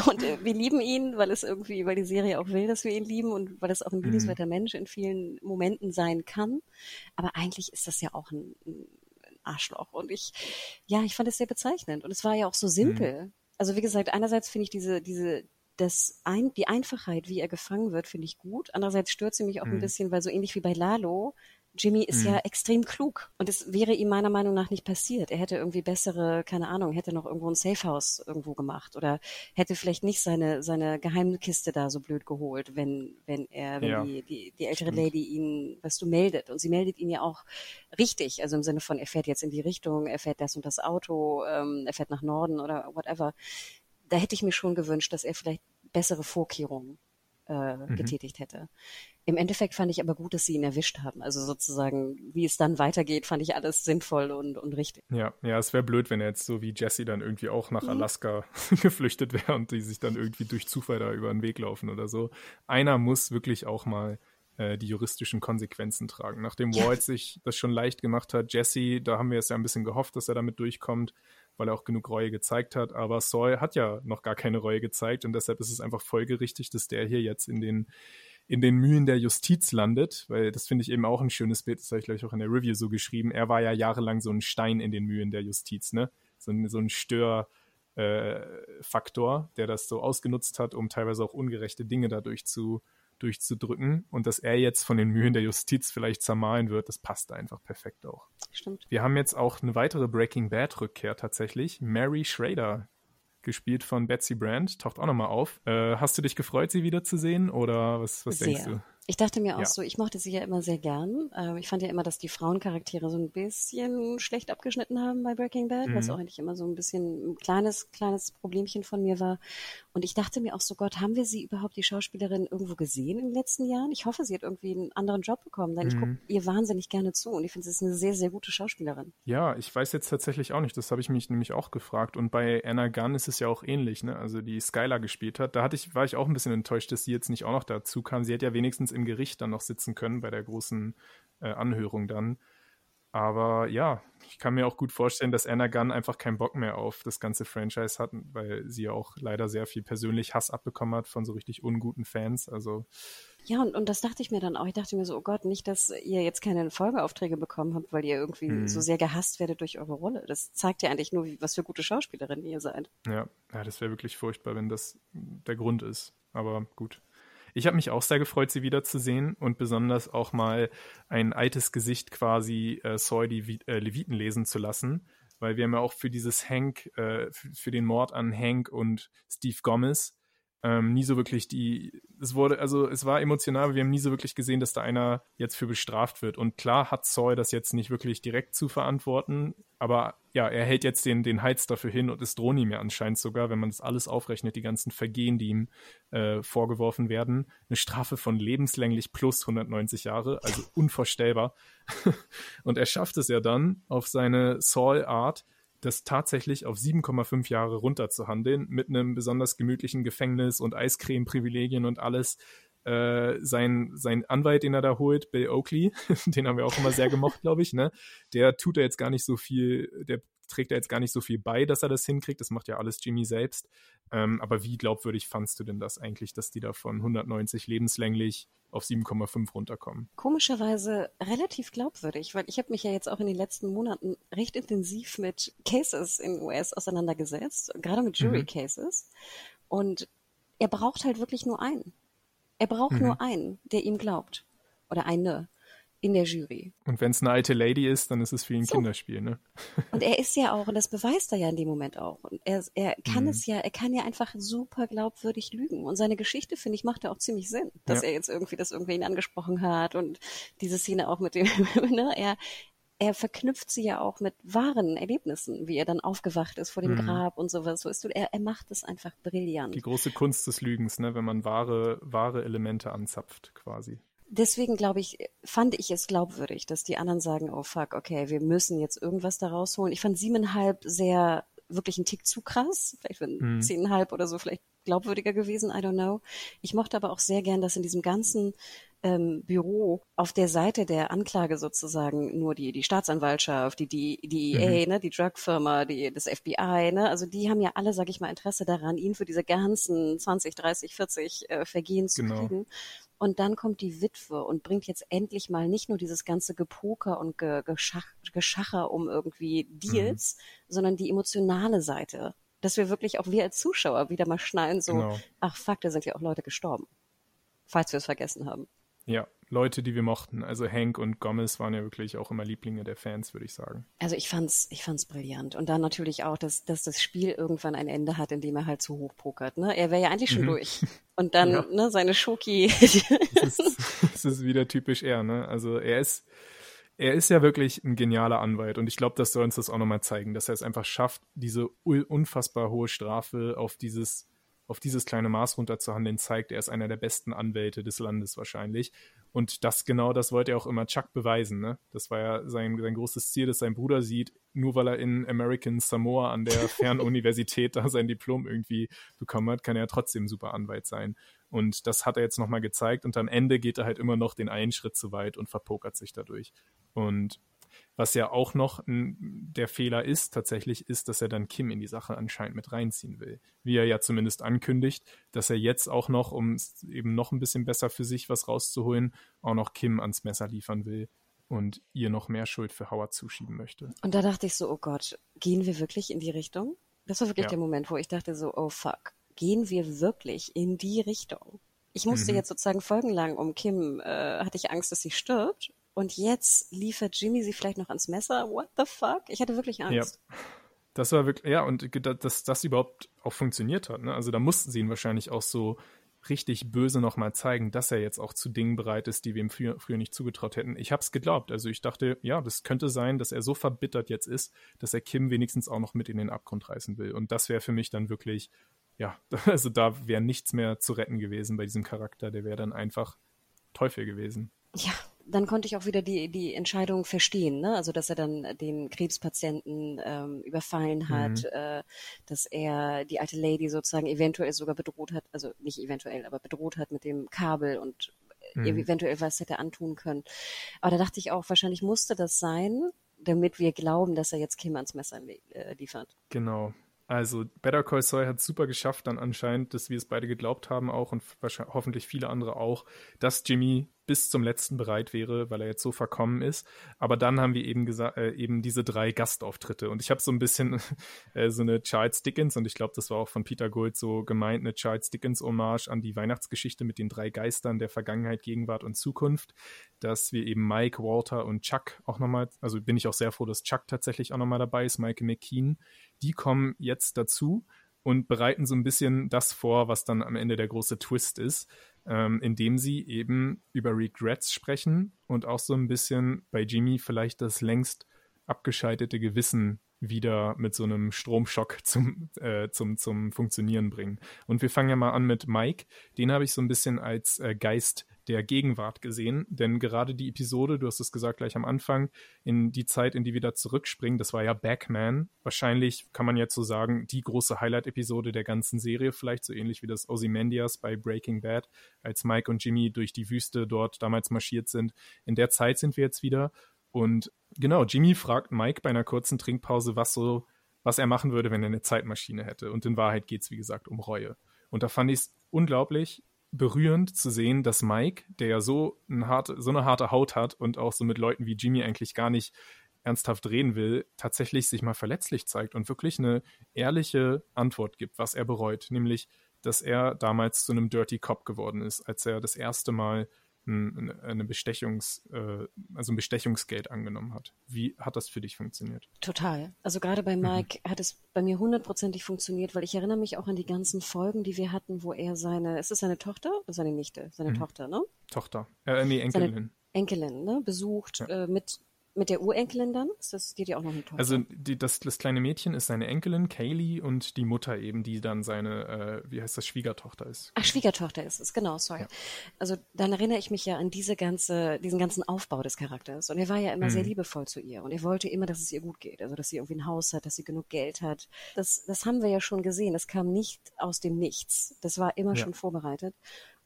und äh, wir lieben ihn, weil es irgendwie, weil die Serie auch will, dass wir ihn lieben und weil es auch ein mhm. liebenswerter mhm. Mensch in vielen Momenten sein kann. Aber eigentlich ist das ja auch ein, ein Arschloch. Und ich, ja, ich fand es sehr bezeichnend. Und es war ja auch so simpel. Mhm. Also wie gesagt, einerseits finde ich diese, diese, das ein, die Einfachheit, wie er gefangen wird, finde ich gut. Andererseits stört sie mich auch mhm. ein bisschen, weil so ähnlich wie bei Lalo, Jimmy ist mhm. ja extrem klug und es wäre ihm meiner Meinung nach nicht passiert. Er hätte irgendwie bessere, keine Ahnung, hätte noch irgendwo ein Safehouse irgendwo gemacht oder hätte vielleicht nicht seine seine Geheimkiste da so blöd geholt, wenn wenn er wenn ja. die, die die ältere Stimmt. Lady ihn was du meldet und sie meldet ihn ja auch richtig, also im Sinne von er fährt jetzt in die Richtung, er fährt das und das Auto, ähm, er fährt nach Norden oder whatever. Da hätte ich mir schon gewünscht, dass er vielleicht bessere Vorkehrungen äh, mhm. getätigt hätte. Im Endeffekt fand ich aber gut, dass sie ihn erwischt haben. Also sozusagen, wie es dann weitergeht, fand ich alles sinnvoll und, und richtig. Ja, ja, es wäre blöd, wenn er jetzt so wie Jesse dann irgendwie auch nach mhm. Alaska geflüchtet wäre und die sich dann irgendwie durch Zufall da über den Weg laufen oder so. Einer muss wirklich auch mal äh, die juristischen Konsequenzen tragen. Nachdem ja. Walt sich das schon leicht gemacht hat, Jesse, da haben wir es ja ein bisschen gehofft, dass er damit durchkommt weil er auch genug Reue gezeigt hat. Aber Saul hat ja noch gar keine Reue gezeigt und deshalb ist es einfach folgerichtig, dass der hier jetzt in den in den Mühen der Justiz landet, weil das finde ich eben auch ein schönes Bild, das habe ich gleich auch in der Review so geschrieben. Er war ja jahrelang so ein Stein in den Mühen der Justiz, ne? So ein, so ein Störfaktor, äh, der das so ausgenutzt hat, um teilweise auch ungerechte Dinge dadurch zu, durchzudrücken und dass er jetzt von den Mühen der Justiz vielleicht zermahlen wird, das passt einfach perfekt auch. Stimmt. Wir haben jetzt auch eine weitere Breaking Bad Rückkehr tatsächlich. Mary Schrader, gespielt von Betsy Brand, taucht auch nochmal auf. Äh, hast du dich gefreut, sie wiederzusehen oder was, was denkst du? Ich dachte mir auch ja. so, ich mochte sie ja immer sehr gern. Ähm, ich fand ja immer, dass die Frauencharaktere so ein bisschen schlecht abgeschnitten haben bei Breaking Bad, mhm. was auch eigentlich immer so ein bisschen ein kleines, kleines Problemchen von mir war. Und ich dachte mir auch so, Gott, haben wir sie überhaupt, die Schauspielerin, irgendwo gesehen in den letzten Jahren? Ich hoffe, sie hat irgendwie einen anderen Job bekommen, denn mhm. ich gucke ihr wahnsinnig gerne zu und ich finde, sie ist eine sehr, sehr gute Schauspielerin. Ja, ich weiß jetzt tatsächlich auch nicht. Das habe ich mich nämlich auch gefragt. Und bei Anna Gunn ist es ja auch ähnlich, ne? Also die Skylar gespielt hat. Da hatte ich, war ich auch ein bisschen enttäuscht, dass sie jetzt nicht auch noch dazu kam. Sie hat ja wenigstens im Gericht dann noch sitzen können bei der großen äh, Anhörung dann. Aber ja, ich kann mir auch gut vorstellen, dass Anna Gunn einfach keinen Bock mehr auf das ganze Franchise hat, weil sie ja auch leider sehr viel persönlich Hass abbekommen hat von so richtig unguten Fans. Also ja, und, und das dachte ich mir dann auch. Ich dachte mir so, oh Gott, nicht, dass ihr jetzt keine Folgeaufträge bekommen habt, weil ihr irgendwie hm. so sehr gehasst werdet durch eure Rolle. Das zeigt ja eigentlich nur, was für gute Schauspielerin ihr seid. Ja, ja das wäre wirklich furchtbar, wenn das der Grund ist. Aber gut. Ich habe mich auch sehr gefreut, sie wiederzusehen und besonders auch mal ein altes Gesicht quasi äh, Soy die äh, Leviten lesen zu lassen, weil wir haben ja auch für dieses Hank, äh, für den Mord an Hank und Steve Gomez ähm, nie so wirklich die, es wurde, also es war emotional, aber wir haben nie so wirklich gesehen, dass da einer jetzt für bestraft wird. Und klar hat Zoy das jetzt nicht wirklich direkt zu verantworten, aber ja, er hält jetzt den, den Heiz dafür hin und es drohen ihm ja anscheinend sogar, wenn man das alles aufrechnet, die ganzen Vergehen, die ihm äh, vorgeworfen werden, eine Strafe von lebenslänglich plus 190 Jahre, also unvorstellbar. und er schafft es ja dann auf seine Saul-Art, das tatsächlich auf 7,5 Jahre runterzuhandeln, mit einem besonders gemütlichen Gefängnis und Eiscreme-Privilegien und alles. Äh, sein, sein Anwalt, den er da holt, Bill Oakley, den haben wir auch immer sehr gemocht, glaube ich, ne? Der tut da jetzt gar nicht so viel, der trägt da jetzt gar nicht so viel bei, dass er das hinkriegt. Das macht ja alles Jimmy selbst. Ähm, aber wie glaubwürdig fandst du denn das eigentlich, dass die da von 190 lebenslänglich auf 7,5 runterkommen? Komischerweise relativ glaubwürdig, weil ich habe mich ja jetzt auch in den letzten Monaten recht intensiv mit Cases in US auseinandergesetzt, gerade mit Jury mhm. Cases. Und er braucht halt wirklich nur einen. Er braucht mhm. nur einen, der ihm glaubt. Oder eine in der Jury. Und wenn es eine alte Lady ist, dann ist es für ihn ein so. Kinderspiel, ne? Und er ist ja auch, und das beweist er ja in dem Moment auch. Und er, er kann mhm. es ja, er kann ja einfach super glaubwürdig lügen. Und seine Geschichte, finde ich, macht ja auch ziemlich Sinn, dass ja. er jetzt irgendwie das irgendwie ihn angesprochen hat und diese Szene auch mit dem, ne? Er, er verknüpft sie ja auch mit wahren Erlebnissen, wie er dann aufgewacht ist vor dem mhm. Grab und sowas. So ist, er, er macht es einfach brillant. Die große Kunst des Lügens, ne, wenn man wahre, wahre Elemente anzapft, quasi deswegen glaube ich, fand ich es glaubwürdig, dass die anderen sagen, oh fuck, okay, wir müssen jetzt irgendwas da rausholen. Ich fand siebeneinhalb sehr, wirklich ein Tick zu krass. Vielleicht wären mhm. zehneinhalb oder so vielleicht glaubwürdiger gewesen, I don't know. Ich mochte aber auch sehr gern, dass in diesem ganzen ähm, Büro auf der Seite der Anklage sozusagen nur die, die Staatsanwaltschaft, die, die, die EA, mhm. ne, die Drugfirma, die, das FBI, ne, also die haben ja alle, sag ich mal, Interesse daran, ihn für diese ganzen 20, 30, 40 äh, Vergehen zu genau. kriegen. Und dann kommt die Witwe und bringt jetzt endlich mal nicht nur dieses ganze Gepoker und Ge Geschach Geschacher um irgendwie Deals, mhm. sondern die emotionale Seite. Dass wir wirklich auch wir als Zuschauer wieder mal schnallen, so, genau. ach fuck, da sind ja auch Leute gestorben. Falls wir es vergessen haben. Ja, Leute, die wir mochten. Also Hank und Gomez waren ja wirklich auch immer Lieblinge der Fans, würde ich sagen. Also ich fand's, ich fand's brillant. Und dann natürlich auch, dass, dass das Spiel irgendwann ein Ende hat, in dem er halt zu hoch pokert. Ne? Er wäre ja eigentlich schon mhm. durch. Und dann ja. ne, seine Schoki. das, ist, das ist wieder typisch er, ne? Also er ist, er ist ja wirklich ein genialer Anwalt und ich glaube, das soll uns das auch nochmal zeigen, dass er es einfach schafft, diese unfassbar hohe Strafe auf dieses auf dieses kleine Maß runterzuhandeln, zeigt, er ist einer der besten Anwälte des Landes wahrscheinlich. Und das genau, das wollte er auch immer Chuck beweisen. Ne? Das war ja sein, sein großes Ziel, dass sein Bruder sieht, nur weil er in American Samoa an der Fernuniversität da sein Diplom irgendwie bekommen hat, kann er trotzdem super Anwalt sein. Und das hat er jetzt nochmal gezeigt. Und am Ende geht er halt immer noch den einen Schritt zu weit und verpokert sich dadurch. Und was ja auch noch der Fehler ist, tatsächlich, ist, dass er dann Kim in die Sache anscheinend mit reinziehen will. Wie er ja zumindest ankündigt, dass er jetzt auch noch, um eben noch ein bisschen besser für sich was rauszuholen, auch noch Kim ans Messer liefern will und ihr noch mehr Schuld für Howard zuschieben möchte. Und da dachte ich so, oh Gott, gehen wir wirklich in die Richtung? Das war wirklich ja. der Moment, wo ich dachte so, oh fuck, gehen wir wirklich in die Richtung? Ich musste mhm. jetzt sozusagen folgenlang um Kim, äh, hatte ich Angst, dass sie stirbt und jetzt liefert Jimmy sie vielleicht noch ans Messer. What the fuck? Ich hatte wirklich Angst. Ja. Das war wirklich, ja, und dass das überhaupt auch funktioniert hat. Ne? Also da mussten sie ihn wahrscheinlich auch so richtig böse nochmal zeigen, dass er jetzt auch zu Dingen bereit ist, die wir ihm früher, früher nicht zugetraut hätten. Ich habe es geglaubt. Also ich dachte, ja, das könnte sein, dass er so verbittert jetzt ist, dass er Kim wenigstens auch noch mit in den Abgrund reißen will. Und das wäre für mich dann wirklich, ja, also da wäre nichts mehr zu retten gewesen bei diesem Charakter. Der wäre dann einfach Teufel gewesen. Ja, dann konnte ich auch wieder die, die Entscheidung verstehen, ne? Also dass er dann den Krebspatienten ähm, überfallen hat, mhm. äh, dass er die alte Lady sozusagen eventuell sogar bedroht hat, also nicht eventuell, aber bedroht hat mit dem Kabel und mhm. eventuell was hätte antun können. Aber da dachte ich auch, wahrscheinlich musste das sein, damit wir glauben, dass er jetzt Kim ans Messer äh, liefert. Genau. Also Better Call Saul hat super geschafft dann anscheinend, dass wir es beide geglaubt haben auch und hoffentlich viele andere auch, dass Jimmy bis zum letzten bereit wäre, weil er jetzt so verkommen ist. Aber dann haben wir eben gesagt, äh, eben diese drei Gastauftritte. Und ich habe so ein bisschen äh, so eine Charles Dickens, und ich glaube, das war auch von Peter Gold so gemeint, eine Charles Dickens-Hommage an die Weihnachtsgeschichte mit den drei Geistern der Vergangenheit, Gegenwart und Zukunft, dass wir eben Mike, Walter und Chuck auch nochmal, also bin ich auch sehr froh, dass Chuck tatsächlich auch nochmal dabei ist, Michael McKean, die kommen jetzt dazu und bereiten so ein bisschen das vor, was dann am Ende der große Twist ist ähm, indem sie eben über Regrets sprechen und auch so ein bisschen bei Jimmy vielleicht das längst abgeschaltete Gewissen wieder mit so einem Stromschock zum, äh, zum, zum Funktionieren bringen. Und wir fangen ja mal an mit Mike. Den habe ich so ein bisschen als äh, Geist der Gegenwart gesehen. Denn gerade die Episode, du hast es gesagt gleich am Anfang, in die Zeit, in die wir da zurückspringen, das war ja Backman. Wahrscheinlich kann man jetzt so sagen, die große Highlight-Episode der ganzen Serie, vielleicht so ähnlich wie das Ozymandias bei Breaking Bad, als Mike und Jimmy durch die Wüste dort damals marschiert sind. In der Zeit sind wir jetzt wieder. Und genau, Jimmy fragt Mike bei einer kurzen Trinkpause, was so, was er machen würde, wenn er eine Zeitmaschine hätte. Und in Wahrheit geht es, wie gesagt, um Reue. Und da fand ich es unglaublich berührend zu sehen, dass Mike, der ja so, ein harte, so eine harte Haut hat und auch so mit Leuten wie Jimmy eigentlich gar nicht ernsthaft reden will, tatsächlich sich mal verletzlich zeigt und wirklich eine ehrliche Antwort gibt, was er bereut, nämlich, dass er damals zu einem Dirty Cop geworden ist, als er das erste Mal eine Bestechungs, äh, also ein Bestechungsgeld angenommen hat. Wie hat das für dich funktioniert? Total. Also gerade bei mhm. Mike mhm. hat es bei mir hundertprozentig funktioniert, weil ich erinnere mich auch an die ganzen Folgen, die wir hatten, wo er seine, ist es seine Tochter oder seine Nichte? Seine mhm. Tochter, ne? Tochter. Äh, nee, Enkelin. Seine Enkelin, ne? Besucht ja. äh, mit mit der Urenkelin dann? Ist das, die hat ja auch noch eine Tochter. Also die, das, das kleine Mädchen ist seine Enkelin, Kaylee, und die Mutter eben, die dann seine, äh, wie heißt das, Schwiegertochter ist. Ach, Schwiegertochter ist es, genau, sorry. Ja. Also dann erinnere ich mich ja an diese ganze, diesen ganzen Aufbau des Charakters. Und er war ja immer mhm. sehr liebevoll zu ihr. Und er wollte immer, dass es ihr gut geht. Also dass sie irgendwie ein Haus hat, dass sie genug Geld hat. Das, das haben wir ja schon gesehen. Das kam nicht aus dem Nichts. Das war immer ja. schon vorbereitet.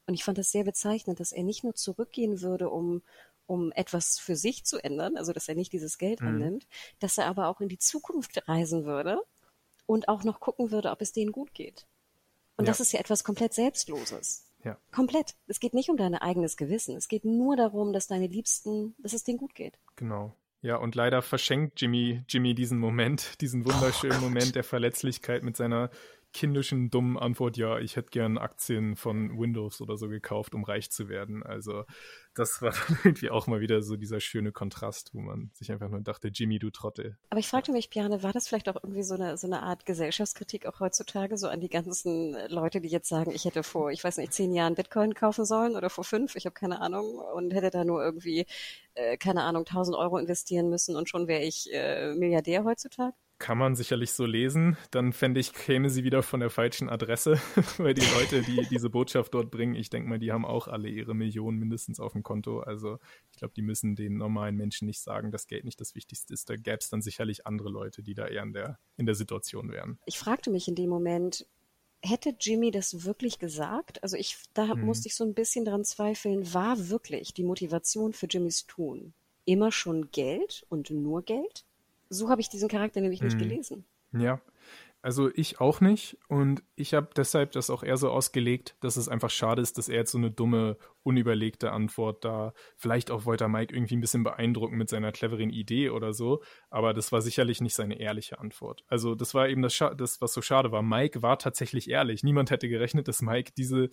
Und ich fand das sehr bezeichnend, dass er nicht nur zurückgehen würde, um, um etwas für sich zu ändern, also dass er nicht dieses Geld mhm. annimmt, dass er aber auch in die Zukunft reisen würde und auch noch gucken würde, ob es denen gut geht. Und ja. das ist ja etwas komplett Selbstloses. Ja. Komplett. Es geht nicht um dein eigenes Gewissen. Es geht nur darum, dass deine Liebsten, dass es denen gut geht. Genau. Ja, und leider verschenkt Jimmy, Jimmy diesen Moment, diesen wunderschönen oh Moment der Verletzlichkeit mit seiner kindischen, dummen Antwort, ja, ich hätte gern Aktien von Windows oder so gekauft, um reich zu werden. Also das war dann irgendwie auch mal wieder so dieser schöne Kontrast, wo man sich einfach nur dachte, Jimmy, du Trottel. Aber ich fragte mich, Björn, war das vielleicht auch irgendwie so eine, so eine Art Gesellschaftskritik auch heutzutage, so an die ganzen Leute, die jetzt sagen, ich hätte vor, ich weiß nicht, zehn Jahren Bitcoin kaufen sollen oder vor fünf, ich habe keine Ahnung, und hätte da nur irgendwie, äh, keine Ahnung, 1000 Euro investieren müssen und schon wäre ich äh, Milliardär heutzutage? Kann man sicherlich so lesen. Dann fände ich, käme sie wieder von der falschen Adresse, weil die Leute, die diese Botschaft dort bringen, ich denke mal, die haben auch alle ihre Millionen mindestens auf dem Konto. Also ich glaube, die müssen den normalen Menschen nicht sagen, dass Geld nicht das Wichtigste ist. Da gäbe es dann sicherlich andere Leute, die da eher in der, in der Situation wären. Ich fragte mich in dem Moment, hätte Jimmy das wirklich gesagt? Also ich, da hm. musste ich so ein bisschen dran zweifeln, war wirklich die Motivation für Jimmys Tun immer schon Geld und nur Geld? So habe ich diesen Charakter nämlich nicht hm. gelesen. Ja, also ich auch nicht. Und ich habe deshalb das auch eher so ausgelegt, dass es einfach schade ist, dass er jetzt so eine dumme, unüberlegte Antwort da, vielleicht auch wollte er Mike irgendwie ein bisschen beeindrucken mit seiner cleveren Idee oder so, aber das war sicherlich nicht seine ehrliche Antwort. Also das war eben das, das was so schade war. Mike war tatsächlich ehrlich. Niemand hätte gerechnet, dass Mike diese,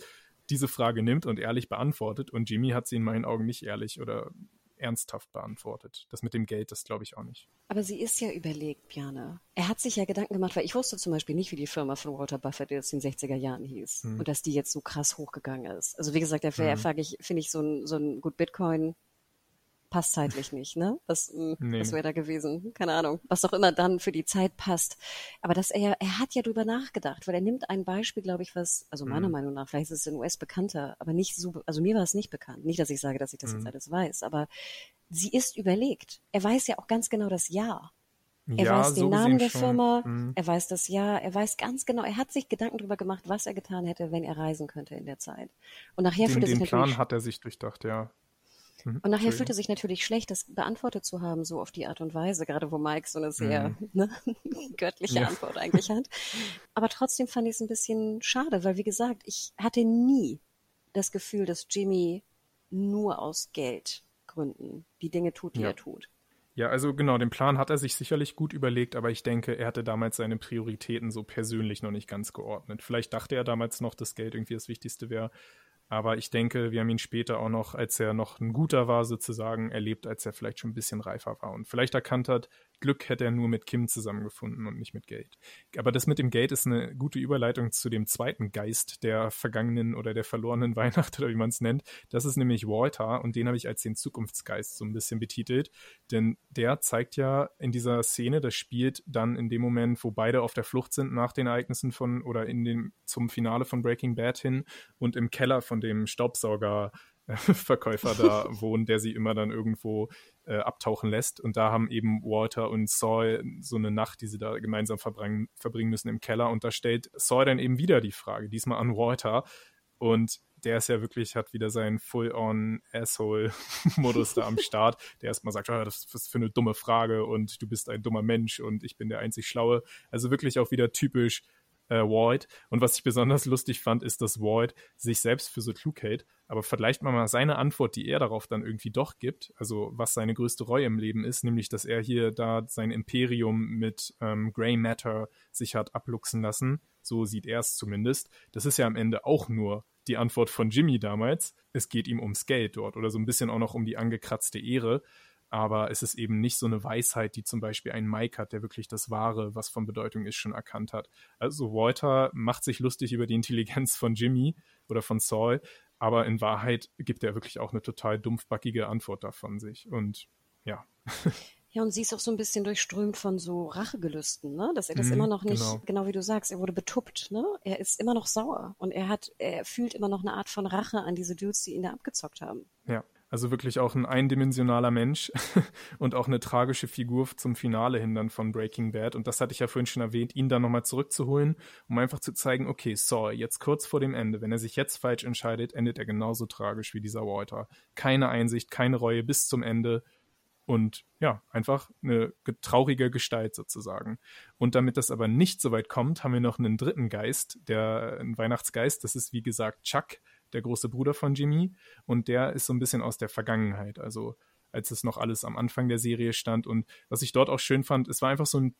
diese Frage nimmt und ehrlich beantwortet und Jimmy hat sie in meinen Augen nicht ehrlich oder ernsthaft beantwortet. Das mit dem Geld, das glaube ich auch nicht. Aber sie ist ja überlegt, Björn. Er hat sich ja Gedanken gemacht, weil ich wusste zum Beispiel nicht, wie die Firma von Walter Buffett jetzt in den 60er Jahren hieß hm. und dass die jetzt so krass hochgegangen ist. Also wie gesagt, der hm. finde ich, so ein, so ein gut Bitcoin passt zeitlich nicht, ne? Was, hm, nee. was wäre da gewesen? Keine Ahnung. Was auch immer dann für die Zeit passt. Aber dass er, er hat ja drüber nachgedacht, weil er nimmt ein Beispiel, glaube ich, was, also meiner mhm. Meinung nach, vielleicht ist es in US bekannter, aber nicht so, also mir war es nicht bekannt. Nicht, dass ich sage, dass ich das mhm. jetzt alles weiß, aber sie ist überlegt. Er weiß ja auch ganz genau das Ja. Er ja, weiß den so Namen der schon. Firma, mhm. er weiß das Ja, er weiß ganz genau, er hat sich Gedanken darüber gemacht, was er getan hätte, wenn er reisen könnte in der Zeit. Und nachher den, fühlt er sich den Plan hat er sich durchdacht, ja. Mhm. Und nachher fühlt er sich natürlich schlecht, das beantwortet zu haben, so auf die Art und Weise, gerade wo Mike so eine sehr mhm. ne, göttliche ja. Antwort eigentlich hat. Aber trotzdem fand ich es ein bisschen schade, weil wie gesagt, ich hatte nie das Gefühl, dass Jimmy nur aus Geldgründen die Dinge tut, die ja. er tut. Ja, also genau, den Plan hat er sich sicherlich gut überlegt, aber ich denke, er hatte damals seine Prioritäten so persönlich noch nicht ganz geordnet. Vielleicht dachte er damals noch, dass Geld irgendwie das Wichtigste wäre, aber ich denke, wir haben ihn später auch noch, als er noch ein guter war, sozusagen erlebt, als er vielleicht schon ein bisschen reifer war und vielleicht erkannt hat, Glück hätte er nur mit Kim zusammengefunden und nicht mit Geld. Aber das mit dem Geld ist eine gute Überleitung zu dem zweiten Geist der vergangenen oder der verlorenen Weihnacht oder wie man es nennt. Das ist nämlich Walter und den habe ich als den Zukunftsgeist so ein bisschen betitelt, denn der zeigt ja in dieser Szene, das spielt dann in dem Moment, wo beide auf der Flucht sind nach den Ereignissen von oder in dem zum Finale von Breaking Bad hin und im Keller von dem Staubsauger Verkäufer da wohnen, der sie immer dann irgendwo äh, abtauchen lässt. Und da haben eben Walter und Saul so eine Nacht, die sie da gemeinsam verbringen, verbringen müssen im Keller. Und da stellt Saul dann eben wieder die Frage, diesmal an Walter. Und der ist ja wirklich, hat wieder seinen Full-on-Asshole-Modus da am Start, der erstmal sagt, oh, das ist für eine dumme Frage und du bist ein dummer Mensch und ich bin der einzig Schlaue. Also wirklich auch wieder typisch äh, Walt. Und was ich besonders lustig fand, ist, dass Walt sich selbst für so klug hält. Aber vergleicht man mal seine Antwort, die er darauf dann irgendwie doch gibt, also was seine größte Reue im Leben ist, nämlich, dass er hier da sein Imperium mit ähm, Grey Matter sich hat abluchsen lassen. So sieht er es zumindest. Das ist ja am Ende auch nur die Antwort von Jimmy damals. Es geht ihm ums Geld dort oder so ein bisschen auch noch um die angekratzte Ehre aber es ist eben nicht so eine Weisheit, die zum Beispiel ein Mike hat, der wirklich das Wahre, was von Bedeutung ist, schon erkannt hat. Also Walter macht sich lustig über die Intelligenz von Jimmy oder von Saul, aber in Wahrheit gibt er wirklich auch eine total dumpfbackige Antwort davon sich. Und ja. Ja, und sie ist auch so ein bisschen durchströmt von so Rachegelüsten, ne? Dass er das mhm, immer noch nicht, genau. genau. wie du sagst, er wurde betuppt, ne? Er ist immer noch sauer und er hat, er fühlt immer noch eine Art von Rache an diese Dudes, die ihn da abgezockt haben. Ja, also wirklich auch ein eindimensionaler Mensch und auch eine tragische Figur zum Finale hin dann von Breaking Bad. Und das hatte ich ja vorhin schon erwähnt, ihn dann nochmal zurückzuholen, um einfach zu zeigen, okay, Saul, jetzt kurz vor dem Ende, wenn er sich jetzt falsch entscheidet, endet er genauso tragisch wie dieser Walter. Keine Einsicht, keine Reue bis zum Ende und ja, einfach eine traurige Gestalt sozusagen. Und damit das aber nicht so weit kommt, haben wir noch einen dritten Geist, der ein Weihnachtsgeist, das ist wie gesagt Chuck, der große Bruder von Jimmy. Und der ist so ein bisschen aus der Vergangenheit, also als es noch alles am Anfang der Serie stand. Und was ich dort auch schön fand, es war einfach so ein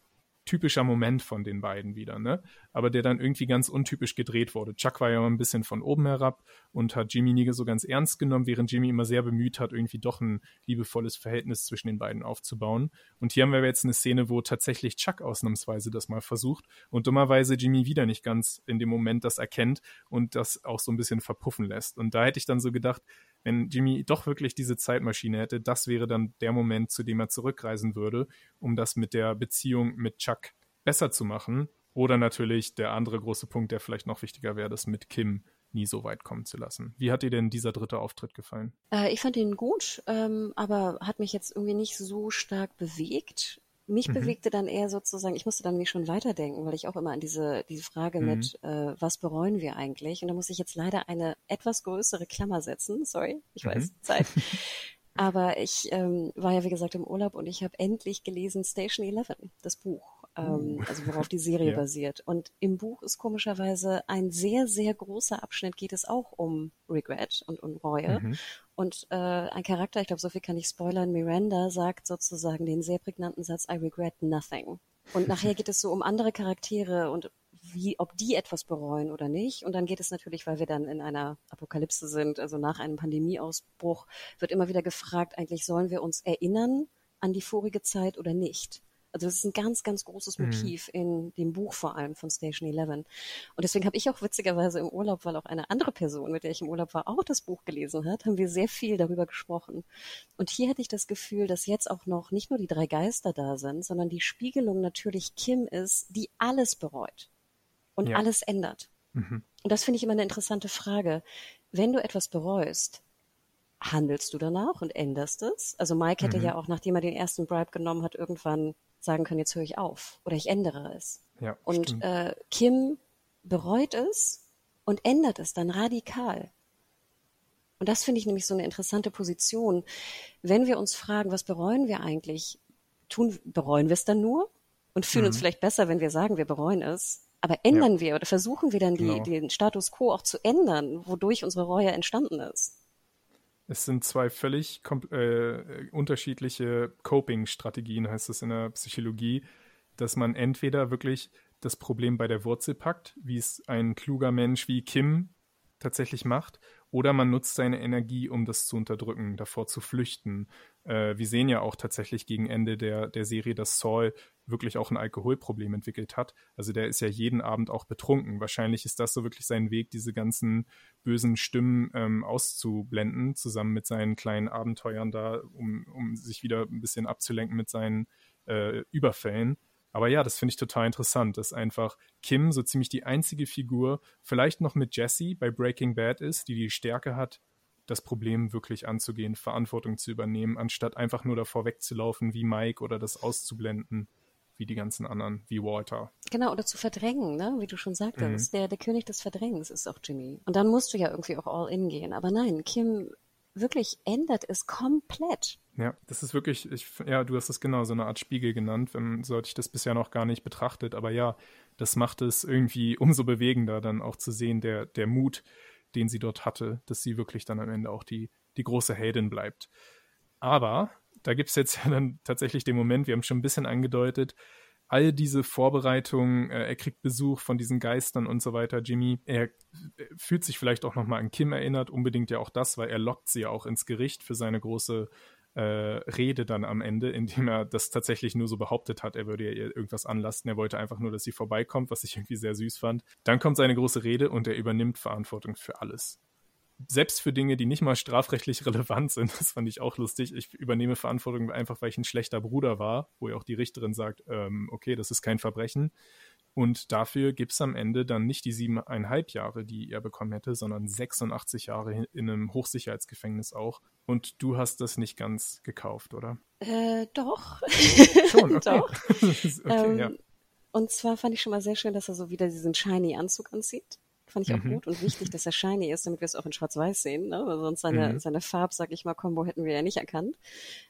typischer Moment von den beiden wieder, ne? Aber der dann irgendwie ganz untypisch gedreht wurde. Chuck war ja ein bisschen von oben herab und hat Jimmy nie so ganz ernst genommen, während Jimmy immer sehr bemüht hat, irgendwie doch ein liebevolles Verhältnis zwischen den beiden aufzubauen. Und hier haben wir jetzt eine Szene, wo tatsächlich Chuck ausnahmsweise das mal versucht und dummerweise Jimmy wieder nicht ganz in dem Moment das erkennt und das auch so ein bisschen verpuffen lässt. Und da hätte ich dann so gedacht, wenn Jimmy doch wirklich diese Zeitmaschine hätte, das wäre dann der Moment, zu dem er zurückreisen würde, um das mit der Beziehung mit Chuck besser zu machen. Oder natürlich der andere große Punkt, der vielleicht noch wichtiger wäre, das mit Kim nie so weit kommen zu lassen. Wie hat dir denn dieser dritte Auftritt gefallen? Äh, ich fand ihn gut, ähm, aber hat mich jetzt irgendwie nicht so stark bewegt. Mich mhm. bewegte dann eher sozusagen, ich musste dann mich schon weiterdenken, weil ich auch immer an diese, diese Frage mhm. mit, äh, was bereuen wir eigentlich? Und da muss ich jetzt leider eine etwas größere Klammer setzen. Sorry, ich mhm. weiß, Zeit. Aber ich ähm, war ja, wie gesagt, im Urlaub und ich habe endlich gelesen Station 11, das Buch ähm, uh. also worauf die Serie ja. basiert. Und im Buch ist komischerweise ein sehr, sehr großer Abschnitt, geht es auch um Regret und um Reue. Mhm. Und äh, ein Charakter, ich glaube, so viel kann ich spoilern, Miranda sagt sozusagen den sehr prägnanten Satz, I regret nothing. Und nachher geht es so um andere Charaktere und wie, ob die etwas bereuen oder nicht. Und dann geht es natürlich, weil wir dann in einer Apokalypse sind, also nach einem Pandemieausbruch, wird immer wieder gefragt, eigentlich sollen wir uns erinnern an die vorige Zeit oder nicht? Also das ist ein ganz, ganz großes mhm. Motiv mhm. in dem Buch vor allem von Station 11. Und deswegen habe ich auch witzigerweise im Urlaub, weil auch eine andere Person, mit der ich im Urlaub war, auch das Buch gelesen hat, haben wir sehr viel darüber gesprochen. Und hier hatte ich das Gefühl, dass jetzt auch noch nicht nur die drei Geister da sind, sondern die Spiegelung natürlich Kim ist, die alles bereut und ja. alles ändert. Mhm. Und das finde ich immer eine interessante Frage. Wenn du etwas bereust, handelst du danach und änderst es? Also Mike hätte mhm. ja auch, nachdem er den ersten Bribe genommen hat, irgendwann sagen können, jetzt höre ich auf oder ich ändere es. Ja, und äh, Kim bereut es und ändert es dann radikal. Und das finde ich nämlich so eine interessante Position. Wenn wir uns fragen, was bereuen wir eigentlich, tun, bereuen wir es dann nur und fühlen mhm. uns vielleicht besser, wenn wir sagen, wir bereuen es. Aber ändern ja. wir oder versuchen wir dann die, genau. den Status quo auch zu ändern, wodurch unsere Reue entstanden ist? Es sind zwei völlig äh, unterschiedliche Coping-Strategien, heißt es in der Psychologie, dass man entweder wirklich das Problem bei der Wurzel packt, wie es ein kluger Mensch wie Kim tatsächlich macht, oder man nutzt seine Energie, um das zu unterdrücken, davor zu flüchten. Äh, wir sehen ja auch tatsächlich gegen Ende der, der Serie, dass Saul wirklich auch ein Alkoholproblem entwickelt hat. Also der ist ja jeden Abend auch betrunken. Wahrscheinlich ist das so wirklich sein Weg, diese ganzen bösen Stimmen ähm, auszublenden, zusammen mit seinen kleinen Abenteuern da, um, um sich wieder ein bisschen abzulenken mit seinen äh, Überfällen. Aber ja, das finde ich total interessant, dass einfach Kim so ziemlich die einzige Figur, vielleicht noch mit Jesse bei Breaking Bad ist, die die Stärke hat, das Problem wirklich anzugehen, Verantwortung zu übernehmen, anstatt einfach nur davor wegzulaufen wie Mike oder das auszublenden wie die ganzen anderen, wie Walter. Genau, oder zu verdrängen, ne? wie du schon sagtest. Mhm. Der, der König des Verdrängens ist auch Jimmy. Und dann musst du ja irgendwie auch all in gehen. Aber nein, Kim wirklich ändert es komplett. Ja, das ist wirklich, ich, ja, du hast es genau so eine Art Spiegel genannt, wenn, so hatte ich das bisher noch gar nicht betrachtet, aber ja, das macht es irgendwie umso bewegender, dann auch zu sehen, der, der Mut, den sie dort hatte, dass sie wirklich dann am Ende auch die, die große Heldin bleibt. Aber da gibt es jetzt ja dann tatsächlich den Moment, wir haben schon ein bisschen angedeutet, all diese Vorbereitungen, äh, er kriegt Besuch von diesen Geistern und so weiter, Jimmy, er, er fühlt sich vielleicht auch nochmal an Kim erinnert, unbedingt ja auch das, weil er lockt sie ja auch ins Gericht für seine große äh, Rede dann am Ende, indem er das tatsächlich nur so behauptet hat, er würde ihr irgendwas anlasten. Er wollte einfach nur, dass sie vorbeikommt, was ich irgendwie sehr süß fand. Dann kommt seine große Rede und er übernimmt Verantwortung für alles. Selbst für Dinge, die nicht mal strafrechtlich relevant sind, das fand ich auch lustig. Ich übernehme Verantwortung einfach, weil ich ein schlechter Bruder war, wo ja auch die Richterin sagt, ähm, okay, das ist kein Verbrechen. Und dafür gibt es am Ende dann nicht die siebeneinhalb Jahre, die er bekommen hätte, sondern 86 Jahre in einem Hochsicherheitsgefängnis auch. Und du hast das nicht ganz gekauft, oder? Äh, doch. Schon, okay. doch. okay, ähm, ja. Und zwar fand ich schon mal sehr schön, dass er so wieder diesen shiny Anzug anzieht. Fand ich auch mhm. gut und wichtig, dass er shiny ist, damit wir es auch in Schwarz-Weiß sehen. Ne? Weil sonst seine, mhm. seine Farb, sag ich mal, Combo hätten wir ja nicht erkannt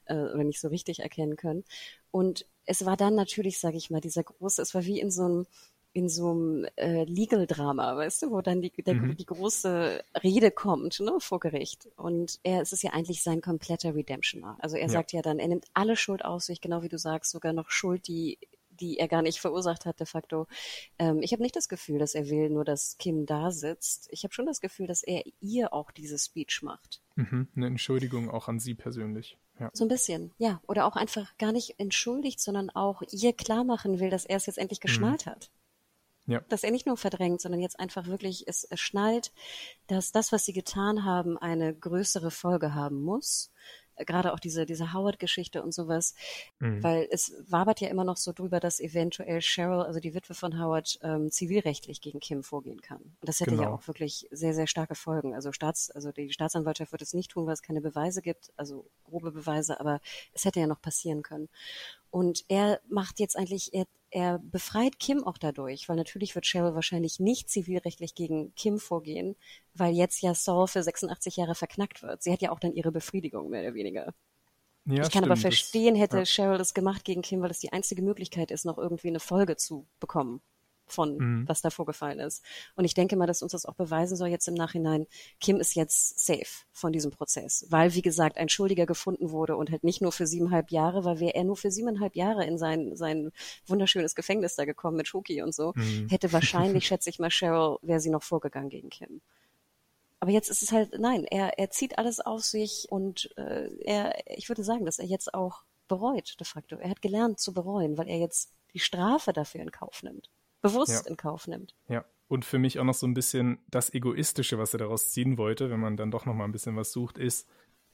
äh, oder nicht so richtig erkennen können. Und es war dann natürlich, sage ich mal, dieser große, es war wie in so einem in so einem äh, Legal-Drama, weißt du, wo dann die, der, mhm. die große Rede kommt ne, vor Gericht. Und er, es ist ja eigentlich sein kompletter Redemptioner. Also er ja. sagt ja dann, er nimmt alle Schuld auf sich, genau wie du sagst, sogar noch Schuld, die die er gar nicht verursacht hat de facto. Ähm, ich habe nicht das Gefühl, dass er will, nur dass Kim da sitzt. Ich habe schon das Gefühl, dass er ihr auch diese Speech macht. Mhm, eine Entschuldigung auch an sie persönlich. Ja. So ein bisschen, ja. Oder auch einfach gar nicht entschuldigt, sondern auch ihr klar machen will, dass er es jetzt endlich mhm. geschnallt mhm. hat. Ja. Dass er nicht nur verdrängt, sondern jetzt einfach wirklich es, es schnallt, dass das, was sie getan haben, eine größere Folge haben muss gerade auch diese, diese Howard-Geschichte und sowas, mhm. weil es wabert ja immer noch so drüber, dass eventuell Cheryl, also die Witwe von Howard, ähm, zivilrechtlich gegen Kim vorgehen kann. Und das hätte genau. ja auch wirklich sehr, sehr starke Folgen. Also Staats, also die Staatsanwaltschaft wird es nicht tun, weil es keine Beweise gibt, also grobe Beweise, aber es hätte ja noch passieren können. Und er macht jetzt eigentlich, er, er befreit Kim auch dadurch, weil natürlich wird Cheryl wahrscheinlich nicht zivilrechtlich gegen Kim vorgehen, weil jetzt ja Saul für 86 Jahre verknackt wird. Sie hat ja auch dann ihre Befriedigung, mehr oder weniger. Ja, ich kann stimmt, aber verstehen, hätte ja. Cheryl das gemacht gegen Kim, weil es die einzige Möglichkeit ist, noch irgendwie eine Folge zu bekommen von mhm. was da vorgefallen ist. Und ich denke mal, dass uns das auch beweisen soll jetzt im Nachhinein, Kim ist jetzt safe von diesem Prozess, weil, wie gesagt, ein Schuldiger gefunden wurde und halt nicht nur für siebeneinhalb Jahre, weil wäre er nur für siebeneinhalb Jahre in sein, sein wunderschönes Gefängnis da gekommen mit Shoki und so, mhm. hätte wahrscheinlich, schätze ich mal, Cheryl, wäre sie noch vorgegangen gegen Kim. Aber jetzt ist es halt, nein, er, er zieht alles auf sich und äh, er, ich würde sagen, dass er jetzt auch bereut, de facto. Er hat gelernt zu bereuen, weil er jetzt die Strafe dafür in Kauf nimmt bewusst ja. in Kauf nimmt. Ja. Und für mich auch noch so ein bisschen das Egoistische, was er daraus ziehen wollte, wenn man dann doch noch mal ein bisschen was sucht, ist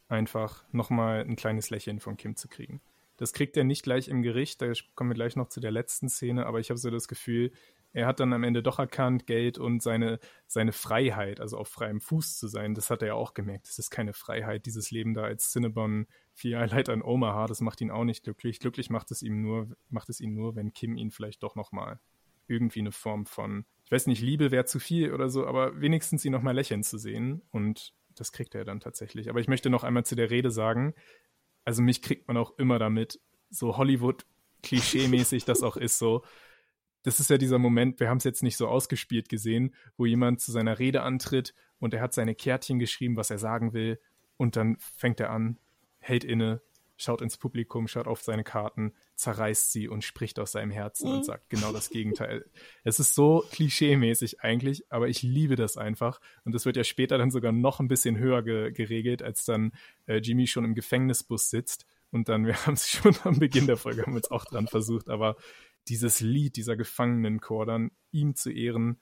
einfach noch mal ein kleines Lächeln von Kim zu kriegen. Das kriegt er nicht gleich im Gericht, da kommen wir gleich noch zu der letzten Szene, aber ich habe so das Gefühl, er hat dann am Ende doch erkannt, Geld und seine, seine Freiheit, also auf freiem Fuß zu sein, das hat er ja auch gemerkt. Das ist keine Freiheit, dieses Leben da als Cinnabon Vier an Omaha, das macht ihn auch nicht glücklich. Glücklich macht es ihm nur, macht es ihn nur, wenn Kim ihn vielleicht doch noch mal irgendwie eine Form von, ich weiß nicht, Liebe wäre zu viel oder so, aber wenigstens sie nochmal lächeln zu sehen. Und das kriegt er dann tatsächlich. Aber ich möchte noch einmal zu der Rede sagen, also mich kriegt man auch immer damit, so Hollywood-Klischee-mäßig das auch ist, so. Das ist ja dieser Moment, wir haben es jetzt nicht so ausgespielt gesehen, wo jemand zu seiner Rede antritt und er hat seine Kärtchen geschrieben, was er sagen will, und dann fängt er an, hält inne, schaut ins Publikum, schaut auf seine Karten, zerreißt sie und spricht aus seinem Herzen mhm. und sagt genau das Gegenteil. es ist so klischee-mäßig eigentlich, aber ich liebe das einfach. Und das wird ja später dann sogar noch ein bisschen höher ge geregelt, als dann äh, Jimmy schon im Gefängnisbus sitzt. Und dann, wir haben es schon am Beginn der Folge, haben wir es auch dran versucht, aber dieses Lied, dieser Gefangenenchor dann ihm zu ehren,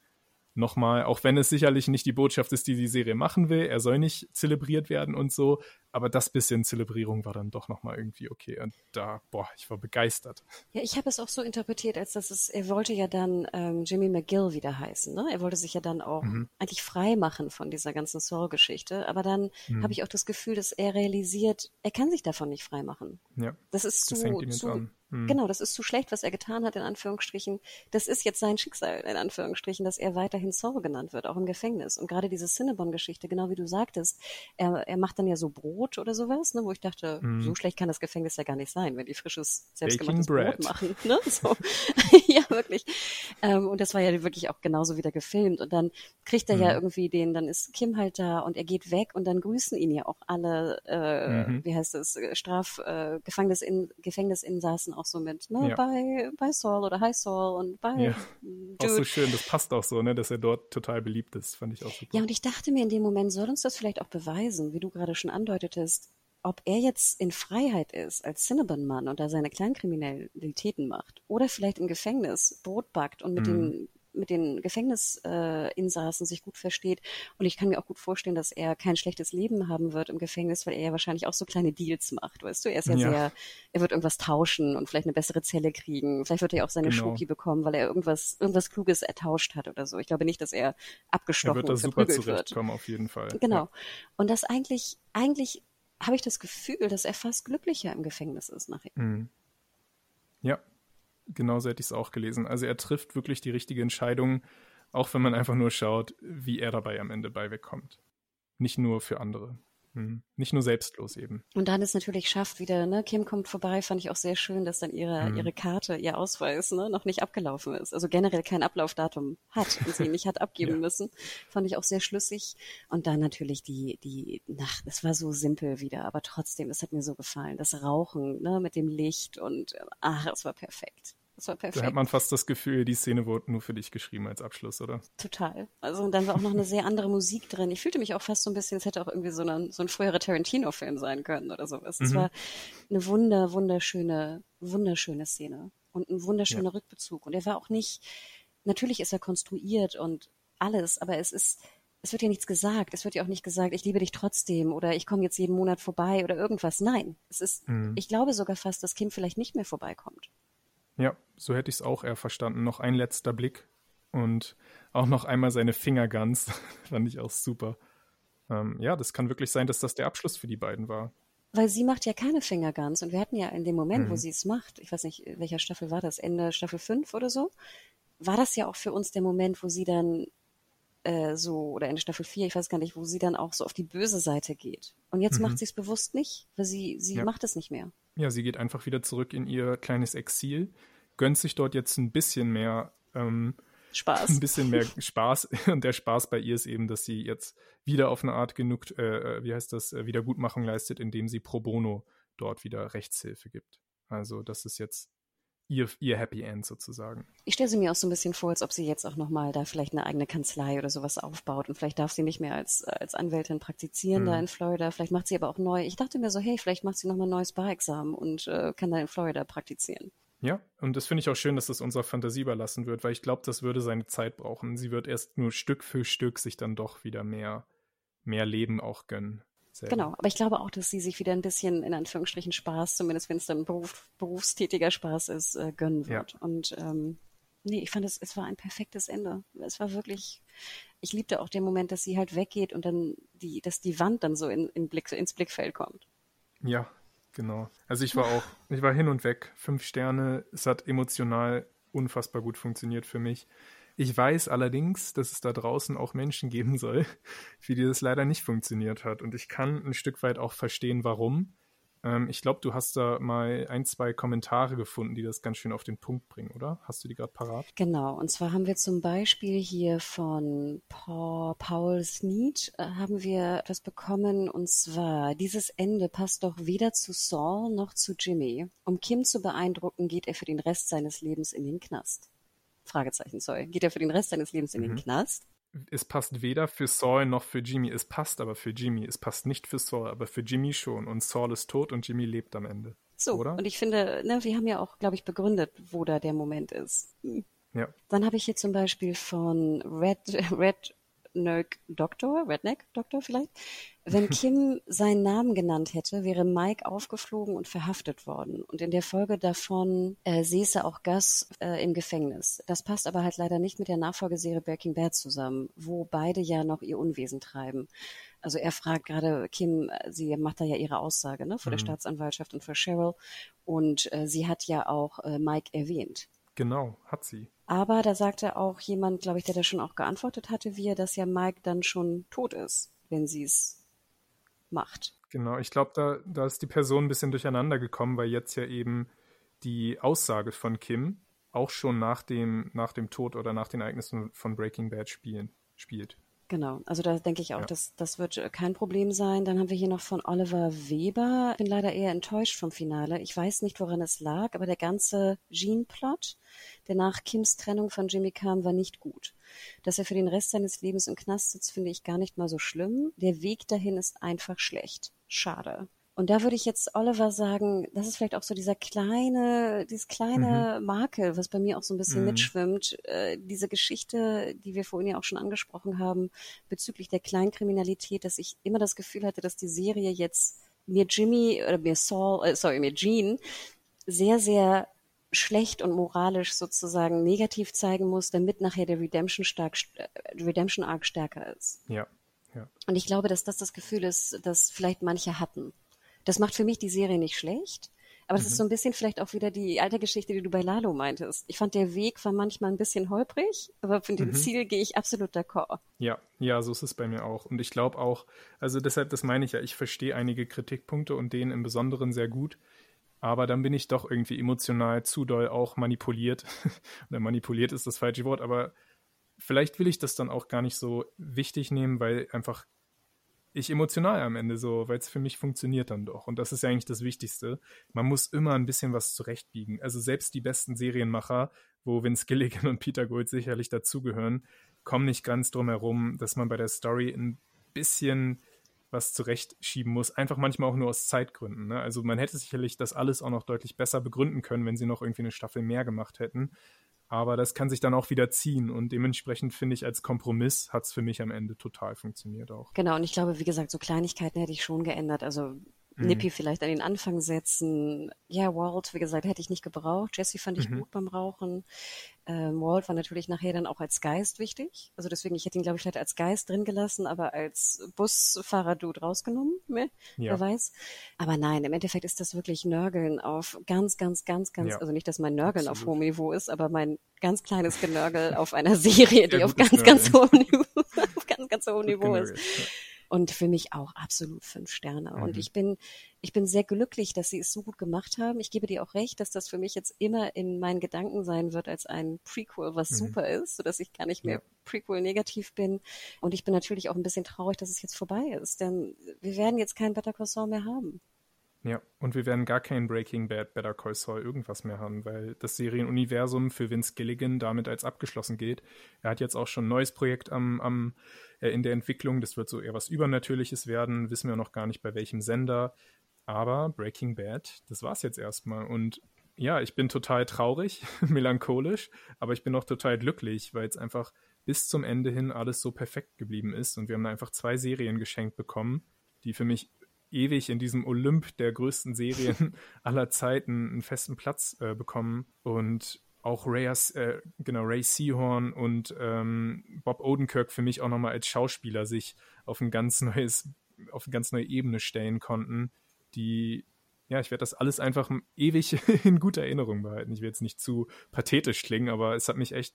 nochmal, auch wenn es sicherlich nicht die Botschaft ist, die die Serie machen will, er soll nicht zelebriert werden und so, Aber das bisschen Zelebrierung war dann doch nochmal irgendwie okay. Und da, boah, ich war begeistert. Ja, ich habe es auch so interpretiert, als dass es, er wollte ja dann ähm, Jimmy McGill wieder heißen. Ne? Er wollte sich ja dann auch mhm. eigentlich frei machen von dieser ganzen Saul-Geschichte. Aber dann mhm. habe ich auch das Gefühl, dass er realisiert, er kann sich davon nicht frei machen. Ja. Das ist zu, das zu, Mhm. Genau, das ist zu schlecht, was er getan hat, in Anführungsstrichen. Das ist jetzt sein Schicksal, in Anführungsstrichen, dass er weiterhin Saul genannt wird, auch im Gefängnis. Und gerade diese Cinnabon-Geschichte, genau wie du sagtest, er, er macht dann ja so Brot oder sowas, ne, wo ich dachte, mhm. so schlecht kann das Gefängnis ja gar nicht sein, wenn die frisches, selbstgemachtes Brot machen. Ne? So. ja, wirklich. Ähm, und das war ja wirklich auch genauso wieder gefilmt. Und dann kriegt er mhm. ja irgendwie den, dann ist Kim halt da und er geht weg und dann grüßen ihn ja auch alle, äh, mhm. wie heißt es, Straf, äh, Gefängnisin, Gefängnisinsassen auch so mit, ne, ja. bei, bei Saul oder Hi Saul und bei ja. Dude. Auch so schön, das passt auch so, ne, dass er dort total beliebt ist, fand ich auch super. Ja, und ich dachte mir in dem Moment, soll uns das vielleicht auch beweisen, wie du gerade schon andeutetest, ob er jetzt in Freiheit ist als Cinnabon-Mann und da seine Kleinkriminalitäten macht oder vielleicht im Gefängnis Brot backt und mit mm. den mit den Gefängnisinsassen sich gut versteht. Und ich kann mir auch gut vorstellen, dass er kein schlechtes Leben haben wird im Gefängnis, weil er ja wahrscheinlich auch so kleine Deals macht, weißt du? Er ist ja, ja. sehr, er wird irgendwas tauschen und vielleicht eine bessere Zelle kriegen. Vielleicht wird er auch seine genau. Schoki bekommen, weil er irgendwas, irgendwas Kluges ertauscht hat oder so. Ich glaube nicht, dass er abgestochen er wird da und super zurechtkommen, auf jeden Fall. Genau. Ja. Und das eigentlich, eigentlich habe ich das Gefühl, dass er fast glücklicher im Gefängnis ist nachher. Mhm. Ja, genauso hätte ich es auch gelesen. Also er trifft wirklich die richtige Entscheidung, auch wenn man einfach nur schaut, wie er dabei am Ende bei wegkommt. Nicht nur für andere. Hm. Nicht nur selbstlos eben. Und dann es natürlich schafft wieder, ne, Kim kommt vorbei, fand ich auch sehr schön, dass dann ihre, hm. ihre Karte, ihr Ausweis, ne, noch nicht abgelaufen ist. Also generell kein Ablaufdatum hat und sie nicht hat abgeben ja. müssen. Fand ich auch sehr schlüssig. Und dann natürlich die, die Nacht, es war so simpel wieder, aber trotzdem, es hat mir so gefallen. Das Rauchen, ne, mit dem Licht und ach, es war perfekt. Das war perfekt. Da hat man fast das Gefühl, die Szene wurde nur für dich geschrieben als Abschluss, oder? Total. Also und dann war auch noch eine sehr andere Musik drin. Ich fühlte mich auch fast so ein bisschen, es hätte auch irgendwie so, ein, so ein früherer Tarantino-Film sein können oder sowas. Es mhm. war eine wunder, wunderschöne, wunderschöne Szene und ein wunderschöner ja. Rückbezug. Und er war auch nicht, natürlich ist er konstruiert und alles, aber es ist, es wird ja nichts gesagt. Es wird ja auch nicht gesagt, ich liebe dich trotzdem oder ich komme jetzt jeden Monat vorbei oder irgendwas. Nein, es ist, mhm. ich glaube sogar fast, dass Kim vielleicht nicht mehr vorbeikommt. Ja, so hätte ich es auch eher verstanden. Noch ein letzter Blick und auch noch einmal seine Fingerguns. Fand ich auch super. Ähm, ja, das kann wirklich sein, dass das der Abschluss für die beiden war. Weil sie macht ja keine Fingerguns und wir hatten ja in dem Moment, mhm. wo sie es macht, ich weiß nicht, welcher Staffel war das, Ende Staffel 5 oder so, war das ja auch für uns der Moment, wo sie dann äh, so, oder Ende Staffel 4, ich weiß gar nicht, wo sie dann auch so auf die böse Seite geht. Und jetzt mhm. macht sie es bewusst nicht, weil sie, sie ja. macht es nicht mehr. Ja, sie geht einfach wieder zurück in ihr kleines Exil, gönnt sich dort jetzt ein bisschen mehr ähm, Spaß. Ein bisschen mehr Spaß. Und der Spaß bei ihr ist eben, dass sie jetzt wieder auf eine Art genug, äh, äh wie heißt das, äh, Wiedergutmachung leistet, indem sie pro bono dort wieder Rechtshilfe gibt. Also das ist jetzt ihr, ihr Happy End sozusagen. Ich stelle sie mir auch so ein bisschen vor, als ob sie jetzt auch nochmal da vielleicht eine eigene Kanzlei oder sowas aufbaut und vielleicht darf sie nicht mehr als, als Anwältin praktizieren mhm. da in Florida. Vielleicht macht sie aber auch neu. Ich dachte mir so, hey, vielleicht macht sie nochmal ein neues Bar-Examen und äh, kann da in Florida praktizieren. Ja, und das finde ich auch schön, dass das unserer Fantasie überlassen wird, weil ich glaube, das würde seine Zeit brauchen. Sie wird erst nur Stück für Stück sich dann doch wieder mehr, mehr Leben auch gönnen. Selber. Genau, aber ich glaube auch, dass sie sich wieder ein bisschen in Anführungsstrichen Spaß, zumindest wenn es dann Beruf, berufstätiger Spaß ist, äh, gönnen wird. Ja. Und ähm, nee, ich fand es, es war ein perfektes Ende. Es war wirklich, ich liebte auch den Moment, dass sie halt weggeht und dann die, dass die Wand dann so in, in Blick, ins Blickfeld kommt. Ja, genau. Also ich war auch, ich war hin und weg. Fünf Sterne. Es hat emotional unfassbar gut funktioniert für mich. Ich weiß allerdings, dass es da draußen auch Menschen geben soll, für die das leider nicht funktioniert hat. Und ich kann ein Stück weit auch verstehen, warum. Ähm, ich glaube, du hast da mal ein, zwei Kommentare gefunden, die das ganz schön auf den Punkt bringen, oder? Hast du die gerade parat? Genau. Und zwar haben wir zum Beispiel hier von Paul, Paul Snead äh, haben wir etwas bekommen. Und zwar, dieses Ende passt doch weder zu Saul noch zu Jimmy. Um Kim zu beeindrucken, geht er für den Rest seines Lebens in den Knast. Fragezeichen, sorry. Geht er für den Rest seines Lebens in mhm. den Knast? Es passt weder für Saul noch für Jimmy. Es passt aber für Jimmy. Es passt nicht für Saul, aber für Jimmy schon. Und Saul ist tot und Jimmy lebt am Ende. So, oder? und ich finde, ne, wir haben ja auch, glaube ich, begründet, wo da der Moment ist. Hm. Ja. Dann habe ich hier zum Beispiel von Red, Red Nerk Doktor, Redneck Doktor vielleicht. Wenn Kim seinen Namen genannt hätte, wäre Mike aufgeflogen und verhaftet worden. Und in der Folge davon äh, säße auch Gus äh, im Gefängnis. Das passt aber halt leider nicht mit der Nachfolgeserie Breaking Bad zusammen, wo beide ja noch ihr Unwesen treiben. Also er fragt gerade Kim, sie macht da ja ihre Aussage ne, vor mhm. der Staatsanwaltschaft und vor Cheryl. Und äh, sie hat ja auch äh, Mike erwähnt. Genau, hat sie. Aber da sagte auch jemand, glaube ich, der da schon auch geantwortet hatte, wie er, dass ja Mike dann schon tot ist, wenn sie es macht. Genau, ich glaube, da, da ist die Person ein bisschen durcheinander gekommen, weil jetzt ja eben die Aussage von Kim auch schon nach dem, nach dem Tod oder nach den Ereignissen von Breaking Bad spielen, spielt. Genau, also da denke ich auch, ja. dass das wird kein Problem sein. Dann haben wir hier noch von Oliver Weber. Ich bin leider eher enttäuscht vom Finale. Ich weiß nicht, woran es lag, aber der ganze Jean-Plot, der nach Kims Trennung von Jimmy kam, war nicht gut. Dass er für den Rest seines Lebens im Knast sitzt, finde ich gar nicht mal so schlimm. Der Weg dahin ist einfach schlecht. Schade. Und da würde ich jetzt Oliver sagen, das ist vielleicht auch so dieser kleine, dieses kleine mhm. Makel, was bei mir auch so ein bisschen mhm. mitschwimmt. Äh, diese Geschichte, die wir vorhin ja auch schon angesprochen haben, bezüglich der Kleinkriminalität, dass ich immer das Gefühl hatte, dass die Serie jetzt mir Jimmy oder mir Saul, äh, sorry, mir Jean sehr, sehr schlecht und moralisch sozusagen negativ zeigen muss, damit nachher der Redemption stark, äh, Redemption Arc stärker ist. Ja. Ja. Und ich glaube, dass das das Gefühl ist, das vielleicht manche hatten. Das macht für mich die Serie nicht schlecht. Aber das mhm. ist so ein bisschen vielleicht auch wieder die alte Geschichte, die du bei Lalo meintest. Ich fand, der Weg war manchmal ein bisschen holprig, aber von dem mhm. Ziel gehe ich absolut d'accord. Ja, ja, so ist es bei mir auch. Und ich glaube auch, also deshalb, das meine ich ja, ich verstehe einige Kritikpunkte und den im Besonderen sehr gut. Aber dann bin ich doch irgendwie emotional zu doll auch manipuliert. Oder manipuliert ist das falsche Wort, aber vielleicht will ich das dann auch gar nicht so wichtig nehmen, weil einfach ich emotional am Ende so, weil es für mich funktioniert dann doch. Und das ist ja eigentlich das Wichtigste. Man muss immer ein bisschen was zurechtbiegen. Also selbst die besten Serienmacher, wo Vince Gilligan und Peter Gould sicherlich dazugehören, kommen nicht ganz drum herum, dass man bei der Story ein bisschen was zurechtschieben muss. Einfach manchmal auch nur aus Zeitgründen. Ne? Also man hätte sicherlich das alles auch noch deutlich besser begründen können, wenn sie noch irgendwie eine Staffel mehr gemacht hätten. Aber das kann sich dann auch wieder ziehen und dementsprechend finde ich, als Kompromiss hat es für mich am Ende total funktioniert auch. Genau, und ich glaube, wie gesagt, so Kleinigkeiten hätte ich schon geändert. Also mhm. Nippy vielleicht an den Anfang setzen. Ja, Walt, wie gesagt, hätte ich nicht gebraucht. Jesse fand ich mhm. gut beim Rauchen. Ähm, Walt war natürlich nachher dann auch als Geist wichtig. Also deswegen, ich hätte ihn, glaube ich, vielleicht als Geist drin gelassen, aber als Busfahrer-Dude rausgenommen. Ne? Ja. Wer weiß. Aber nein, im Endeffekt ist das wirklich Nörgeln auf ganz, ganz, ganz, ganz, ja. also nicht, dass mein Nörgeln Absolut. auf hohem Niveau ist, aber mein ganz kleines Genörgel auf einer Serie, die auf ganz, Nörgeln. ganz hohem Niveau, auf ganz, ganz hohem Niveau ist. Ja und für mich auch absolut fünf Sterne. Mhm. Und ich bin, ich bin sehr glücklich, dass sie es so gut gemacht haben. Ich gebe dir auch recht, dass das für mich jetzt immer in meinen Gedanken sein wird als ein Prequel, was mhm. super ist, sodass ich gar nicht mehr ja. Prequel negativ bin. Und ich bin natürlich auch ein bisschen traurig, dass es jetzt vorbei ist, denn wir werden jetzt keinen Better Call Saul mehr haben. Ja, und wir werden gar kein Breaking Bad, Better Call Saul irgendwas mehr haben, weil das Serienuniversum für Vince Gilligan damit als abgeschlossen geht. Er hat jetzt auch schon ein neues Projekt am, am äh, in der Entwicklung. Das wird so eher was Übernatürliches werden, wissen wir noch gar nicht bei welchem Sender. Aber Breaking Bad, das war's jetzt erstmal. Und ja, ich bin total traurig, melancholisch, aber ich bin auch total glücklich, weil es einfach bis zum Ende hin alles so perfekt geblieben ist. Und wir haben einfach zwei Serien geschenkt bekommen, die für mich ewig in diesem Olymp der größten Serien aller Zeiten einen festen Platz äh, bekommen. Und auch Ray, äh, genau, Ray Seahorn und ähm, Bob Odenkirk für mich auch nochmal als Schauspieler sich auf ein ganz neues, auf eine ganz neue Ebene stellen konnten, die, ja, ich werde das alles einfach ewig in guter Erinnerung behalten. Ich will jetzt nicht zu pathetisch klingen, aber es hat mich echt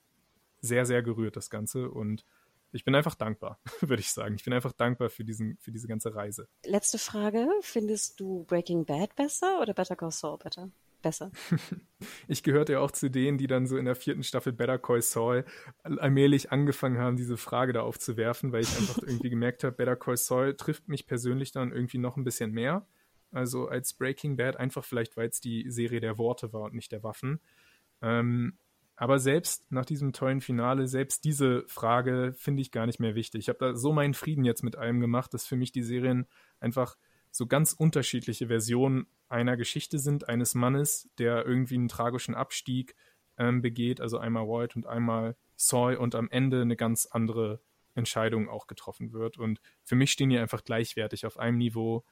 sehr, sehr gerührt, das Ganze. Und ich bin einfach dankbar, würde ich sagen. Ich bin einfach dankbar für, diesen, für diese ganze Reise. Letzte Frage. Findest du Breaking Bad besser oder Better Call Saul besser? Besser. Ich gehörte ja auch zu denen, die dann so in der vierten Staffel Better Call Saul allmählich angefangen haben, diese Frage da aufzuwerfen, weil ich einfach irgendwie gemerkt habe, Better Call Saul trifft mich persönlich dann irgendwie noch ein bisschen mehr. Also als Breaking Bad, einfach vielleicht, weil es die Serie der Worte war und nicht der Waffen. Ähm, aber selbst nach diesem tollen Finale, selbst diese Frage finde ich gar nicht mehr wichtig. Ich habe da so meinen Frieden jetzt mit allem gemacht, dass für mich die Serien einfach so ganz unterschiedliche Versionen einer Geschichte sind, eines Mannes, der irgendwie einen tragischen Abstieg ähm, begeht, also einmal Walt und einmal Saul und am Ende eine ganz andere Entscheidung auch getroffen wird. Und für mich stehen die einfach gleichwertig auf einem Niveau.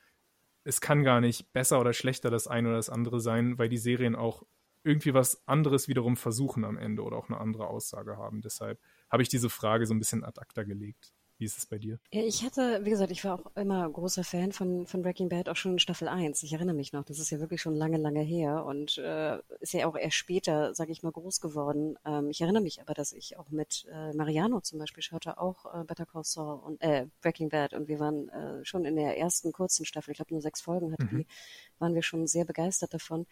Es kann gar nicht besser oder schlechter das eine oder das andere sein, weil die Serien auch irgendwie was anderes wiederum versuchen am Ende oder auch eine andere Aussage haben. Deshalb habe ich diese Frage so ein bisschen ad acta gelegt. Wie ist es bei dir? Ich hatte, wie gesagt, ich war auch immer großer Fan von, von Breaking Bad, auch schon in Staffel 1. Ich erinnere mich noch, das ist ja wirklich schon lange, lange her und äh, ist ja auch erst später, sage ich mal, groß geworden. Ähm, ich erinnere mich aber, dass ich auch mit äh, Mariano zum Beispiel schaute auch äh, Better Call Saul und äh, Breaking Bad und wir waren äh, schon in der ersten kurzen Staffel, ich glaube nur sechs Folgen hatte mhm. die, waren wir schon sehr begeistert davon.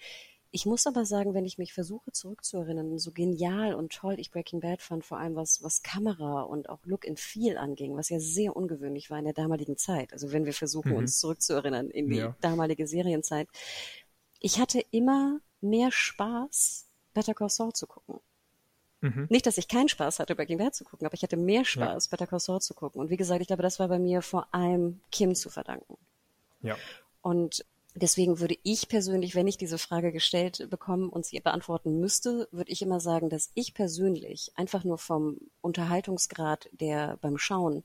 Ich muss aber sagen, wenn ich mich versuche zurückzuerinnern, so genial und toll ich Breaking Bad fand, vor allem was, was Kamera und auch Look and Feel anging, was ja sehr ungewöhnlich war in der damaligen Zeit. Also wenn wir versuchen, mhm. uns zurückzuerinnern in die ja. damalige Serienzeit. Ich hatte immer mehr Spaß, Better Call Saul zu gucken. Mhm. Nicht, dass ich keinen Spaß hatte, Breaking Bad zu gucken, aber ich hatte mehr Spaß, ja. Better Call Saul zu gucken. Und wie gesagt, ich glaube, das war bei mir vor allem Kim zu verdanken. Ja. Und Deswegen würde ich persönlich, wenn ich diese Frage gestellt bekomme und sie beantworten müsste, würde ich immer sagen, dass ich persönlich einfach nur vom Unterhaltungsgrad, der beim Schauen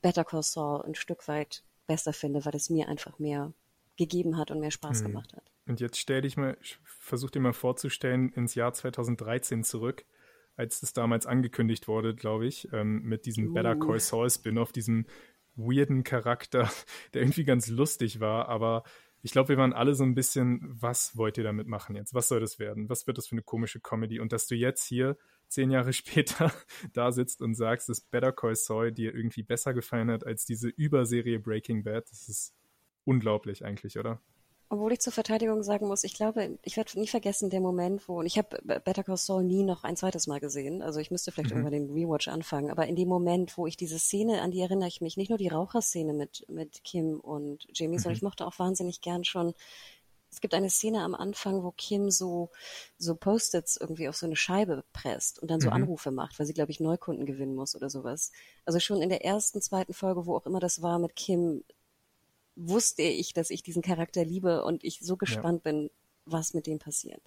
Better Call Saul ein Stück weit besser finde, weil es mir einfach mehr gegeben hat und mehr Spaß hm. gemacht hat. Und jetzt stell dich mal, versuch dir mal vorzustellen, ins Jahr 2013 zurück, als es damals angekündigt wurde, glaube ich, ähm, mit diesem uh. Better Call Saul Spin-off, diesem weirden Charakter, der irgendwie ganz lustig war, aber ich glaube, wir waren alle so ein bisschen, was wollt ihr damit machen jetzt? Was soll das werden? Was wird das für eine komische Comedy? Und dass du jetzt hier zehn Jahre später da sitzt und sagst, dass Better Call Saul dir irgendwie besser gefallen hat als diese Überserie Breaking Bad, das ist unglaublich eigentlich, oder? Obwohl ich zur Verteidigung sagen muss, ich glaube, ich werde nie vergessen der Moment, wo, und ich habe Better Call Saul nie noch ein zweites Mal gesehen, also ich müsste vielleicht mhm. irgendwann den Rewatch anfangen, aber in dem Moment, wo ich diese Szene, an die erinnere ich mich, nicht nur die Raucherszene mit, mit Kim und Jamie, mhm. sondern ich mochte auch wahnsinnig gern schon es gibt eine Szene am Anfang, wo Kim so, so Post-its irgendwie auf so eine Scheibe presst und dann so mhm. Anrufe macht, weil sie, glaube ich, Neukunden gewinnen muss oder sowas. Also schon in der ersten, zweiten Folge, wo auch immer das war mit Kim, wusste ich, dass ich diesen Charakter liebe und ich so gespannt ja. bin, was mit dem passiert.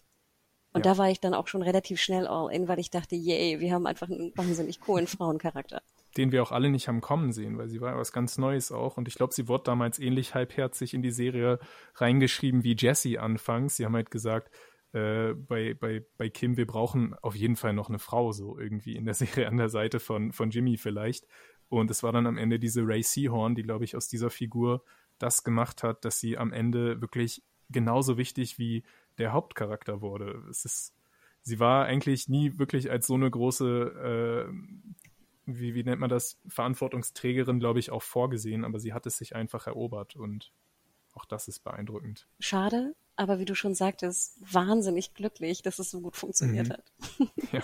Und ja. da war ich dann auch schon relativ schnell all in, weil ich dachte, yay, wir haben einfach einen wahnsinnig coolen Frauencharakter. Den wir auch alle nicht haben kommen sehen, weil sie war was ganz Neues auch. Und ich glaube, sie wurde damals ähnlich halbherzig in die Serie reingeschrieben wie Jessie anfangs. Sie haben halt gesagt, äh, bei, bei, bei Kim, wir brauchen auf jeden Fall noch eine Frau, so irgendwie in der Serie an der Seite von, von Jimmy vielleicht. Und es war dann am Ende diese Ray Seahorn, die, glaube ich, aus dieser Figur das gemacht hat, dass sie am Ende wirklich genauso wichtig wie der Hauptcharakter wurde. Es ist, sie war eigentlich nie wirklich als so eine große, äh, wie, wie nennt man das, Verantwortungsträgerin, glaube ich, auch vorgesehen, aber sie hat es sich einfach erobert und auch das ist beeindruckend. Schade, aber wie du schon sagtest, wahnsinnig glücklich, dass es so gut funktioniert mhm. hat. Ja.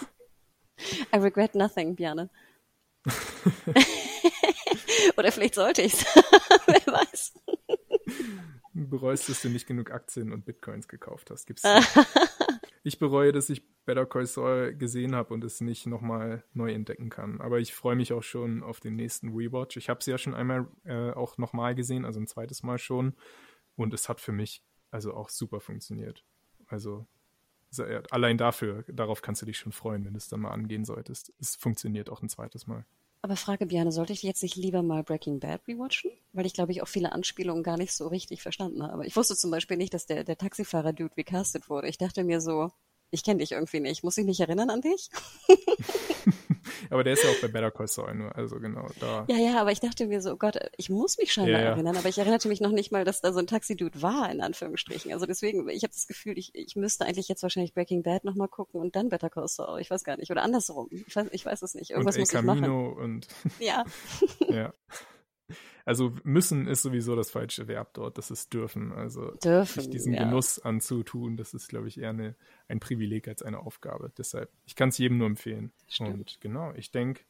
I regret nothing, Bjarne. Oder vielleicht sollte ich es. Weiß. Du bereust, dass du nicht genug Aktien und Bitcoins gekauft hast. Gibt's ich bereue, dass ich Better Call Saul gesehen habe und es nicht nochmal neu entdecken kann. Aber ich freue mich auch schon auf den nächsten Rewatch. Ich habe es ja schon einmal äh, auch nochmal gesehen, also ein zweites Mal schon. Und es hat für mich also auch super funktioniert. Also allein dafür, darauf kannst du dich schon freuen, wenn du es dann mal angehen solltest. Es funktioniert auch ein zweites Mal. Aber Frage, Biane, sollte ich jetzt nicht lieber mal Breaking Bad rewatchen? Weil ich glaube, ich auch viele Anspielungen gar nicht so richtig verstanden habe. Ich wusste zum Beispiel nicht, dass der, der Taxifahrer-Dude recastet wurde. Ich dachte mir so, ich kenne dich irgendwie nicht. Muss ich mich erinnern an dich? aber der ist ja auch bei Better Call Saul nur, also genau da. Ja, ja, aber ich dachte mir so, oh Gott, ich muss mich scheinbar ja, ja. erinnern, aber ich erinnerte mich noch nicht mal, dass da so ein Taxi-Dude war, in Anführungsstrichen. Also deswegen, ich habe das Gefühl, ich, ich müsste eigentlich jetzt wahrscheinlich Breaking Bad nochmal gucken und dann Better Call Saul. Ich weiß gar nicht. Oder andersrum. Ich weiß, ich weiß es nicht. Irgendwas und muss ich machen. Und ja. ja. Also müssen ist sowieso das falsche Verb dort, das ist dürfen. Also dürfen, sich diesen ja. Genuss anzutun, das ist, glaube ich, eher eine, ein Privileg als eine Aufgabe. Deshalb, ich kann es jedem nur empfehlen. Stimmt. Und genau, ich denke,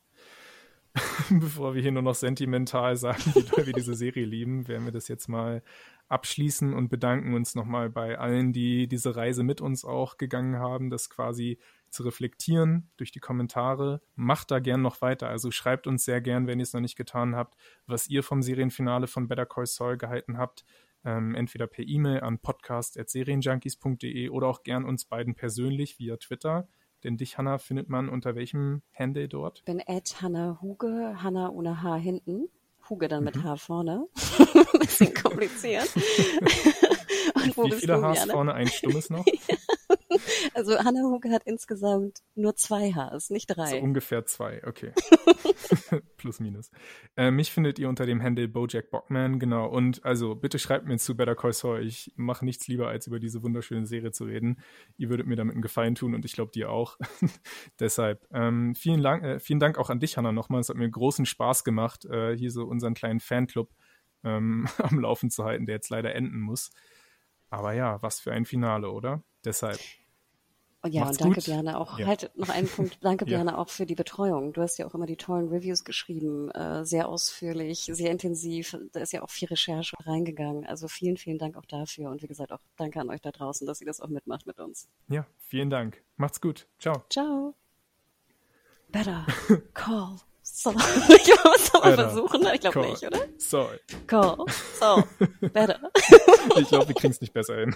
bevor wir hier nur noch sentimental sagen, wie doll wir diese Serie lieben, werden wir das jetzt mal abschließen und bedanken uns nochmal bei allen, die diese Reise mit uns auch gegangen haben, das quasi zu reflektieren durch die Kommentare. Macht da gern noch weiter. Also schreibt uns sehr gern, wenn ihr es noch nicht getan habt, was ihr vom Serienfinale von Better Call Saul gehalten habt. Ähm, entweder per E-Mail an podcast.serienjunkies.de oder auch gern uns beiden persönlich via Twitter. Denn dich, Hanna, findet man unter welchem Handle dort? Ich bin Ed Hanna Huge, Hanna ohne H hinten. Huge dann mit mhm. H vorne. Bisschen kompliziert. Und wo Wie viele Hs vorne? Ein stummes noch? Also Hannah Huge hat insgesamt nur zwei Hs, nicht drei. So ungefähr zwei, okay. Plus, minus. Äh, mich findet ihr unter dem Handle Bojack Bockman, genau. Und also bitte schreibt mir zu Better Call Saul. Ich mache nichts lieber, als über diese wunderschöne Serie zu reden. Ihr würdet mir damit einen Gefallen tun und ich glaube dir auch. Deshalb ähm, vielen, Dank, äh, vielen Dank auch an dich, Hannah, nochmal. Es hat mir großen Spaß gemacht, äh, hier so unseren kleinen Fanclub ähm, am Laufen zu halten, der jetzt leider enden muss. Aber ja, was für ein Finale, oder? Deshalb. Und ja, Macht's und danke gut. Björn auch. Ja. Halt noch einen Punkt. Danke ja. auch für die Betreuung. Du hast ja auch immer die tollen Reviews geschrieben, äh, sehr ausführlich, sehr intensiv. Da ist ja auch viel Recherche reingegangen. Also vielen, vielen Dank auch dafür. Und wie gesagt, auch danke an euch da draußen, dass ihr das auch mitmacht mit uns. Ja, vielen Dank. Macht's gut. Ciao. Ciao. Better call. So. ich muss aber versuchen. Ich glaube nicht, oder? Sorry. Call. So. Better. ich glaube, wir kriegen es nicht besser hin.